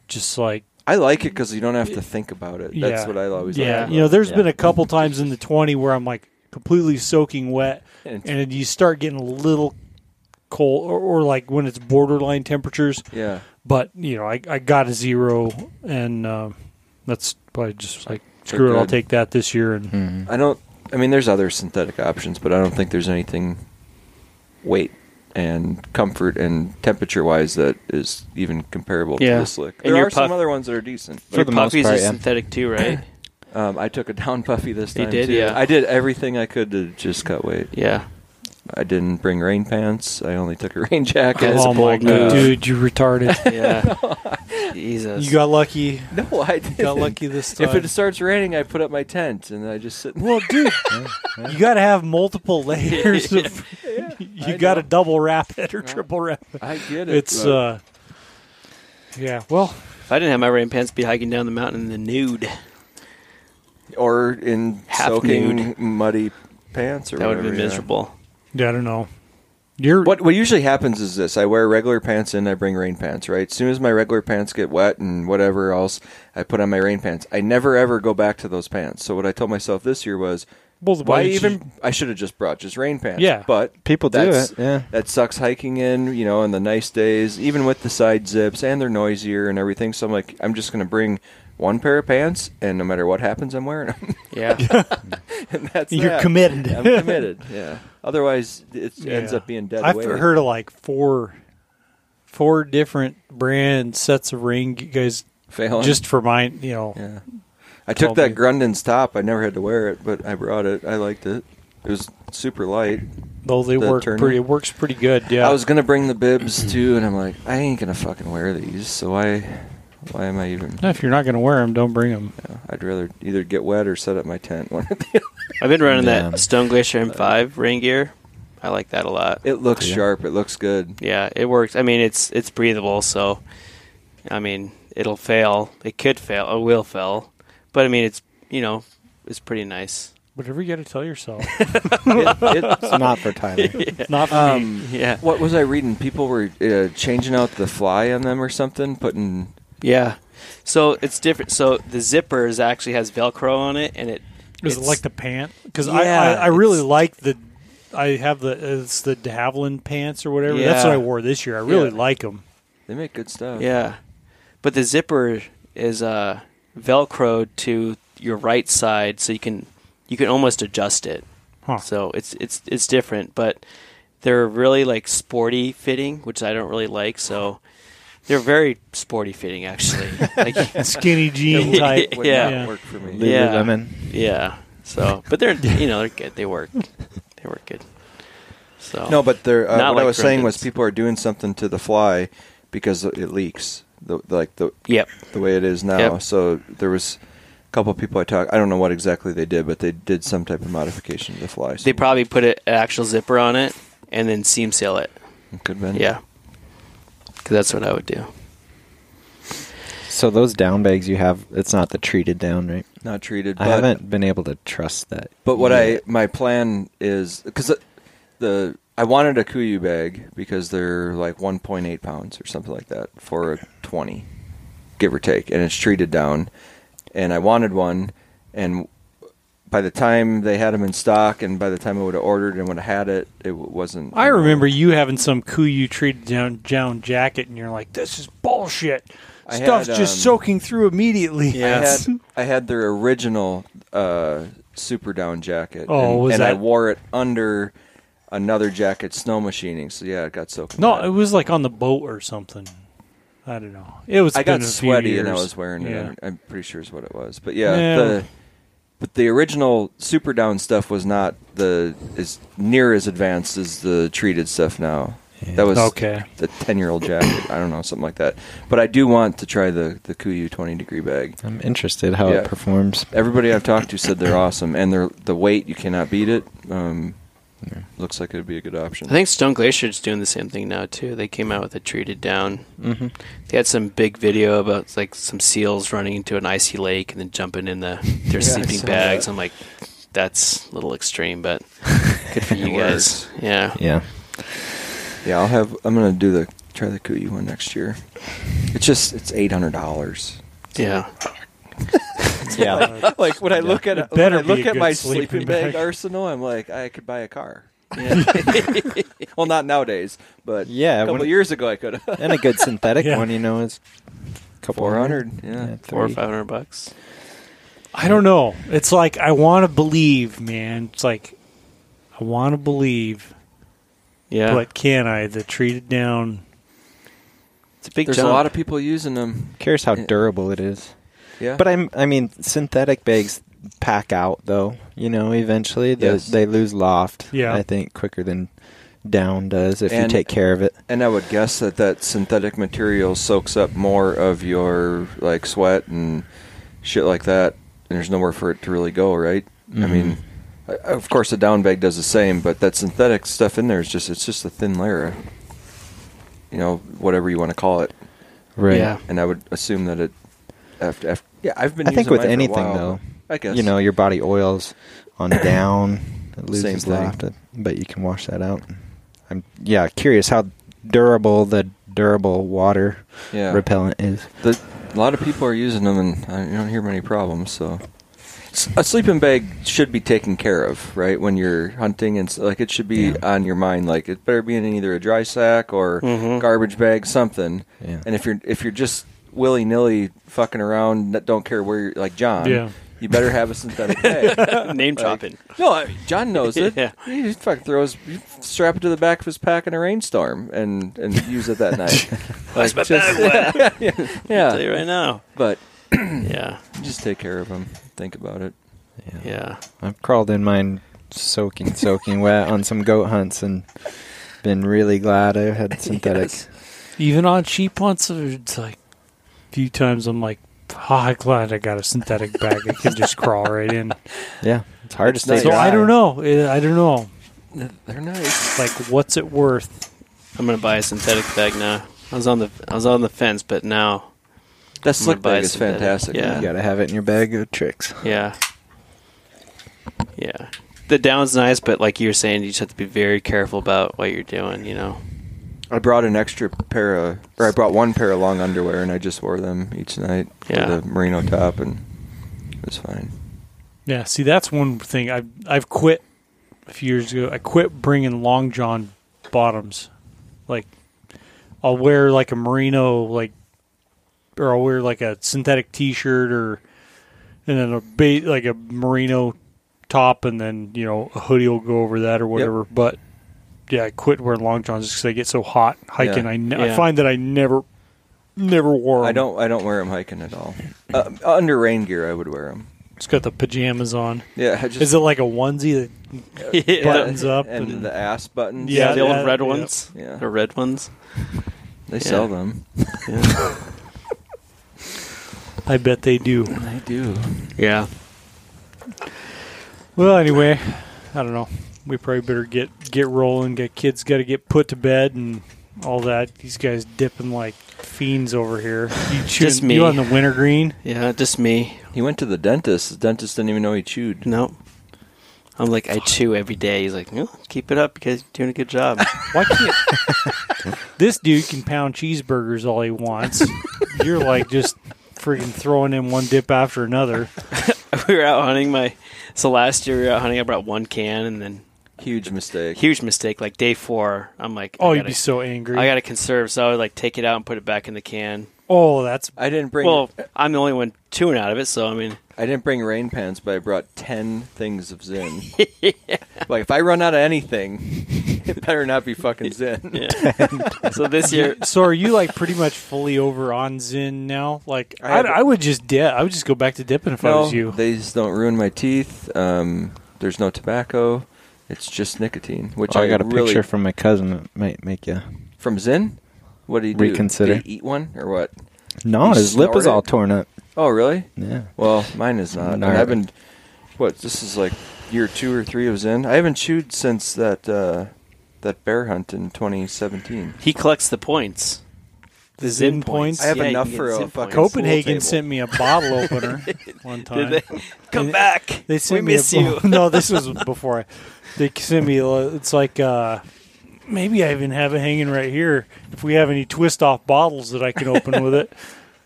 just like I like it because you don't have to think about it. That's Yeah. what I always. yeah, like you know, there's Yeah. been a couple times in the twenty where I'm like completely soaking wet, And- and you start getting a little cold, or, or like when it's borderline temperatures. yeah. But you know, I I got a zero, and um, that's why I just like screw it. I'll good. take that this year, and Mhm. I don't. I mean, there's other synthetic options, but I don't think there's anything weight and comfort and temperature wise that is even comparable Yeah. to the slick. And there your are some puff- other ones that are decent. For Your the most puppies part, are yeah. synthetic too, right? Um, I took a down puffy this You time. did, too. yeah. I did everything I could to just cut weight. yeah. I didn't bring rain pants. I only took a rain jacket. Oh my god, dude, you retarded. Yeah. Jesus. you got lucky. no, I didn't. Got lucky this time. If it starts raining, I put up my tent and I just sit. well, dude, you got to have multiple layers of. you got to double wrap it or triple wrap it. I get it. It's but- uh, yeah. Well, if I didn't have my rain pants, I'd be hiking down the mountain in the nude. or in Half soaking nude. muddy pants or That would have whatever, been yeah. miserable. Yeah, I don't know. You're What what usually happens is this: I wear regular pants and I bring rain pants. Right, as soon as my regular pants get wet and whatever else, I put on my rain pants. I never ever go back to those pants. So what I told myself this year was, well, why did you- even? I should have just brought just rain pants. Yeah. but People do it. Yeah. That sucks hiking in, you know, on the nice days, even with the side zips, and they're noisier and everything. So I'm like, I'm just going to bring one pair of pants, and no matter what happens, I'm wearing them. Yeah. and that's You're that. committed. I'm committed. Yeah. Otherwise, it ends up being dead I've weight. heard of like four, four different brand sets of ring You guys Failing. just for mine. You know, Yeah. I took that me. Grundens top. I never had to wear it, but I brought it. I liked it. It was super light. though they The work turning. pretty. It works pretty good. Yeah. I was gonna bring the bibs too, and I'm like, I ain't gonna fucking wear these. So why, why am I even? No, if you're not going to wear them, don't bring them. Yeah, I'd rather either get wet or set up my tent. One or the other. I've been running Yeah. that Stone Glacier M5 rain gear. I like that a lot. It looks Yeah. sharp. It looks good. Yeah, it works. I mean, it's it's breathable, so I mean, it'll fail. It could fail. It will fail. But I mean, it's you know, it's pretty nice. Whatever you got to tell yourself. It- it- It's not for Tyler. It's not for me. um, Yeah. what was I reading? People were uh, changing out the fly on them or something, putting. Yeah. So it's different. So the zipper is actually has Velcro on it, and it Is it like the pant? Because I, Yeah, I, I really like the. I have the it's the de Havilland pants or whatever. That's what I wore this year. I really Yeah. like them. They make good stuff. Yeah, but the zipper is uh, velcroed to your right side, so you can you can almost adjust it. Huh. So it's it's it's different, but they're really like sporty fitting, which I don't really like. So they're very sporty fitting, actually. like, Skinny jean type. Would Yeah. not work for me. Yeah. Lululemon. yeah. So, but they're you know they're good. They work. They work good. So No, but they're, uh, Not what I like was saying was people are doing something to the fly because it leaks. The, like the yep. the way it is now. Yep. So there was a couple of people I talked. I don't know what exactly they did, but they did some type of modification to the fly. So They probably put an actual zipper on it and then seam seal it. it could have been. Yeah. Because that's what I would do. So those down bags you have, it's not the treated down, right? not treated. I But, haven't been able to trust that. But what yet. I my plan is because the, the I wanted a Kuiu bag because they're like 1.8 pounds or something like that for a 20, give or take, and it's treated down. And I wanted one, and by the time they had them in stock, and by the time I would have ordered and would have had it, it wasn't. I remember you having some Kuiu treated down down jacket, and you're like, "This is bullshit. I Stuff's had, just um, soaking through immediately." I Yes. had I had their original uh, super down jacket. Oh, and, was and I wore it under another jacket snow machining. So yeah, it got soaking. no, it was like on the boat or something. I don't know. It was. I got sweaty and I was wearing it. Yeah. I'm, I'm pretty sure is what it was. But yeah, Yeah. the but the original super down stuff was not the as near as advanced as the treated stuff now. Yeah. That was Okay. the ten year old jacket. I don't know something like that. But I do want to try the the Kuiu twenty degree bag. I'm interested how Yeah. it performs. Everybody I've talked to said they're awesome, and they're the weight you cannot beat it. Um, Looks like it'd be a good option. I think Stone Glacier's doing the same thing now too. They came out with a treated down. Mm-hmm. They had some big video about like some seals running into an icy lake and then jumping in the their Yeah, sleeping bags. that. I'm like, that's a little extreme, but good for you guys. Yeah. Yeah. Yeah, I'll have. I'm gonna do the try the Kuiu one next year. It's just it's eight hundred dollars. Yeah. Yeah. like when I look at It when better I be look at good my sleeping sleeping bag bag. arsenal, I'm like, I could buy a car. Yeah. Well, not nowadays, but Yeah, a couple when- years ago I could have. and a good synthetic Yeah. one, you know, is a couple Four hundred, yeah. Four or three. five hundred bucks. I don't know. It's like I want to believe, man. It's like I want to believe, Yeah. but can I? The treated down. it's a big There's jump. a lot of people using them. Curious how durable it is. Yeah, But I'm, I mean, synthetic bags pack out though. You know, eventually they, Yes. they lose loft. Yeah. I think quicker than down does if you take care of it. And I would guess that that synthetic material soaks up more of your like sweat and shit like that, and there's nowhere for it to really go, right? I Mhm. mean, of course the down bag does the same, but that synthetic stuff in there is just it's just a thin layer. You know, whatever you want to call it. Right. Yeah. And I would assume that it after, after yeah, I've been I think with mine for anything while, though, I guess you know, your body oils on down, it Same thing. loft, but you can wash that out. I'm yeah curious how durable the durable water yeah. repellent is. The, a lot of people are using them, and I don't hear many problems. So, a sleeping bag should be taken care of, right? When you're hunting, and like it should be Yeah. on your mind. Like it better be in either a dry sack or Mhm. garbage bag, something. Yeah. And if you're if you're just willy nilly fucking around, that don't care where you're, like John, Yeah. you better have a synthetic bag. Name Like- dropping. No, I, John knows it. Yeah. He just fucking throws, he strap it to the back of his pack in a rainstorm and and use it that night. Why's my just- bag wet? yeah, Tell you right now. but Yeah. just take care of them. Think about it. Yeah. I've crawled in mine soaking, soaking wet on some goat hunts and been really glad I had synthetic. Yes. Even on cheap hunts, or it's like a few times I'm like, oh, I'm glad I got a synthetic bag. I can just crawl right in. Yeah, it's hard It's to stay. So dry. I don't know. Eh, I don't know. They're nice. Like, what's it worth? I'm gonna buy a synthetic bag now. I was on the I was on the fence, but now, That I'm slick gonna buy bag is synthetic. fantastic. Yeah. You gotta have it in your bag of tricks. yeah, yeah. The down's nice, but like you were saying, you just have to be very careful about what you're doing. You know. I brought an extra pair of, or I brought one pair of long underwear, and I just wore them each night Yeah. with a merino top, and it was fine. Yeah, see, that's one thing. I've, I've quit a few years ago. I quit bringing long john bottoms. Like, I'll wear like a merino, like, or I'll wear like a synthetic t shirt or, and then a ba- like a merino top, and then, you know, a hoodie will go over that or whatever. But, yeah, I quit wearing long johns just because I get so hot hiking. Yeah. I, ne- I find that I never, never wore 'em. I don't. I don't wear them hiking at all. Uh, under rain gear, I would wear them. It's got the pajamas on. Yeah, just Is it like a onesie that yeah. buttons up and, and- the ass buttons. Yeah, Yeah, the old that- red yeah. ones. Yeah. The red ones. they Yeah. sell them. Yeah. I bet they do. They do. yeah. Well, anyway, I don't know. We probably better get get rolling. Get kids got to get put to bed and all that. These guys dipping like fiends over here. You Just chewing- me. You on the wintergreen? Yeah, just me. He went to the dentist. The dentist didn't even know he chewed. No. I'm like, I chew every day. He's like, no, keep it up because you're doing a good job. Why can't this dude can pound cheeseburgers all he wants? You're like just freaking throwing in one dip after another. we were out hunting my. So last year we were out hunting. I brought one can and then Huge mistake. huge mistake. Like day four, I'm like, Oh, I you'd be so angry. I got to conserve, so I would like take it out and put it back in the can. oh, that's I didn't bring. Well, I'm the only one chewing out of it, so I mean, I didn't bring rain pants, but I brought ten things of Zyn. Like if I run out of anything, it better not be fucking Zyn. yeah. so this year, so. Are you like pretty much fully over on Zyn now? Like I I, have- I would just dip. I would just go back to dipping if I was you. they just don't ruin my teeth. Um, there's no tobacco. It's just nicotine, which Oh, I, I got a really picture from my cousin that might make you. from Zyn. What do you do? Reconsider. Do you eat one or what? No, You his lip is all torn up. Oh, really? Yeah. Well, mine is not. And I've been, what? This is like year two or three of Zyn. I haven't chewed since that uh, that bear hunt in 2017. he collects the points. The Zyn points. I have Yeah, enough for a fucking. Copenhagen sent me a bottle opener one time. Did they come And back? They sent we me miss a, you. no, this was before. I, they sent me. It's like uh, maybe I even have it hanging right here. If we have any twist off bottles that I can open with it,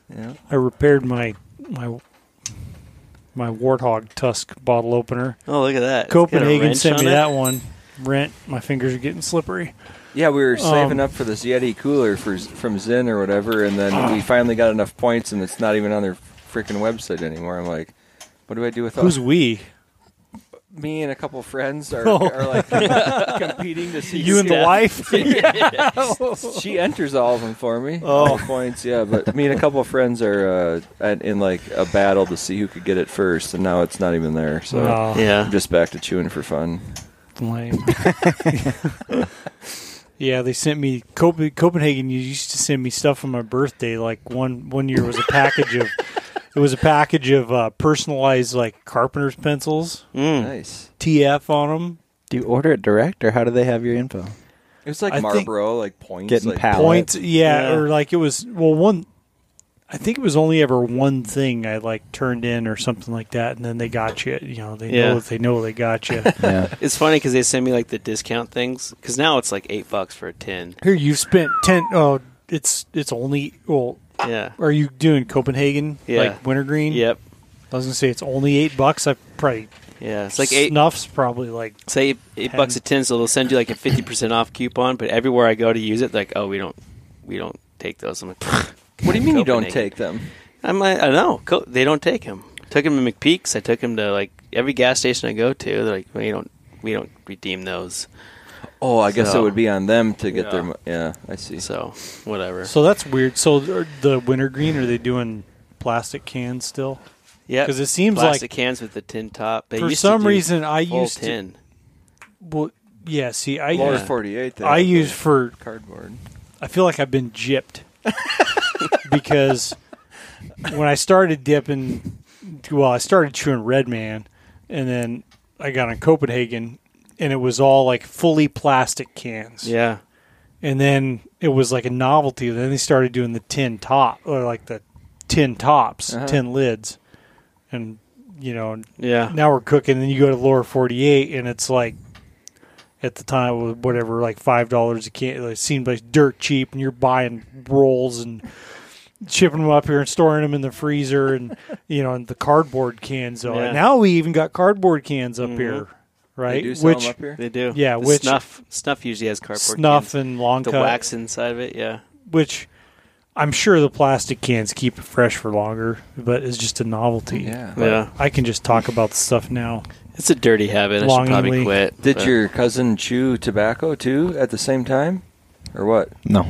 Yeah. I repaired my my my warthog tusk bottle opener. Oh, look at that! It's got a Copenhagen sent me that one. Rent. My fingers are getting slippery. Yeah, we were saving Um, up for this Yeti cooler for from Zyn or whatever, and then we finally got enough points, and it's not even on their freaking website anymore. I'm like, what do I do with all Who's we? Me and a couple friends are, Oh. are like competing to see You and the Yeah. wife? She enters all of them for me. Oh. All points, yeah. But me and a couple of friends are uh, in like a battle to see who could get it first, and now it's not even there. So Oh, Yeah. I'm just back to chewing for fun. lame. yeah, they sent me Copen- Copenhagen. You used to send me stuff on my birthday. Like one one year was a package of it was a package of uh, personalized like carpenter's pencils, Mm. Nice. TF on them, Do you order it direct, or how do they have your info? It was like I think- Marlboro, like points. Getting like, pal- points. Yeah, Yeah. or like it was well one. I think it was only ever one thing I like turned in or something like that, and then they got you. You know, they Yeah. know they know they got you. Yeah. It's funny because they send me like the discount things because now it's like eight bucks for a tin. Here you've spent ten. Oh, it's it's only well. Yeah. Are you doing Copenhagen? Yeah. Like wintergreen? Yep. I was gonna say it's only eight bucks. I probably Yeah. It's like eight. snuffs probably like Say eight, eight Ten. bucks a tin, so they'll send you like a fifty percent off coupon. But everywhere I go to use it, like, oh, we don't, we don't take those. I'm like, What do you mean you don't take them? I'm like, I know Co- they don't take them. Took him to McPeak's. I took him to like every gas station I go to. They're like, we don't, we don't redeem those. Oh, I guess So- it would be on them to get Yeah. their. mo- Yeah, I see. So whatever. so that's weird. So are the wintergreen are they doing plastic cans still? yeah, 'cause it seems plastic like- cans with the tin top. They For used to some do reason, I full used to. tin. Well, yeah. See, I Lower Yeah. 48. they I have use the for. cardboard. I feel like I've been gypped because when I started dipping, well, I started chewing Red Man, and then I got on Copenhagen, and it was all like fully plastic cans. Yeah, and then it was like a novelty. Then they started doing the tin top or like the tin tops, Uh-huh. tin lids, and you know yeah, now we're cooking. And then you go to lower forty eight, and it's like at the time it was whatever like five dollars a can. It seemed like dirt cheap, and you're buying rolls and shipping them up here and storing them in the freezer, and you know, and the cardboard cans. Yeah. and now we even got cardboard cans up Mhm. here, right? They do sell Which them up here. they do. Yeah, The which- snuff snuff usually has cardboard snuff cans. and long the cut wax inside of it. Yeah, which I'm sure the plastic cans keep it fresh for longer, but it's just a novelty. Yeah. But Yeah. I can just talk about the stuff now. it's a dirty habit. I should probably Longingly. quit. Did but- your cousin chew tobacco too at the same time, or what? No.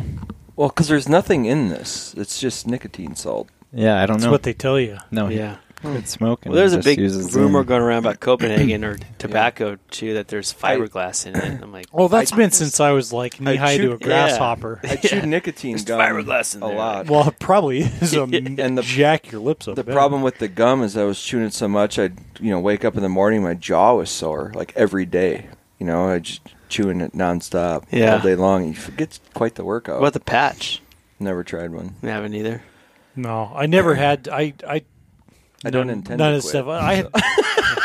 Well, because there's nothing in this. It's just nicotine salt. Yeah, I don't That's know. what they tell you. no, he Yeah. Quit smoking. Well, there's a big rumor them. going around about Copenhagen or tobacco too that there's fiberglass in it. I'm like, Well, that's I- been since I was like knee high to a chewed- grasshopper. I chewed nicotine There's gum fiberglass in a there. lot. Well, it probably is a And the- jack your lips up. the bad. problem with the gum is I was chewing it so much I'd you know wake up in the morning my jaw was sore like every day. You know, I just chewing it nonstop Yeah. all day long. You forget quite the workout. what about the patch? Never tried one. I haven't either. No, I never had. I I. I don't none- intend none to of the quit, stuff. I had.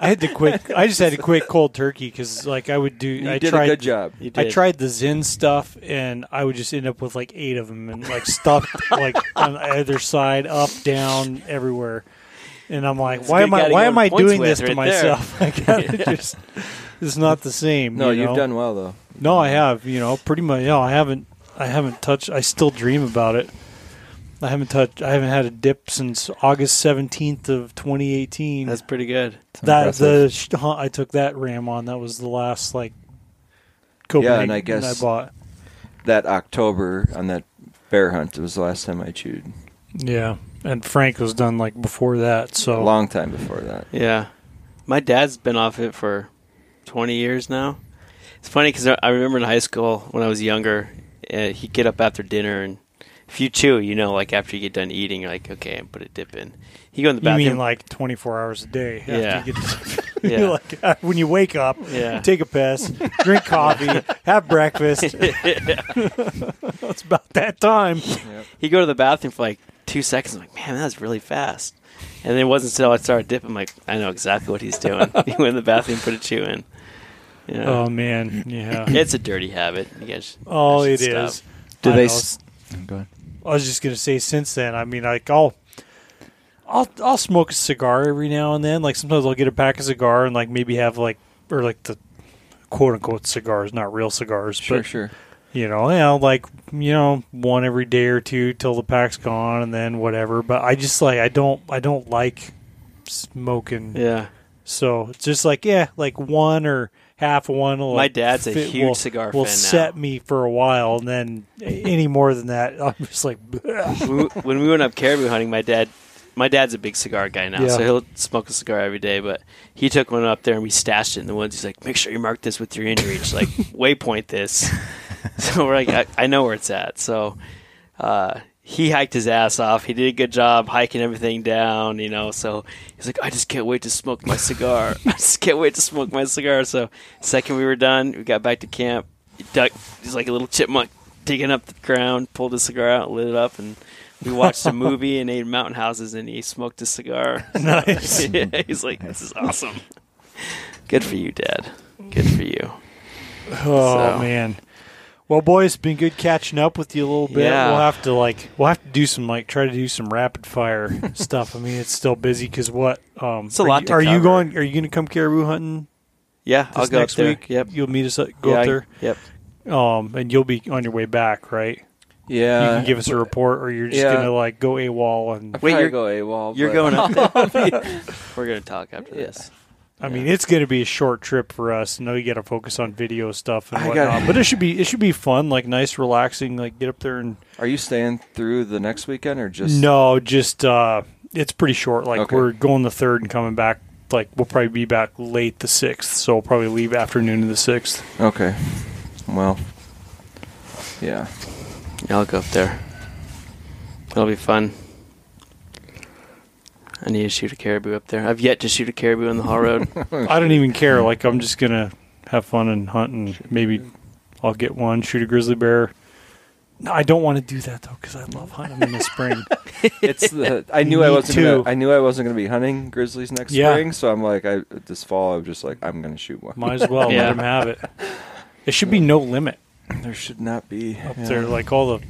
I had to quit. I just had to quit cold turkey because, like, I would do. You I did tried. a good job. You I did. tried the Zyn stuff, and I would just end up with like eight of them, and like stuffed like on either side, up, down, everywhere. And I'm like, That's why good am guy I? to Why go am to I points doing with this to right there. myself? I gotta just. It's not the same. No, you you've know? done well though. No, I have. You know, pretty much. No, I haven't. I haven't touched. I still dream about it. I haven't touched. I haven't had a dip since August seventeenth of twenty eighteen. That's pretty good. It's That impressive. the hunt I took that ram on. That was the last like. Copenhagen I guess- I bought. That October on that bear hunt it was the last time I chewed. Yeah, and Frank was done like before that. So A long time before that. Yeah, my dad's been off it for twenty years now. It's funny because I remember in high school when I was younger, uh, he'd get up after dinner and if you chew, you know, like after you get done eating, you're like, okay, and put a dip in. He go in the you bathroom. mean like twenty four hours a day? after Yeah. You get, Yeah. You're like uh, when you wake up, Yeah. take a piss, drink coffee, have breakfast. It's about that time. he'd go to the bathroom for like two seconds. I'm like, man, that was really fast. And then it wasn't until I started dipping, I'm like, I know exactly what he's doing. he went in the bathroom, put a chew in. Yeah. Oh man, yeah. it's a dirty habit. You guys. Oh, I it should is. Do I they? know. s- Go ahead. I was just gonna say since then. I mean, like I'll, I'll, I'll smoke a cigar every now and then. Like sometimes I'll get a pack of cigar and like maybe have like or like the quote unquote cigars, not real cigars, Sure, but sure. you know, yeah, like you know, one every day or two till the pack's gone, and then whatever. But I just like I don't I don't like smoking Yeah. So it's just like yeah, like one or half of one. Will My dad's a fit- huge will, cigar will fan now. set me for a while, and then any more than that, I'm just like. When we- went up caribou hunting, my dad, my dad's a big cigar guy now, Yeah. so he'll smoke a cigar every day. But he took one up there and we stashed it in the woods. He's like, "Make sure you mark this with your inReach, like waypoint this." so we're like, I, "I know where it's at." So uh, he hiked his ass off. He did a good job hiking everything down, you know. So he's like, "I just can't wait to smoke my cigar. I just can't wait to smoke my cigar." So second we were done, we got back to camp. He duck, he's like a little chipmunk digging up the ground, pulled his cigar out, lit it up, and we watched a movie and ate mountain houses, and he smoked a cigar. Nice. Yeah, he's like, "This is awesome." Good for you, Dad. Good for you. Oh So- man. Well, boys, it's been good catching up with you a little bit. Yeah. We'll have to like we'll have to do some like try to do some rapid fire stuff. I mean, it's still busy because what? Um, It's a are lot You, to are you going? Are you going to come caribou hunting Yeah, this I'll go next up there. week? Yep. You'll meet us. Up, go yeah, up I- there. Yep. Um, and you'll be on your way back, right? Yeah, you can give us a report, or you're just yeah. gonna like go AWOL and. I'd Wait, you're- go AWOL. You're but- going up there. We're gonna talk after Yeah. this. I mean, it's going to be a short trip for us. I know you got to focus on video stuff and I whatnot, gotta- but it should be it should be fun, like nice, relaxing. Like get up there and Are you staying through the next weekend or just no, just uh, it's pretty short. Like Okay. we're going the third and coming back. Like we'll probably be back late the sixth, so we'll probably leave afternoon of the sixth. Okay. Well. Yeah. Yeah, I'll go up there. It'll be fun. I need to shoot a caribou up there. I've yet to shoot a caribou on the Haul Road. I don't even care. Like I'm just gonna have fun and hunt, and maybe I'll get one, shoot a grizzly bear. No, I don't want to do that though because I love hunting in the spring. It's the I knew I Me wasn't too. gonna, I knew I wasn't going to be hunting grizzlies next Yeah. spring, so I'm like I this fall I'm just like I'm going to shoot one. Might as well Yeah. let them have it. It should be no limit There should not be. up yeah. there. Like all the,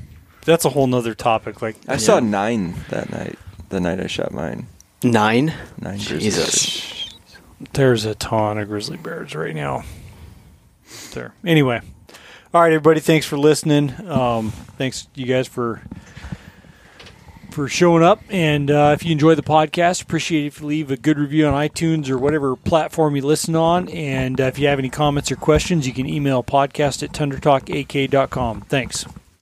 that's a whole nother topic. Like I saw nine that night. The night I shot mine. Nine. Nine Jesus. grizzlies. there's a ton of grizzly bears right now. There. Anyway, all right, everybody. Thanks for listening. Um, thanks you guys for for showing up. And uh, if you enjoy the podcast, appreciate it if you leave a good review on iTunes or whatever platform you listen on. And uh, if you have any comments or questions, you can email podcast at tundertalkak.com. Thanks.